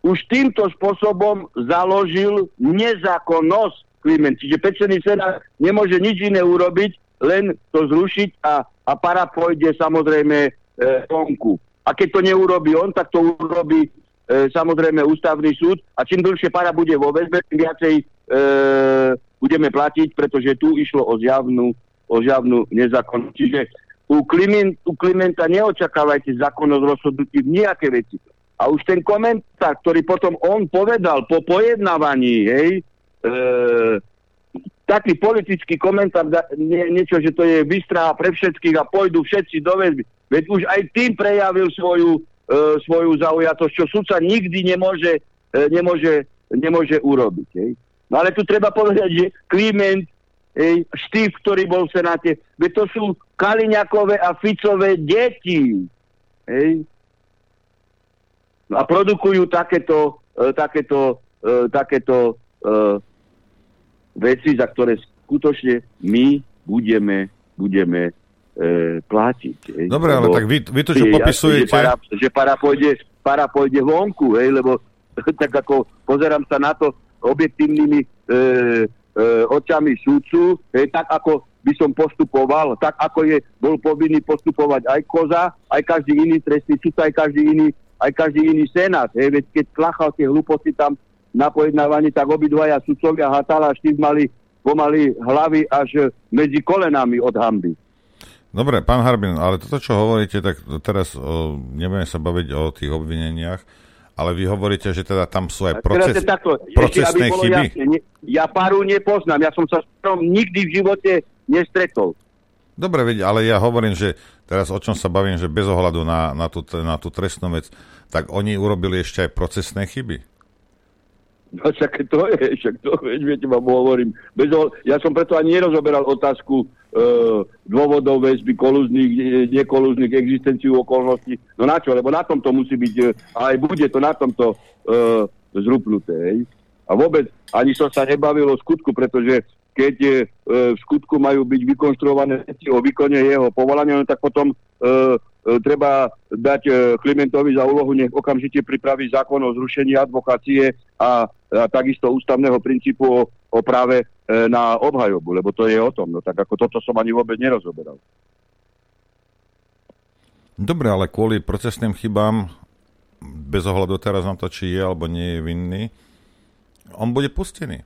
Speaker 23: už týmto spôsobom založil nezákonnosť Kliment. Čiže pečený senát nemôže nič iné urobiť, len to zrušiť a, a para pôjde samozrejme e, vonku. A keď to neurobi on, tak to urobí samozrejme ústavný súd a čím dlhšie para bude vo väzbe, tým viacej e, budeme platiť, pretože tu išlo o zjavnú, o zjavnú nezákonnosť. Čiže u, Kliment, u Klimenta neočakávajte zákonnosť rozhodnutí v nejaké veci. A už ten komentár, ktorý potom on povedal po pojednávaní, hej, e, taký politický komentár, nie, niečo, že to je vystraha pre všetkých a pôjdu všetci do väzby. Veď už aj tým prejavil svoju, e, svoju zaujatosť, čo sudca nikdy nemôže, e, nemôže, nemôže urobiť. Hej. No ale tu treba povedať, že Kliment, hej, Štýv, ktorý bol v Senáte, veď to sú Kaliňakové a Ficové deti. Hej. No a produkujú takéto, e, takéto, e, takéto e, veci, za ktoré skutočne my budeme, budeme e, platiť.
Speaker 3: Dobre, ale tak vy, vy to, čo popisujete...
Speaker 23: Že para, že para, pôjde, para pôjde vonku, hej, lebo tak ako pozerám sa na to objektívnymi e, e, očami súdcu, hej, tak ako by som postupoval, tak ako je bol povinný postupovať aj koza, aj každý iný trestný súd, aj každý iný, aj každý iný senát. Hej, veď keď tlachal tie hlúposti tam na pojednávaní, tak obidvaja sudcovia Hatala a Štýv mali pomaly hlavy až medzi kolenami od hamby.
Speaker 3: Dobre, pán Harbin, ale toto, čo hovoríte, tak teraz o, nebudeme sa baviť o tých obvineniach, ale vy hovoríte, že teda tam sú aj proces, takto, procesné ešte, chyby. Jasne,
Speaker 23: ne, ja paru nepoznám, ja som sa s tom nikdy v živote nestretol.
Speaker 3: Dobre, veď, ale ja hovorím, že teraz o čom sa bavím, že bez ohľadu na, na, tú, na tú trestnú vec, tak oni urobili ešte aj procesné chyby.
Speaker 23: No však to je, však to, viete, vám hovorím. Bez, ja som preto ani nerozoberal otázku e, dôvodov väzby, kolúznych, nekolúznych, existenciu okolností. No na čo? Lebo na tom to musí byť, e, aj bude to na tomto e, zrupnuté. Hej? A vôbec ani som sa nebavil o skutku, pretože keď e, v skutku majú byť vykonštruované veci o výkone jeho povolania, no tak potom e, E, treba dať e, Klimentovi za úlohu, nech okamžite pripraví zákon o zrušení advokácie a, a takisto ústavného princípu o, o práve e, na obhajobu, lebo to je o tom. No tak ako toto som ani vôbec nerozoberal.
Speaker 3: Dobre, ale kvôli procesným chybám, bez ohľadu teraz na to, či je alebo nie je vinný, on bude pustený.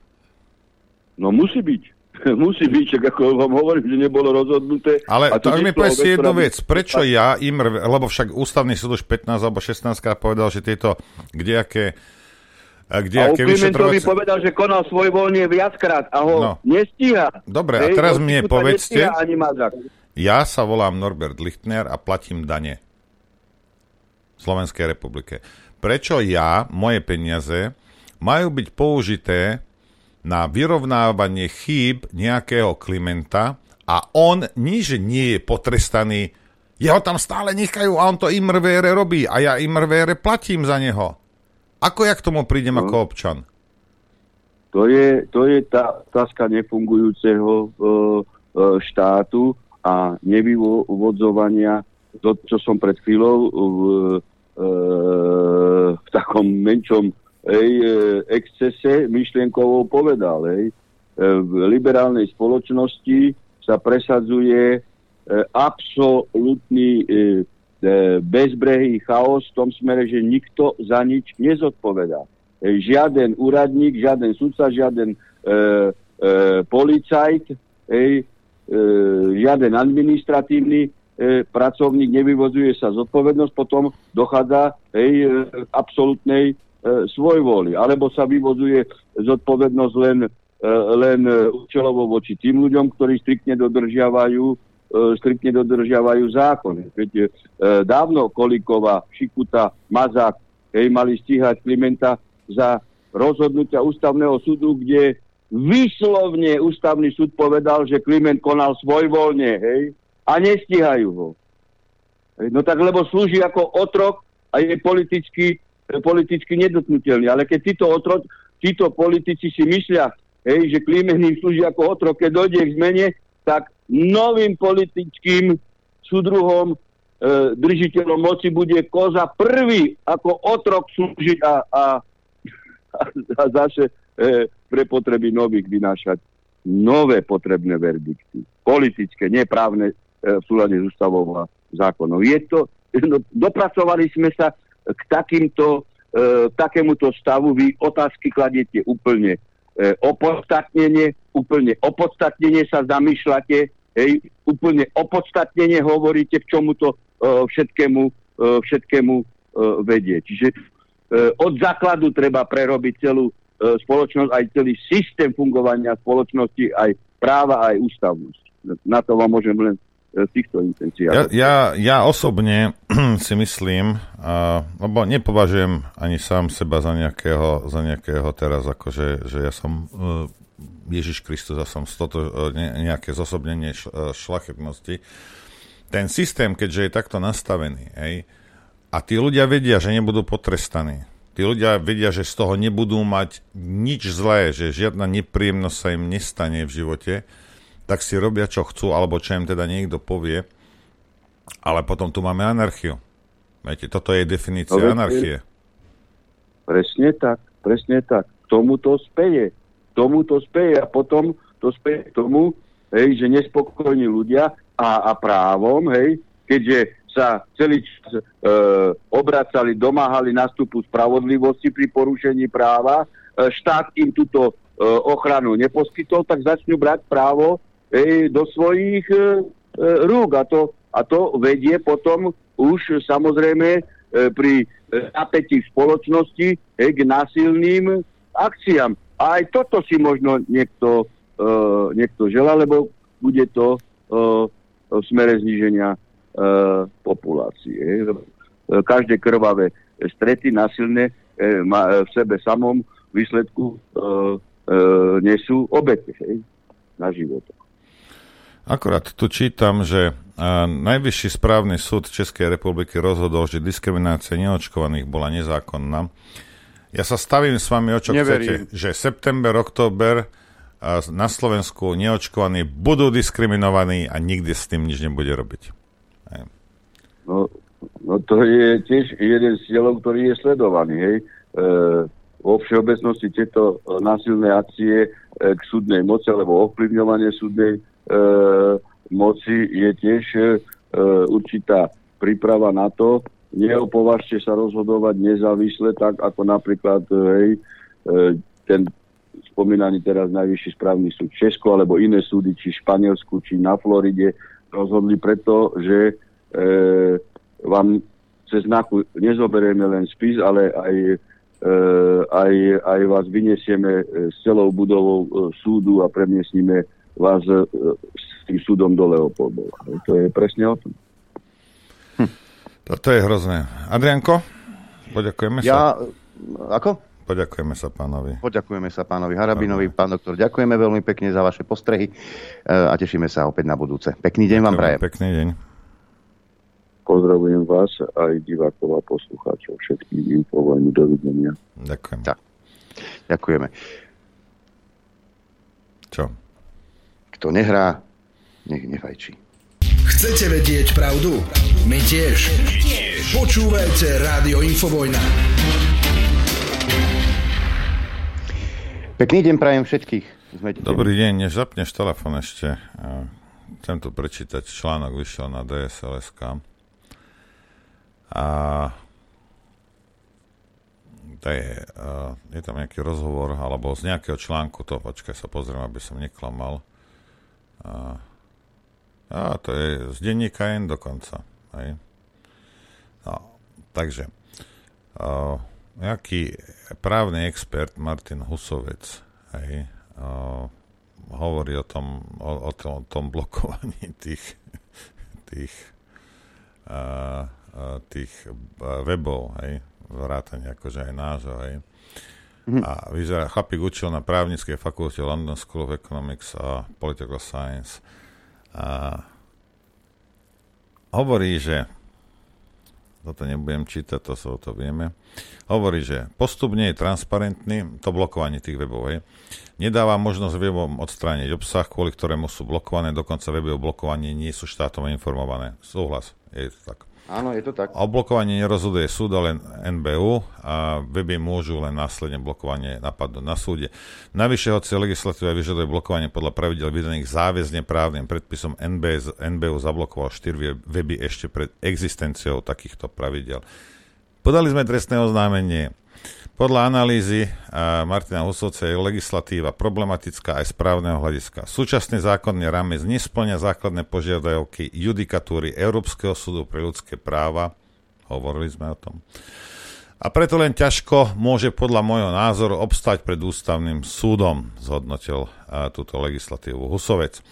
Speaker 23: No musí byť. musí byť, čak ako vám hovorím, že nebolo rozhodnuté.
Speaker 3: Ale
Speaker 23: A
Speaker 3: to
Speaker 23: to
Speaker 3: mi
Speaker 23: vec,
Speaker 3: jednu vec. Prečo ja im, lebo však ústavný súd už 15 alebo 16 krát povedal, že tieto kdejaké a
Speaker 23: A o
Speaker 3: kdejaké
Speaker 23: Klimentovi povedal, že konal svoj voľne viackrát a ho
Speaker 3: No.
Speaker 23: nestíha.
Speaker 3: Dobre, a
Speaker 23: Hej,
Speaker 3: teraz
Speaker 23: Kostiuta
Speaker 3: mne povedzte-. Ja sa volám Norbert Lichtner a platím dane v Slovenskej republike. Prečo ja, moje peniaze, majú byť použité na vyrovnávanie chýb nejakého Klimenta a on nič nie je potrestaný. Jeho tam stále nechajú a on to imrvére robí a ja imrvére platím za neho. Ako ja k tomu prídem ako občan?
Speaker 23: To je, to je tá otázka nefungujúceho e, e, štátu a nevyvodzovania, to, čo som pred chvíľou v, e, v takom menšom ej, e, excese myšlienkovo povedal. Ej. E, v liberálnej spoločnosti sa presadzuje e, absolútny bezbrehý chaos v tom smere, že nikto za nič nezodpovedá. E, žiaden úradník, žiaden sudca, žiaden e, e, policajt, ej, e, žiaden administratívny e, pracovník nevyvozuje sa zodpovednosť, potom dochádza ej, e, absolútnej e, svojvoli. Alebo sa vyvozuje zodpovednosť len, e, len e, účelovo voči tým ľuďom, ktorí striktne dodržiavajú e, striktne dodržiavajú zákony. Veď e, dávno Kolíková, Šikuta, Mazák hej, mali stíhať Klimenta za rozhodnutia ústavného súdu, kde vyslovne ústavný súd povedal, že Kliment konal svojvoľne, hej, a nestíhajú ho. No tak lebo slúži ako otrok a je politicky, e, politicky nedotknutelný. Ale keď títo, otrok, títo politici si myslia, hej, že Kliment im slúži ako otrok, keď dojde k zmene, tak novým politickým súdruhom, e, držiteľom moci bude koza prvý ako otrok slúžiť a, a, a zase e, pre potreby nových vynášať nové potrebné verdikty. Politické, neprávne e, v súlade s ústavou a zákonom. Je to, no, dopracovali sme sa k takýmto, e, takémuto stavu. Vy otázky kladiete úplne opodstatnenie, úplne opodstatnenie sa zamýšľate, hej, úplne opodstatnenie hovoríte, k čomu to e, všetkému, e, všetkému e, vedie. Čiže e, od základu treba prerobiť celú e, spoločnosť, aj celý systém fungovania spoločnosti, aj práva, aj ústavnosť. Na to vám môžem len e, týchto intenciách.
Speaker 3: Ja, ja, ja osobne si myslím, uh, lebo nepovažujem ani sám seba za nejakého, za nejakého teraz, akože, že ja som uh, Ježiš Kristus a som stoto, uh, ne, nejaké zosobnenie š, uh, šlachetnosti. Ten systém, keďže je takto nastavený, hej, a tí ľudia vedia, že nebudú potrestaní. Tí ľudia vedia, že z toho nebudú mať nič zlé, že žiadna nepríjemnosť sa im nestane v živote, tak si robia, čo chcú, alebo čo im teda niekto povie. Ale potom tu máme anarchiu. Viete, toto je definícia
Speaker 23: No,
Speaker 3: anarchie.
Speaker 23: Presne tak, presne tak. K tomu to speje. K tomu to speje a potom to speje k tomu, hej, že nespokojní ľudia a, a právom, hej, keďže sa celý čas e, obracali, domáhali nastupu spravodlivosti pri porušení práva, e, štát im túto e, ochranu neposkytol, tak začnú brať právo do svojich e, e, rúk. A to, a to vedie potom už samozrejme e, pri e, napätí spoločnosti hej, k násilným akciám. A aj toto si možno niekto, e, niekto žela, lebo bude to e, v smere zníženia e, populácie. E, Každé krvavé strety násilné e, má e, v sebe samom výsledku e, e, nesú obete na životoch.
Speaker 3: Akorát tu čítam, že Najvyšší správny súd Českej republiky rozhodol, že diskriminácia neočkovaných bola nezákonná. Ja sa stavím s vami, o čo
Speaker 2: Neverím.
Speaker 3: chcete, že september, október na Slovensku neočkovaní budú diskriminovaní a nikdy s tým nič nebude robiť.
Speaker 23: No, no to je tiež jeden z cieľov, ktorý je sledovaný. Hej. E, vo všeobecnosti tieto e, násilné akcie e, k súdnej moci alebo ovplyvňovanie súdnej moci je tiež e, určitá príprava na to, neopovažte sa rozhodovať nezávisle, tak ako napríklad e, hej, e, ten spomínaný teraz najvyšší správny súd Česko alebo iné súdy, či Španielsku, či na Floride, rozhodli preto, že e, vám cez znaku nezoberieme len spis, ale aj, e, aj, aj vás vyniesieme e, s celou budovou e, súdu a premiesníme vás e, s tým súdom do Leopoldova. To je presne o tom.
Speaker 3: Hm. Toto je hrozné. Adrianko, poďakujeme
Speaker 2: ja, sa. Ako?
Speaker 3: Poďakujeme sa pánovi.
Speaker 2: Poďakujeme sa pánovi Harabinovi. Pán doktor, ďakujeme veľmi pekne za vaše postrehy e, a tešíme sa opäť na budúce. Pekný deň vám prajem.
Speaker 3: Pekný deň.
Speaker 23: Pozdravujem vás aj divákov a poslucháčov všetkých infovojnu. Dovidenia.
Speaker 3: Ďakujem.
Speaker 2: Tak. Ďakujeme.
Speaker 3: Čo?
Speaker 2: Kto nehrá, nech nefajčí.
Speaker 6: Chcete vedieť pravdu? My tiež. My tiež. Počúvajte Rádio Infovojna.
Speaker 2: Pekný deň prajem všetkých. Sme
Speaker 3: Dobrý deň, než zapneš telefon ešte. Chcem tu prečítať článok, vyšiel na DSLSK. A to je, je tam nejaký rozhovor, alebo z nejakého článku, to počkaj sa pozriem, aby som neklamal. A, to je z denníka N dokonca. Hej. No, takže, uh, nejaký právny expert Martin Husovec hej, uh, hovorí o tom, o, o, tom, o tom blokovaní tých, tých, uh, uh, tých webov, hej, vrátane akože aj nášho, hej. Mm-hmm. A vyzerá, chlapík učil na právnickej fakulte London School of Economics a Political Science. A hovorí, že toto nebudem čítať, to sa o to vieme. Hovorí, že postupne je transparentný to blokovanie tých webov. Hej. Nedáva možnosť webom odstrániť obsah, kvôli ktorému sú blokované, dokonca weby o blokovaní nie sú štátom informované. Súhlas, je to tak.
Speaker 2: Áno, je to tak.
Speaker 3: O blokovaní nerozhoduje súd, ale NBU a weby môžu len následne blokovanie napadnúť na súde. Navyše, hoci legislatíva vyžaduje blokovanie podľa pravidel vydaných záväzne právnym predpisom, NBS, NBU zablokoval 4 weby ešte pred existenciou takýchto pravidel. Podali sme trestné oznámenie. Podľa analýzy Martina Husovca je legislatíva problematická aj z právneho hľadiska. Súčasný zákonný rámec nesplňa základné požiadavky judikatúry Európskeho súdu pre ľudské práva. Hovorili sme o tom. A preto len ťažko môže podľa môjho názoru obstať pred ústavným súdom, zhodnotil túto legislatívu Husovec.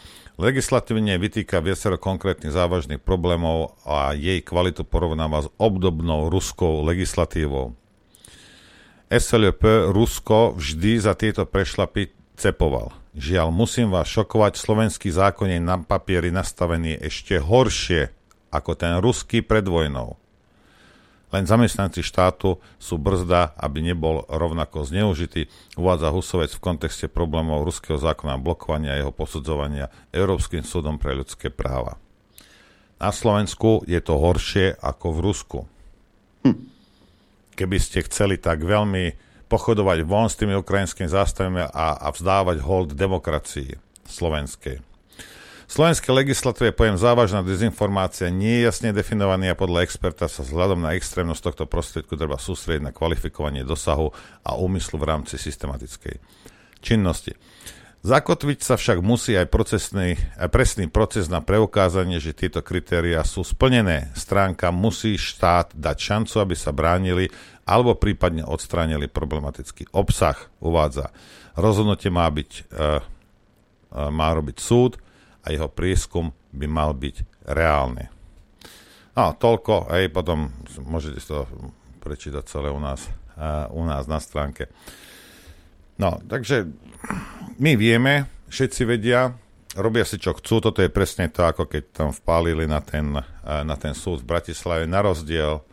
Speaker 3: Legislatívne vytýka viacero konkrétnych závažných problémov a jej kvalitu porovnáva s obdobnou ruskou legislatívou. SLP Rusko vždy za tieto prešlapy cepoval. Žiaľ, musím vás šokovať, slovenský zákon je na papieri nastavený ešte horšie ako ten ruský pred vojnou. Len zamestnanci štátu sú brzda, aby nebol rovnako zneužitý, uvádza Husovec v kontexte problémov ruského zákona blokovania a jeho posudzovania Európskym súdom pre ľudské práva. Na Slovensku je to horšie ako v Rusku. Hm keby ste chceli tak veľmi pochodovať von s tými ukrajinskými zástavami a, a vzdávať hold demokracii slovenskej. Slovenské legislatíve pojem závažná dezinformácia nie je jasne definovaný a podľa experta sa vzhľadom na extrémnosť tohto prostriedku treba sústrediť na kvalifikovanie dosahu a úmyslu v rámci systematickej činnosti. Zakotviť sa však musí aj, procesný, aj presný proces na preukázanie, že tieto kritéria sú splnené. Stránka musí štát dať šancu, aby sa bránili alebo prípadne odstránili problematický obsah, uvádza. Rozhodnutie má, byť, e, e, má robiť súd a jeho prieskum by mal byť reálny. No, toľko, aj potom môžete to prečítať celé u nás, e, u nás na stránke. No, takže my vieme, všetci vedia, robia si čo chcú, toto je presne to, ako keď tam vpálili na ten, na ten súd v Bratislave, na rozdiel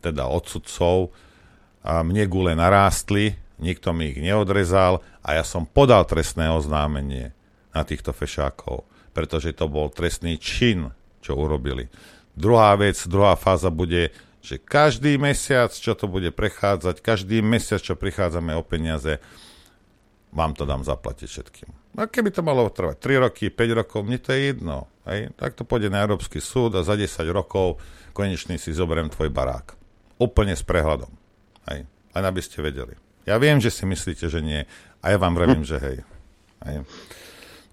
Speaker 3: teda od sudcov, a mne gule narástli, nikto mi ich neodrezal a ja som podal trestné oznámenie na týchto fešákov, pretože to bol trestný čin, čo urobili. Druhá vec, druhá fáza bude, že každý mesiac, čo to bude prechádzať, každý mesiac, čo prichádzame o peniaze, vám to dám zaplatiť všetkým. A keby to malo trvať 3 roky, 5 rokov, mne to je jedno. Hej? Tak to pôjde na Európsky súd a za 10 rokov konečný si zoberiem tvoj barák. Úplne s prehľadom. Hej? Len aby ste vedeli. Ja viem, že si myslíte, že nie. A ja vám vravím, že hej. hej.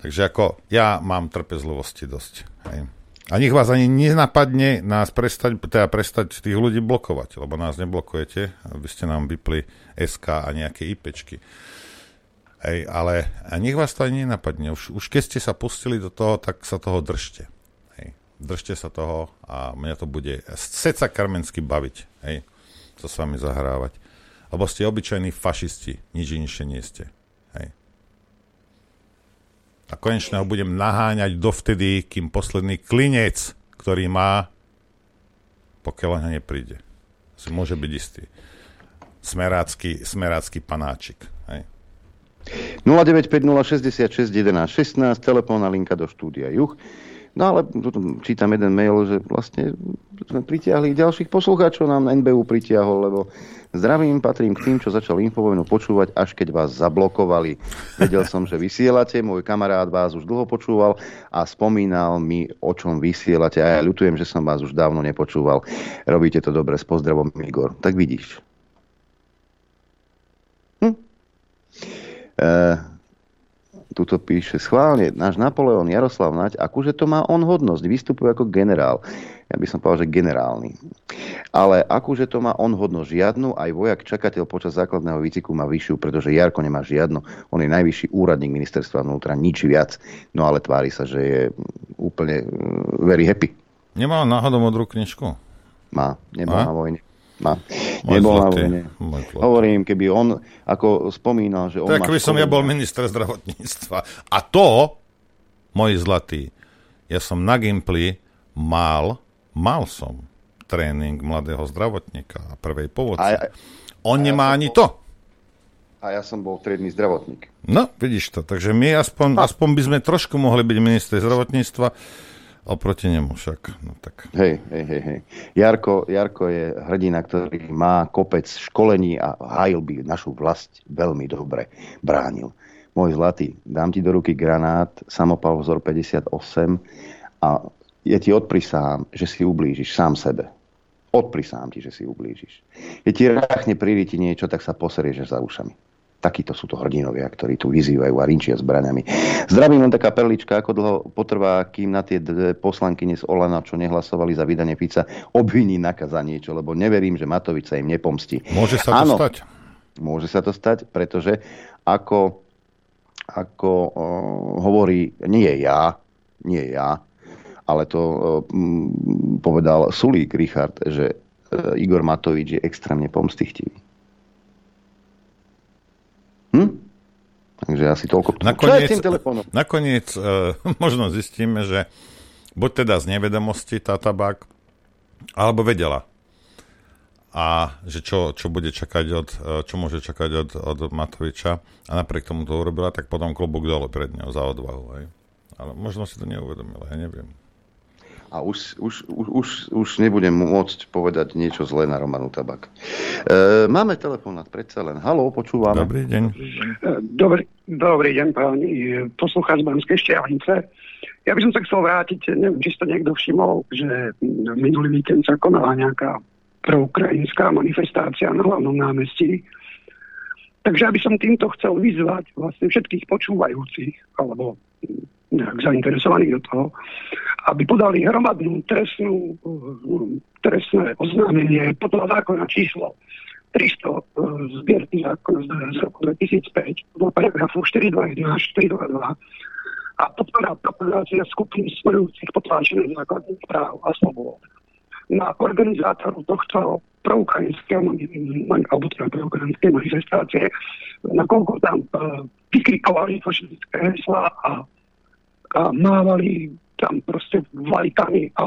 Speaker 3: Takže ako ja mám trpezlivosti dosť. Hej. A nech vás ani nenapadne nás prestať, teda prestať tých ľudí blokovať, lebo nás neblokujete, aby ste nám vypli SK a nejaké IPčky. Hej, ale a nech vás to ani nenapadne. Už, už keď ste sa pustili do toho, tak sa toho držte. Hej. Držte sa toho a mňa to bude seca karmensky baviť. Hej. To s vami zahrávať. Lebo ste obyčajní fašisti. Nič inšie nie ste. Hej. A konečne ho budem naháňať dovtedy, kým posledný klinec, ktorý má, pokiaľ on nepríde. Si môže byť istý. Smerácky, smerácky panáčik. Hej.
Speaker 2: 0950661116, telefónna linka do štúdia Juch. No ale čítam jeden mail, že vlastne sme pritiahli ďalších poslucháčov, nám NBU pritiahol, lebo zdravím, patrím k tým, čo začal Infovojnu počúvať, až keď vás zablokovali. Vedel som, že vysielate, môj kamarát vás už dlho počúval a spomínal mi, o čom vysielate a ja ľutujem, že som vás už dávno nepočúval. Robíte to dobre, s pozdravom Igor. Tak vidíš. Hm? E, tuto píše schválne, náš Napoleon Jaroslav Naď, akože to má on hodnosť, vystupuje ako generál. Ja by som povedal, že generálny. Ale akože to má on hodnosť žiadnu, aj vojak čakateľ počas základného výciku má vyššiu, pretože Jarko nemá žiadnu. On je najvyšší úradník ministerstva vnútra, nič viac. No ale tvári sa, že je úplne uh, very happy.
Speaker 3: Nemá náhodou modrú knižku?
Speaker 2: Má, nemá na vojne. Má. Nebol na vojne. Hovorím, keby on, ako spomínal, že on
Speaker 3: tak by som ja bol minister zdravotníctva. A to, môj zlatý, ja som na Gimply mal, mal som tréning mladého zdravotníka a prvej. A ja, on a nemá ja ani bol, to.
Speaker 2: A ja som bol triedny zdravotník.
Speaker 3: No, vidíš to. Takže my aspoň, aspoň by sme trošku mohli byť ministri zdravotníctva Oproti nemu však. No tak.
Speaker 2: Hej, hej, hej, hej. Jarko, Jarko je hrdina, ktorý má kopec školení a hájil by našu vlast veľmi dobre bránil. Môj zlatý, dám ti do ruky granát, samopal vzor 58 a ja ti odprisám, že si ublížiš sám sebe. Odprisám ti, že si ublížiš. Keď ti ráchne ti niečo, tak sa poserieš za ušami. Takíto sú to hrdinovia, ktorí tu vyzývajú a rinčia zbraniami. Zdravím len taká perlička, ako dlho potrvá, kým na tie poslankyne z Olana, čo nehlasovali za vydanie Fica, obviní naka za niečo, lebo neverím, že Matovič sa im nepomstí.
Speaker 3: Môže sa to stať?
Speaker 2: Môže sa to stať, pretože ako, ako uh, hovorí, nie ja, nie ja, ale to uh, povedal Sulík Richard, že uh, Igor Matovič je extrémne pomstichtivý. Hm? Takže asi toľko.
Speaker 3: Nakoniec, nakoniec uh, možno zistíme, že buď teda z nevedomosti tá tabák, alebo vedela. A že čo, čo bude čakať od, uh, čo môže čakať od, od Matoviča a napriek tomu to urobila, tak potom klobúk dole pred ňou za odvahu. Hej. Ale možno si to neuvedomila, ja neviem
Speaker 2: a už, už, už, už, už nebudem môcť povedať niečo zlé na Romanu Tabak. E, máme telefonát predsa len. Halo, počúvame.
Speaker 3: Dobrý deň.
Speaker 24: Dobrý, dobrý deň, páni. Poslucháč Banskej Štiavnice. Ja by som sa chcel vrátiť, neviem, či to niekto všimol, že minulý víkend sa konala nejaká proukrajinská manifestácia na hlavnom námestí. Takže aby som týmto chcel vyzvať vlastne všetkých počúvajúcich, alebo nejak zainteresovaných do toho, aby podali hromadnú trestnú, trestné oznámenie podľa zákona číslo 300 zbierky zákona z roku 2005 do paragrafu 421 422 a podporá propagácia skupiny smerujúcich potláčených základných práv a slobod. Na organizátoru tohto proukrajinského alebo teda proukrajinskej manifestácie, nakoľko tam uh, vykrikovali fašistické hesla a a mávali tam proste vlajkami a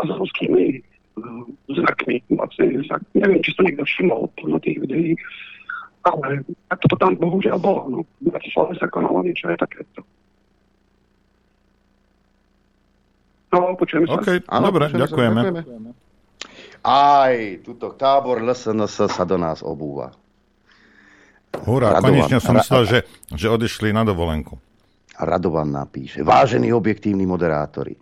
Speaker 24: azovskými e, znakmi. Vlastne, neviem, či to niekto všimol podľa tých videí, ale tak to tam bohužiaľ bolo. No. V Bratislave sa konalo niečo aj takéto. No, počujeme sa.
Speaker 3: OK, Áno, dobre, ďakujeme. Sa, ďakujeme.
Speaker 2: Aj, tuto tábor LSNS sa do nás obúva.
Speaker 3: Hurá, konečne som myslel, že, že odišli na dovolenku.
Speaker 2: Radovan napíše, vážení objektívni moderátori,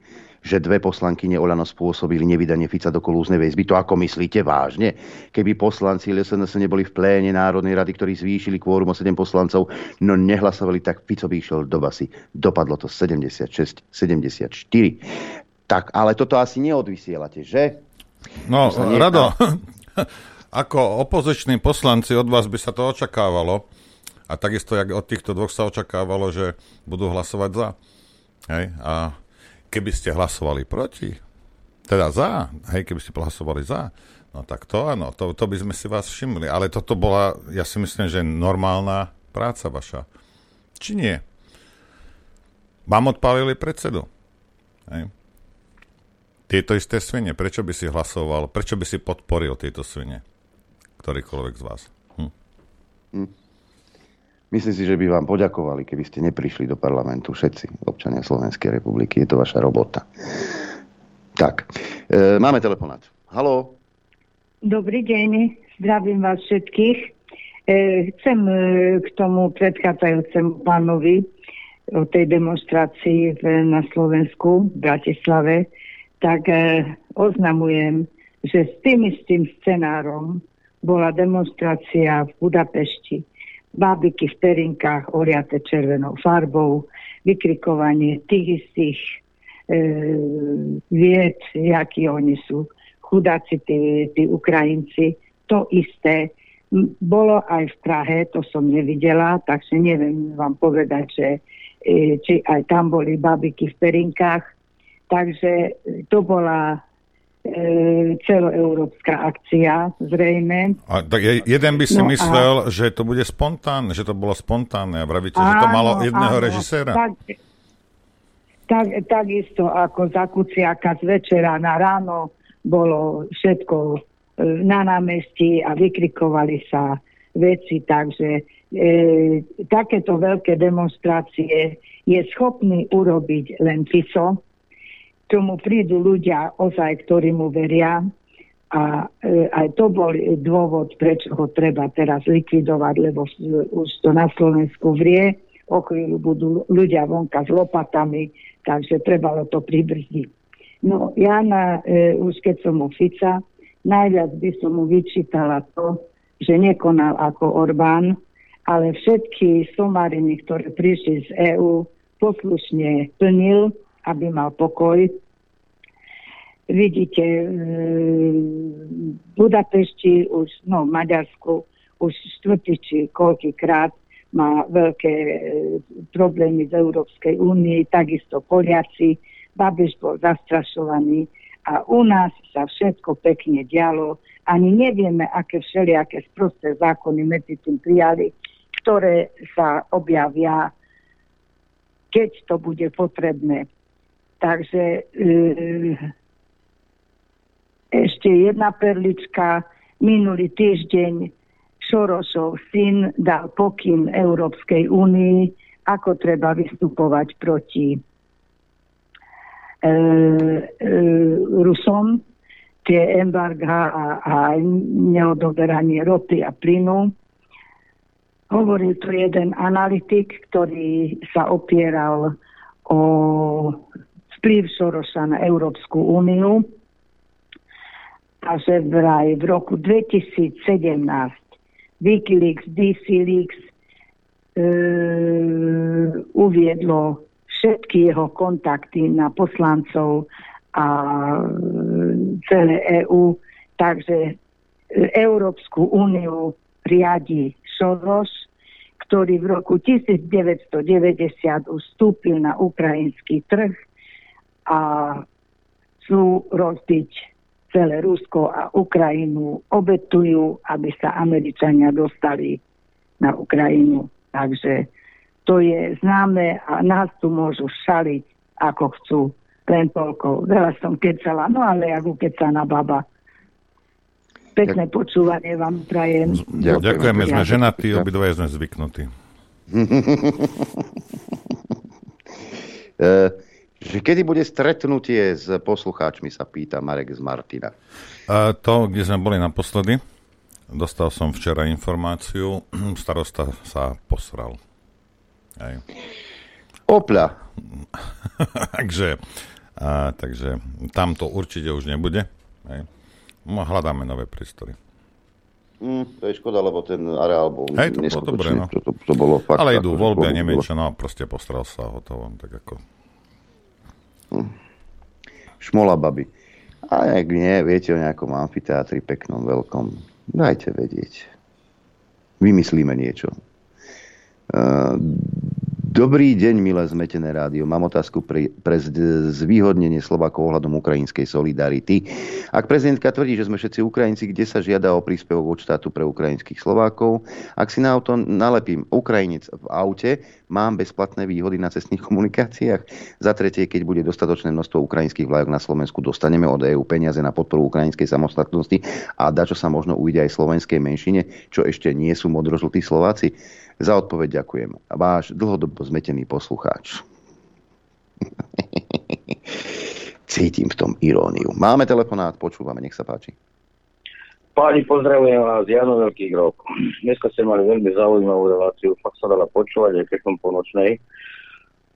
Speaker 2: že dve poslankyne Olano spôsobili nevydanie Fica do kolúznej väzby. To ako myslíte vážne? Keby poslanci LSNS neboli v pléne Národnej rady, ktorí zvýšili kvórum o 7 poslancov, no nehlasovali, tak Fico by išiel do basy. Dopadlo to 76, 74. Tak, ale toto asi neodvysielate, že?
Speaker 3: No, Rado, ako opoziční poslanci od vás by sa to očakávalo, a takisto, jak od týchto dvoch sa očakávalo, že budú hlasovať za. Hej? A keby ste hlasovali proti, teda za, hej, keby ste hlasovali za, no tak to áno, to, to by sme si vás všimli. Ale toto bola, ja si myslím, že normálna práca vaša. Či nie? Vám odpálili predsedu. Hej? Tieto isté svine, prečo by si hlasoval, prečo by si podporil tieto svine? Ktorýkoľvek z vás. Hm.
Speaker 2: Hm. Myslím si, že by vám poďakovali, keby ste neprišli do parlamentu všetci občania Slovenskej republiky. Je to vaša robota. Tak, e, máme telefonát. Halo?
Speaker 25: Dobrý deň, zdravím vás všetkých. E, chcem e, k tomu predchádzajúcemu pánovi o tej demonstrácii v, na Slovensku, v Bratislave, tak e, oznamujem, že s tým istým scenárom bola demonstrácia v Budapešti bábiky v perinkách oriate červenou farbou, vykrikovanie tých istých e, vied, jakí oni sú chudáci, tí, tí Ukrajinci. To isté bolo aj v Prahe, to som nevidela, takže neviem vám povedať, že e, či aj tam boli babiky v perinkách. Takže to bola celoeurópska akcia, zrejme.
Speaker 3: A tak jeden by si no myslel, a... že to bude spontánne, že to bolo spontánne a vravíte, áno, že to malo jedného áno, režiséra. Tak,
Speaker 25: tak, takisto ako za Kuciaka z večera na ráno bolo všetko e, na námestí a vykrikovali sa veci, takže e, takéto veľké demonstrácie je schopný urobiť len Fico, tomu prídu ľudia ozaj, ktorí mu veria. A e, aj to bol dôvod, prečo ho treba teraz likvidovať, lebo už to na Slovensku vrie, o chvíľu budú ľudia vonka s lopatami, takže trebalo to pribrzdiť. No ja na, e, už keď som mu Fica, najviac by som mu vyčítala to, že nekonal ako Orbán, ale všetky somariny, ktoré prišli z EÚ, poslušne plnil aby mal pokoj. Vidíte, v Budapešti už, no v Maďarsku už štvrtý či koľkýkrát má veľké e, problémy z Európskej únie, takisto Poliaci. Babiš bol zastrašovaný a u nás sa všetko pekne dialo. Ani nevieme, aké všelijaké sprosté zákony medzi tým prijali, ktoré sa objavia, keď to bude potrebné. Takže e, ešte jedna perlička. Minulý týždeň Šorošov syn dal pokyn Európskej únii, ako treba vystupovať proti e, e, Rusom, tie embarga a, a neodoberanie ropy a plynu. Hovoril tu jeden analytik, ktorý sa opieral o vplyv Sorosa na Európsku úniu a že vraj v roku 2017 Wikileaks, DC Leaks e, uviedlo všetky jeho kontakty na poslancov a e, celé EÚ, takže Európsku úniu riadi Soros, ktorý v roku 1990 ustúpil na ukrajinský trh a chcú rozbiť celé Rusko a Ukrajinu, obetujú, aby sa Američania dostali na Ukrajinu. Takže to je známe a nás tu môžu šaliť, ako chcú. Len toľko. Veľa som kecala, no ale ako kecaná baba. Pekné Ďak... počúvanie vám prajem.
Speaker 3: Ďakujeme, Ďakujeme sme ženatí, obidvoje sme zvyknutí.
Speaker 2: že kedy bude stretnutie s poslucháčmi, sa pýta Marek z Martina.
Speaker 3: A to, kde sme boli naposledy, dostal som včera informáciu, starosta sa posral. Aj.
Speaker 2: Opľa.
Speaker 3: Takže A, takže tam to určite už nebude. Hej. No, hľadáme nové priestory.
Speaker 2: Mm, to je škoda, lebo ten areál bol
Speaker 3: Hej, to bolo dobre, no.
Speaker 2: To, to, to bolo fakt,
Speaker 3: Ale idú voľby a neviem čo, no proste postral sa hotovo. Tak ako...
Speaker 2: Šmola baby. A ak nie, viete o nejakom amfiteátri peknom, veľkom, dajte vedieť. Vymyslíme niečo. Uh, Dobrý deň, milé zmetené rádio. Mám otázku pre, pre zvýhodnenie Slovákov ohľadom ukrajinskej solidarity. Ak prezidentka tvrdí, že sme všetci Ukrajinci, kde sa žiada o príspevok od štátu pre ukrajinských Slovákov, ak si na auto nalepím Ukrajinec v aute, mám bezplatné výhody na cestných komunikáciách. Za tretie, keď bude dostatočné množstvo ukrajinských vlajok na Slovensku, dostaneme od EÚ peniaze na podporu ukrajinskej samostatnosti a dačo sa možno ujde aj slovenskej menšine, čo ešte nie sú modrožltí Slováci. Za odpoveď ďakujem. Váš dlhodobo zmetený poslucháč. Cítim v tom iróniu. Máme telefonát, počúvame, nech sa páči.
Speaker 26: Páni, pozdravujem vás, Jano Veľký Grob. Dneska ste mali veľmi zaujímavú reláciu, fakt sa dala počúvať aj keď po nočnej.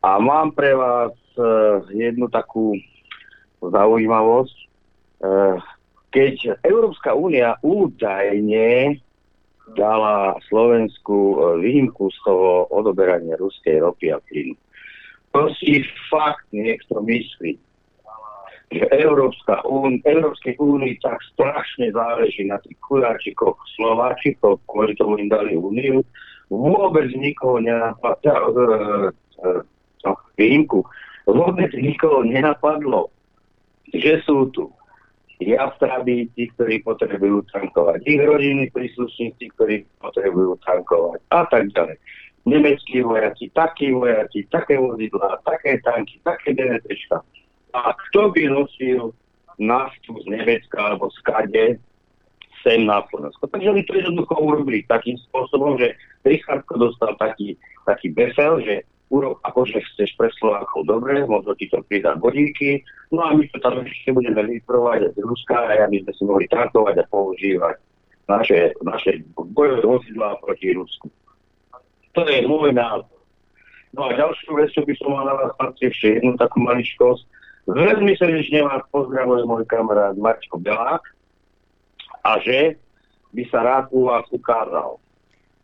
Speaker 26: A mám pre vás e, jednu takú zaujímavosť. E, keď Európska únia údajne dala Slovensku e, výnimku z toho odoberania ruskej ropy a plynu. To si fakt niekto myslí že Európska un, Európskej únii tak strašne záleží na tých kuráčikoch Slováčikov, kvôli tomu im dali úniu, vôbec nikoho nenapadlo, no, výjimku, vôbec nikoho nenapadlo, že sú tu jastrabí, tí, ktorí potrebujú tankovať, ich rodiny príslušníci, ktorí potrebujú tankovať a tak ďalej. Nemeckí vojaci, takí vojaci, také vozidlá, také tanky, také DNTčka a kto by nosil naftu z Nemecka alebo z kade sem na Slovensko. Takže oni to jednoducho urobili takým spôsobom, že Richardko dostal taký, taký befel, že urob, akože chceš pre Slovákov dobre, možno ti to pridá bodíky, no a my to tam ešte budeme vyprovať z Ruska a aby sme si mohli tankovať a používať naše, naše bojové vozidlá proti Rusku. To je môj názor. No a ďalšiu vec, čo by som mal na vás ešte jednu takú maličkosť. Veľmi srdečne vás pozdravuje môj kamarát Marčko Belák a že by sa rád u vás ukázal.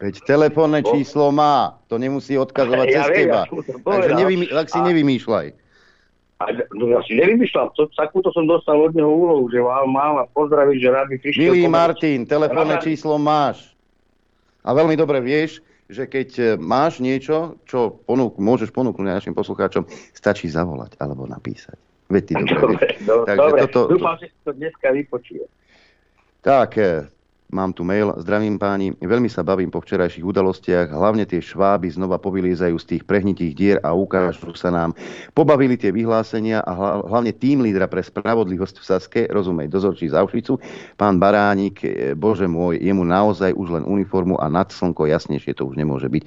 Speaker 2: Veď telefónne číslo má, to nemusí odkazovať
Speaker 26: Ja
Speaker 2: cez
Speaker 26: viem,
Speaker 2: teba.
Speaker 26: ja
Speaker 2: Takže nevymý, tak si
Speaker 26: A-
Speaker 2: nevymýšľaj.
Speaker 26: A, no ja si nevymýšľam, to, takúto som dostal od neho úlohu, že vám mám vás pozdraviť, že rád by prišiel.
Speaker 2: Milý
Speaker 26: pomôcť.
Speaker 2: Martin, telefónne
Speaker 26: Rád-
Speaker 2: číslo máš. A veľmi dobre vieš, že keď e, máš niečo, čo ponúk, môžeš ponúknuť našim poslucháčom, stačí zavolať alebo napísať. Veď ty dobre
Speaker 26: Dobre, dobre.
Speaker 2: toto-
Speaker 26: dúfam, že si to dneska vypočuje.
Speaker 2: Tak, e, mám tu mail. Zdravím páni. Veľmi sa bavím po včerajších udalostiach. Hlavne tie šváby znova povyliezajú z tých prehnitých dier a ukážu sa nám. Pobavili tie vyhlásenia a hla- hlavne tým lídra pre spravodlivosť v Saske, rozumej, dozorčí z Auschwitzu, pán Baránik, e, bože môj, jemu naozaj už len uniformu a nad slnko jasnejšie to už nemôže byť.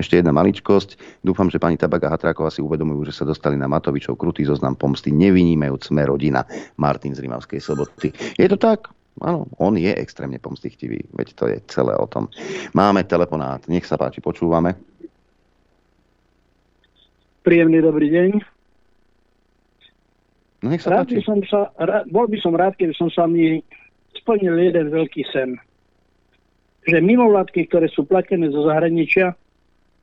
Speaker 2: Ešte jedna maličkosť. Dúfam, že pani Tabak a Hatráková si uvedomujú, že sa dostali na Matovičov krutý zoznam pomsty, nevynímajúc sme rodina Martin z Rimavskej soboty. Je to tak? Áno, on je extrémne pomstichtivý, veď to je celé o tom. Máme telefonát, nech sa páči, počúvame.
Speaker 27: Príjemný dobrý deň.
Speaker 2: No nech sa
Speaker 27: Rád by
Speaker 2: páči.
Speaker 27: som sa, rád, bol by som rád, keby som sa mi splnil jeden veľký sen. Že mimovládky, ktoré sú platené zo zahraničia,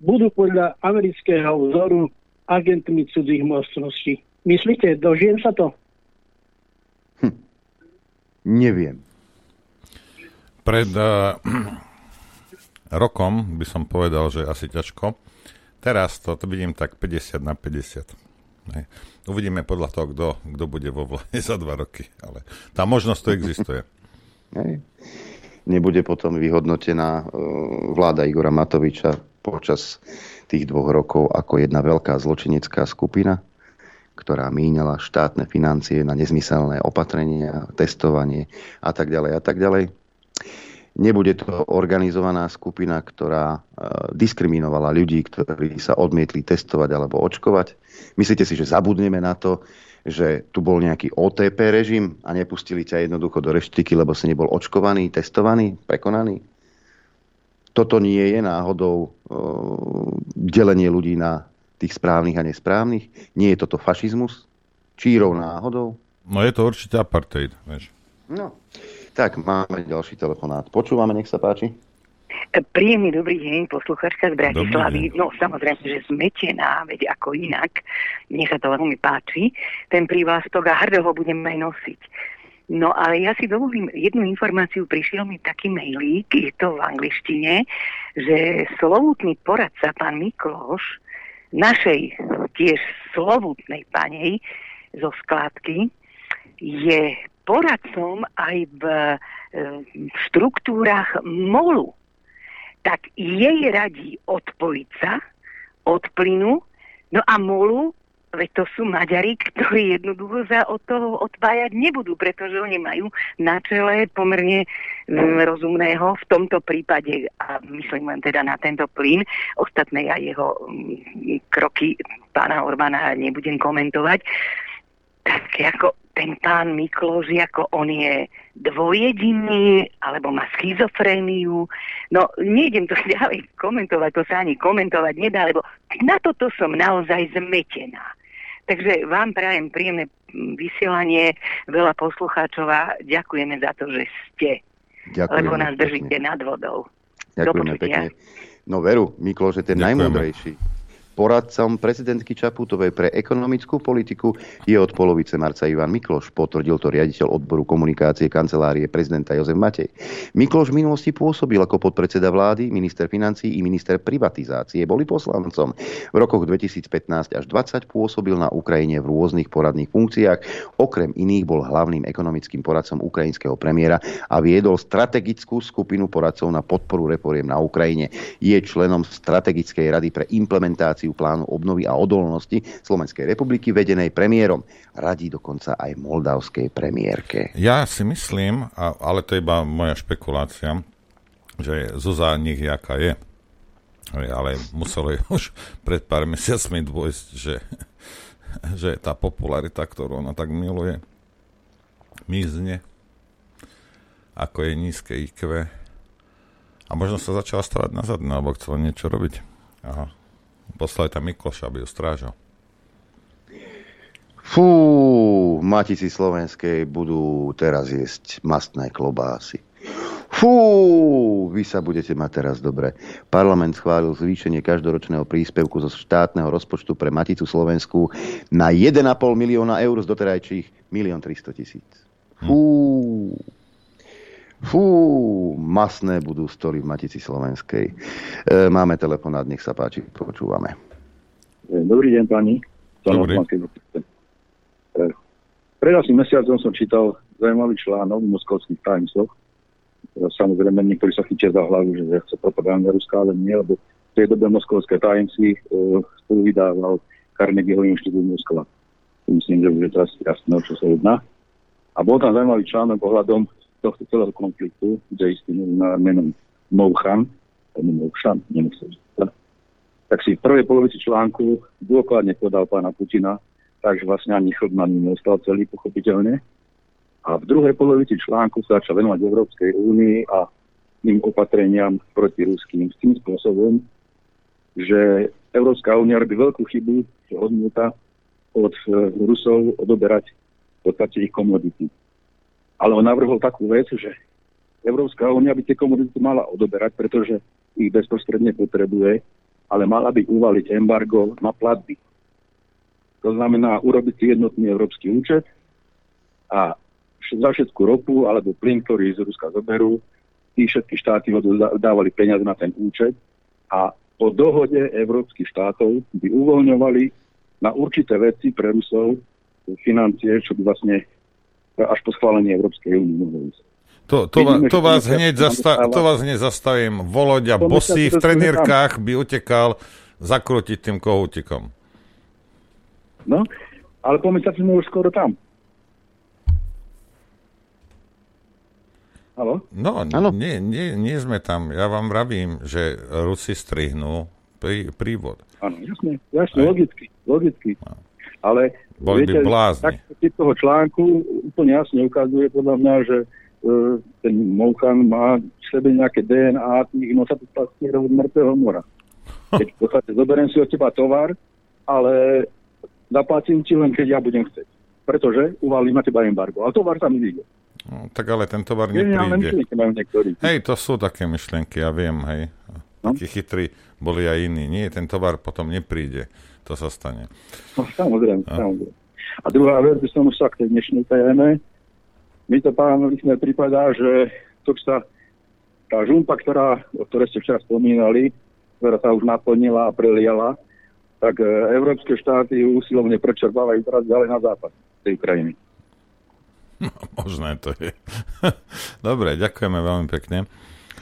Speaker 27: budú podľa amerického vzoru agentmi cudzích mocností. Myslíte, dožijem sa to?
Speaker 2: Neviem.
Speaker 3: Pred uh, rokom by som povedal, že asi ťažko. Teraz to, to vidím tak 50 na 50. Hej. Uvidíme podľa toho, kto, kto bude vo vláde za dva roky. Ale tá možnosť tu existuje.
Speaker 2: Hej. Nebude potom vyhodnotená e, vláda Igora Matoviča počas tých dvoch rokov ako jedna veľká zločinecká skupina, ktorá míňala štátne financie na nezmyselné opatrenia, testovanie a tak ďalej a tak ďalej. Nebude to organizovaná skupina, ktorá e, diskriminovala ľudí, ktorí sa odmietli testovať alebo očkovať. Myslíte si, že zabudneme na to, že tu bol nejaký OTP režim a nepustili ťa jednoducho do reštiky, lebo si nebol očkovaný, testovaný, prekonaný? Toto nie je náhodou e, delenie ľudí na tých správnych a nesprávnych? Nie je toto fašizmus? čírov náhodou?
Speaker 3: No je to určite apartheid, vieš.
Speaker 2: No, tak máme ďalší telefonát. Počúvame, nech sa páči.
Speaker 28: Príjemný dobrý deň, posluchačka z Bratislavy. No samozrejme, že zmetená, veď ako inak. Mne sa to veľmi páči. Ten prívlastok a hrdo ho budem aj nosiť. No ale ja si dovolím jednu informáciu, prišiel mi taký mailík, je to v angličtine, že slovutný poradca pán Mikloš našej tiež slovutnej panej zo skladky je poradcom aj v, e, v štruktúrach MOLu. Tak jej radí odpojiť sa od plynu, no a MOLu Veď to sú Maďari, ktorí jednoducho sa od toho odpájať nebudú, pretože oni majú na čele pomerne mm, rozumného v tomto prípade, a myslím len teda na tento plyn, ostatné ja jeho mm, kroky pána Orbána nebudem komentovať, tak ako ten pán Mikloš, ako on je dvojediný, alebo má schizofréniu. No, nejdem to ďalej komentovať, to sa ani komentovať nedá, lebo na toto som naozaj zmetená. Takže vám prajem príjemné vysielanie, veľa poslucháčov a ďakujeme za to, že ste. Ďakujeme lebo nás držíte nad vodou.
Speaker 2: Ďakujeme pekne. No veru, Miklo, že ten najmúdrejší Poradcom prezidentky Čaputovej pre ekonomickú politiku je od polovice marca Ivan Mikloš, potvrdil to riaditeľ odboru komunikácie kancelárie prezidenta Jozef Matej. Mikloš v minulosti pôsobil ako podpredseda vlády, minister financí i minister privatizácie. Boli poslancom. V rokoch 2015 až 20 pôsobil na Ukrajine v rôznych poradných funkciách. Okrem iných bol hlavným ekonomickým poradcom ukrajinského premiéra a viedol strategickú skupinu poradcov na podporu reforiem na Ukrajine. Je členom strategickej rady pre implementáciu realizáciu plánu obnovy a odolnosti Slovenskej republiky vedenej premiérom. Radí dokonca aj moldavskej premiérke.
Speaker 3: Ja si myslím, ale to je iba moja špekulácia, že Zuzá nich jaká je. Ale muselo je už pred pár mesiacmi dôjsť, že, že tá popularita, ktorú ona tak miluje, mizne, ako je nízke IQ. A možno sa začala stavať na zadne, alebo chcela niečo robiť. Aha. Poslali tam Mikloša, aby ju strážal.
Speaker 2: Fú, matici slovenskej budú teraz jesť mastné klobásy. Fú, vy sa budete mať teraz dobre. Parlament schválil zvýšenie každoročného príspevku zo štátneho rozpočtu pre Maticu Slovensku na 1,5 milióna eur z doterajších 1 300 tisíc. Fú. Hm. Fú, masné budú stoly v Matici Slovenskej. E, máme telefonát, nech sa páči, počúvame.
Speaker 29: E, dobrý deň, pani.
Speaker 3: Dobrý.
Speaker 29: E, pred asi mesiacom som čítal zaujímavý článok v moskovských Timesoch. E, samozrejme, niektorí sa chytia za hlavu, že chce propaganda ruská, ale nie, lebo v tej dobe moskovské Timesy e, spolu vydával Carnegieho inštitút Moskva. Myslím, že už je teraz jasné, čo sa jedná. A bol tam zaujímavý článok ohľadom tohto celého konfliktu, kde istý novinár menom Mouchan, Mouchan, nemyslím, tak si v prvej polovici článku dôkladne podal pána Putina, takže vlastne ani chlb na ním celý, pochopiteľne. A v druhej polovici článku sa začal venovať Európskej únii a tým opatreniam proti ruským s tým spôsobom, že Európska únia robí veľkú chybu, že odmieta od eh, Rusov odoberať v podstate ich komodity ale on navrhol takú vec, že Európska únia by tie komodity mala odoberať, pretože ich bezprostredne potrebuje, ale mala by uvaliť embargo na platby. To znamená urobiť si jednotný európsky účet a za všetku ropu alebo plyn, ktorý z Ruska zoberú, tí všetky štáty dávali peniaze na ten účet a po dohode európskych štátov by uvoľňovali na určité veci pre Rusov financie, čo by vlastne až po schválení Európskej únie.
Speaker 3: To, to, Vidíme, to, vás hneď zasta- to vás hneď zastavím. Voloďa bosý v trenírkach by utekal zakrútiť tým kohútikom.
Speaker 29: No, ale po mesiaci sme už skoro tam. Halo?
Speaker 3: No, Nie, nie, nie sme tam. Ja vám vravím, že Rusi strihnú prí, prívod.
Speaker 29: Áno, jasne, jasne, logicky, logicky. No. Ale
Speaker 3: boli Viete. Tak
Speaker 29: toho článku úplne jasne ukazuje podľa mňa, že e, ten Mouchan má v sebe nejaké DNA tých nosatopastierov mŕtvého mora. Keď v podstate zoberiem si od teba tovar, ale zaplatím ti len, keď ja budem chcieť. pretože uvalí na teba embargo. A tovar tam ide.
Speaker 3: No, tak ale ten tovar
Speaker 29: nepríde.
Speaker 3: Hej, to sú také myšlienky, ja viem, hej. No? Takí chytrí boli aj iní. Nie, ten tovar potom nepríde. To sa stane.
Speaker 29: No, samozrejme, a? samozrejme. A druhá vec, by som sa k tej dnešnej téme. Mi to pánovi sme prípada, že to sa tá žumpa, ktorá, o ktorej ste včera spomínali, ktorá sa už naplnila a preliala, tak e, európske štáty ju usilovne prečerpávajú teraz ďalej na západ tej krajiny.
Speaker 3: No, možné to je. Dobre, ďakujeme veľmi pekne.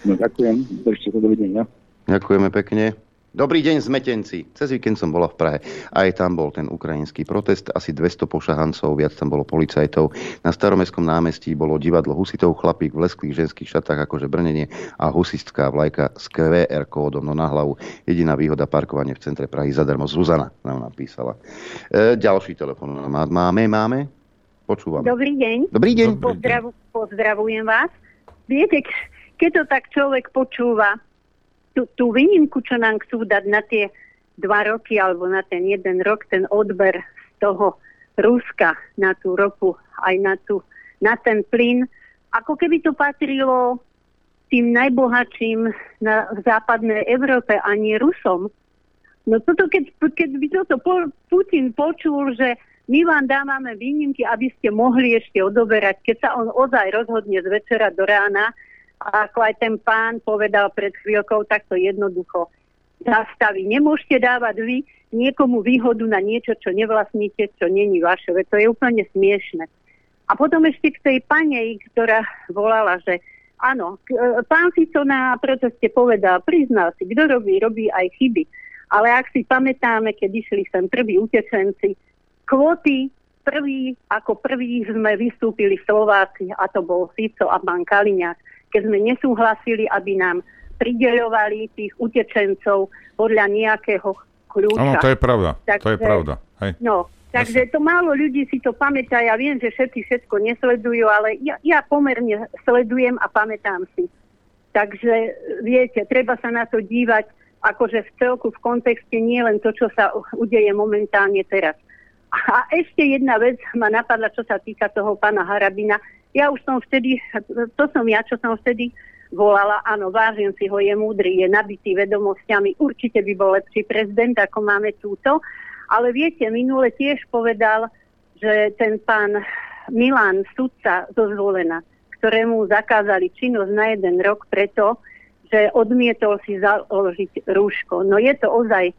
Speaker 29: No, ďakujem, ešte sa dovidenia.
Speaker 2: Ďakujeme pekne. Dobrý deň, zmetenci. Cez víkend som bola v Prahe. Aj tam bol ten ukrajinský protest, asi 200 pošahancov, viac tam bolo policajtov. Na staromestskom námestí bolo divadlo husitov, chlapík v lesklých ženských šatách, akože brnenie a husistská vlajka s QR kódom no na hlavu. Jediná výhoda parkovanie v centre Prahy zadarmo. Zuzana nám napísala. E, ďalší telefon máme, máme? Počúvam.
Speaker 30: Dobrý deň.
Speaker 2: Dobrý deň.
Speaker 30: Pozdravu, pozdravujem vás. Viete, keď to tak človek počúva, tú, tú výnimku, čo nám chcú dať na tie dva roky alebo na ten jeden rok, ten odber z toho Ruska na tú ropu, aj na, tú, na ten plyn, ako keby to patrilo tým najbohatším na západnej Európe a nie Rusom. No toto, keď, keď by toto Putin počul, že my vám dávame výnimky, aby ste mohli ešte odoberať, keď sa on ozaj rozhodne z večera do rána, ako aj ten pán povedal pred chvíľkou, tak to jednoducho zastaví. Nemôžete dávať vy niekomu výhodu na niečo, čo nevlastníte, čo není vaše. Veď to je úplne smiešne. A potom ešte k tej panej, ktorá volala, že áno, e, pán Fico na proteste povedal, priznal si, kto robí, robí aj chyby. Ale ak si pamätáme, keď išli sem prví utečenci, kvóty prvý, ako prvý sme vystúpili Slováci, a to bol Fico a pán Kaliňák keď sme nesúhlasili, aby nám prideľovali tých utečencov podľa nejakého kľúča.
Speaker 3: Áno, to je pravda. Takže, to je pravda. Hej.
Speaker 30: No, takže to málo ľudí si to pamätá. Ja viem, že všetci všetko nesledujú, ale ja, ja pomerne sledujem a pamätám si. Takže viete, treba sa na to dívať akože v celku, v kontexte nie len to, čo sa udeje momentálne teraz. A ešte jedna vec ma napadla, čo sa týka toho pána Harabina. Ja už som vtedy, to som ja, čo som vtedy volala, áno, vážim si ho, je múdry, je nabitý vedomosťami, určite by bol lepší prezident, ako máme túto. Ale viete, minule tiež povedal, že ten pán Milan, sudca zo Zvolena, ktorému zakázali činnosť na jeden rok preto, že odmietol si založiť rúško. No je to ozaj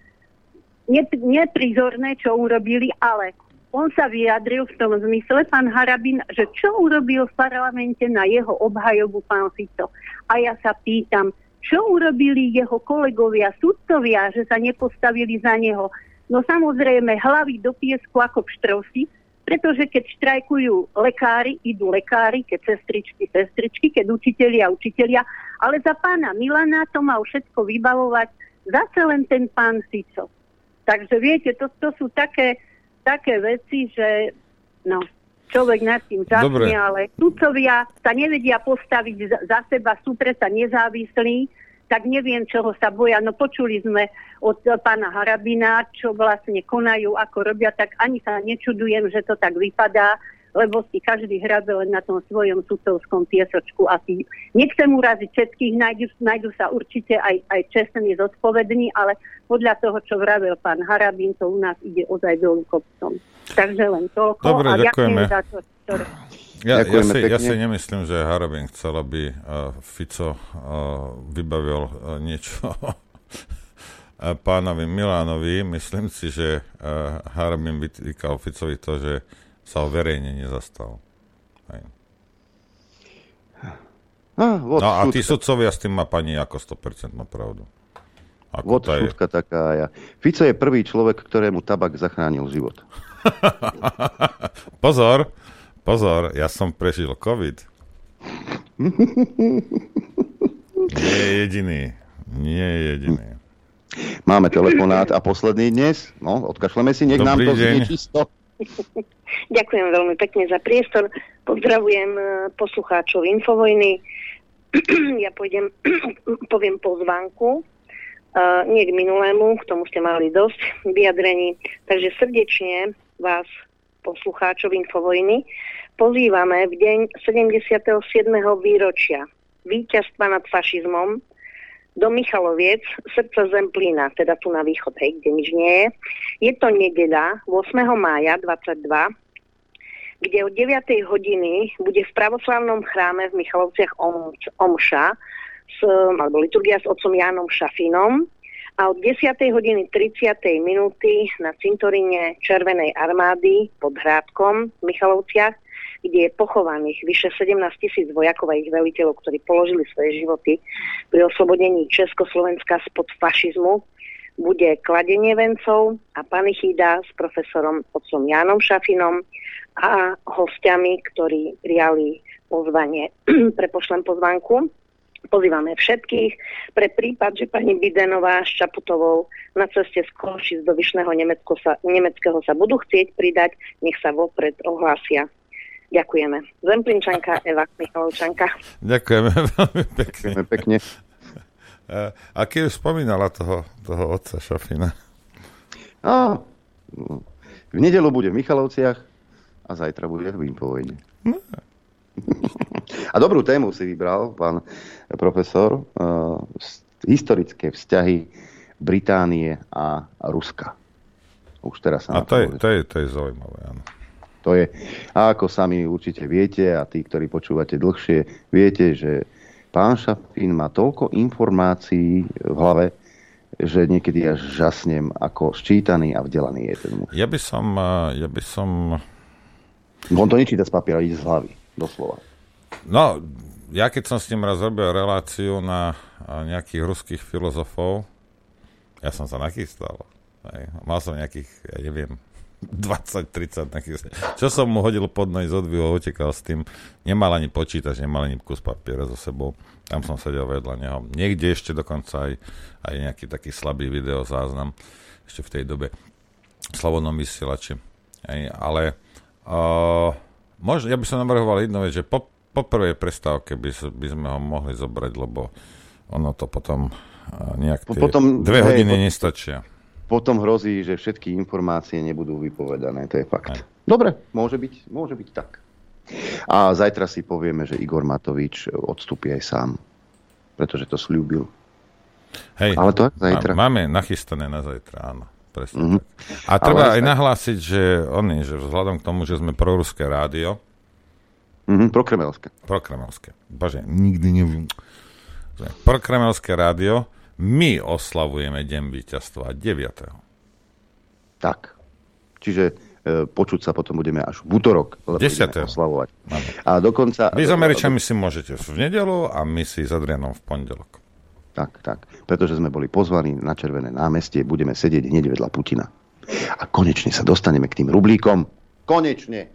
Speaker 30: neprizorné, čo urobili, ale on sa vyjadril v tom zmysle, pán Harabin, že čo urobil v parlamente na jeho obhajobu pán Fico. A ja sa pýtam, čo urobili jeho kolegovia, sudcovia, že sa nepostavili za neho. No samozrejme, hlavy do piesku ako pštrosi, pretože keď štrajkujú lekári, idú lekári, keď sestričky, sestričky, keď učitelia, učitelia, ale za pána Milana to mal všetko vybavovať zase len ten pán Fico. Takže viete, to, to sú také také veci, že no, človek nad tým začne, ale sudcovia sa nevedia postaviť za, za seba, sú predsa nezávislí, tak neviem, čoho sa boja. No počuli sme od pána Harabina, čo vlastne konajú, ako robia, tak ani sa nečudujem, že to tak vypadá lebo si každý hrabe len na tom svojom sudcovskom piesočku. Asi nechcem uraziť všetkých, nájdu, nájdu sa určite aj, aj čestní, zodpovední, ale podľa toho, čo vravel pán Harabín, to u nás ide ozaj dolu kopcom. Takže len toľko.
Speaker 3: Dobre,
Speaker 30: a
Speaker 3: ďakujeme.
Speaker 30: Za to, ktoré...
Speaker 3: Ja, ja, si, ja si nemyslím, že Harabin chcel, aby uh, Fico uh, vybavil uh, niečo pánovi Milánovi. Myslím si, že uh, Harabin vytýkal Ficovi to, že sa ho verejne nezastal. Hej.
Speaker 2: Ah,
Speaker 3: no a tí sudcovia s tým má pani ako 100% pravdu.
Speaker 2: Ako Vod je... taká ja. Fico je prvý človek, ktorému tabak zachránil život.
Speaker 3: pozor, pozor, ja som prežil COVID. Nie je jediný. Nie je jediný.
Speaker 2: Máme telefonát a posledný dnes. No, odkašleme si, nech Dobrý nám to znie čisto.
Speaker 30: Ďakujem veľmi pekne za priestor. Pozdravujem e, poslucháčov Infovojny. ja pôjdem, poviem pozvánku, uh, nie k minulému, k tomu ste mali dosť vyjadrení. Takže srdečne vás
Speaker 31: poslucháčov Infovojny pozývame v deň 77. výročia víťazstva nad fašizmom do Michaloviec, srdce Zemplína, teda tu na východ, hej, kde nič nie je. Je to nedeľa 8. mája 22, kde od 9. hodiny bude v pravoslavnom chráme v Michalovciach om, Omša, s, alebo liturgia s otcom Jánom Šafinom a od 10. hodiny 30. minúty na cintoríne Červenej armády pod Hrádkom v Michalovciach, kde je pochovaných vyše 17 tisíc vojakov a ich veliteľov, ktorí položili svoje životy pri oslobodení Československa spod fašizmu, bude kladenie vencov a panichída s profesorom otcom Jánom Šafinom a hostiami, ktorí prijali pozvanie. Prepošlem pozvanku. Pozývame všetkých pre prípad, že pani Bidenová s Čaputovou na ceste z Košic do Vyšného Nemecko sa, Nemeckého sa budú chcieť pridať, nech sa vopred ohlásia. Ďakujeme. Zemplinčanka, Eva Michalovčanka.
Speaker 3: Ďakujeme veľmi pekne.
Speaker 2: pekne.
Speaker 3: A, keď už spomínala toho, toho otca Šafina?
Speaker 2: A, v nedelu bude v Michalovciach a zajtra bude v Impovojne. No. A dobrú tému si vybral pán profesor. Uh, historické vzťahy Británie a Ruska. Už teraz
Speaker 3: sa a to je, to, je, to je zaujímavé, áno.
Speaker 2: To je, a ako sami určite viete, a tí, ktorí počúvate dlhšie, viete, že pán Šafín má toľko informácií v hlave, že niekedy až žasnem, ako ščítaný a vzdelaný je ten muž.
Speaker 3: Ja by som... Eh, ja by som...
Speaker 2: On to nečíta z papiera, ide z hlavy, doslova.
Speaker 3: No, ja keď som s ním raz robil reláciu na nejakých ruských filozofov, ja som sa nachystal. Aj, mal som nejakých, ja neviem, 20-30 nejakých... Čo som mu hodil pod nohy, zodvihol, utekal s tým. Nemal ani počítač, nemal ani kus papiera so sebou. Tam som sedel vedľa neho. Niekde ešte dokonca aj, aj nejaký taký slabý videozáznam ešte v tej dobe slobodnom vysielači. Aj, ale uh, možno, ja by som navrhoval jednu vec, že po, po prvej prestávke by, by sme ho mohli zobrať, lebo ono to potom uh, nejak tie potom, dve hej, hodiny po, nestačia.
Speaker 2: Potom hrozí, že všetky informácie nebudú vypovedané, to je fakt. Hej. Dobre, môže byť, môže byť tak. A zajtra si povieme, že Igor Matovič odstúpi aj sám, pretože to slúbil.
Speaker 3: Hej, Ale to zajtra. Máme nachystané na zajtra, áno. Presne mm-hmm. A treba Ale aj nahlásiť, že oni, že vzhľadom k tomu, že sme proruské rádio,
Speaker 2: Mm-hmm, prokremelské.
Speaker 3: Prokremelské. Bože, nikdy neviem. Prokremelské rádio. My oslavujeme Deň víťazstva 9.
Speaker 2: Tak. Čiže e, počuť sa potom budeme až v útorok.
Speaker 3: 10.
Speaker 2: oslavovať. A dokonca...
Speaker 3: Vy s Američanmi si môžete v nedelu a my si s Adrianom v pondelok.
Speaker 2: Tak, tak. Pretože sme boli pozvaní na Červené námestie, budeme sedieť hneď vedľa Putina. A konečne sa dostaneme k tým rublíkom. Konečne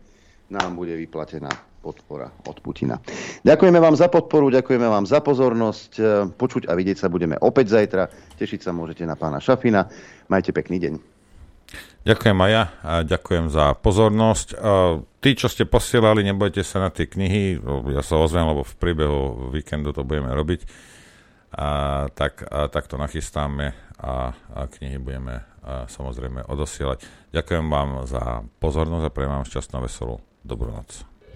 Speaker 2: nám bude vyplatená podpora od Putina. Ďakujeme vám za podporu, ďakujeme vám za pozornosť. E, počuť a vidieť sa budeme opäť zajtra. Tešiť sa môžete na pána Šafina. Majte pekný deň.
Speaker 3: Ďakujem aj ja a ďakujem za pozornosť. E, tí, čo ste posielali, nebojte sa na tie knihy. Ja sa ozvem, lebo v priebehu víkendu to budeme robiť. A tak, a tak to nachystáme a, a knihy budeme a samozrejme odosielať. Ďakujem vám za pozornosť a prejem vám šťastnú veselú dobrú noc.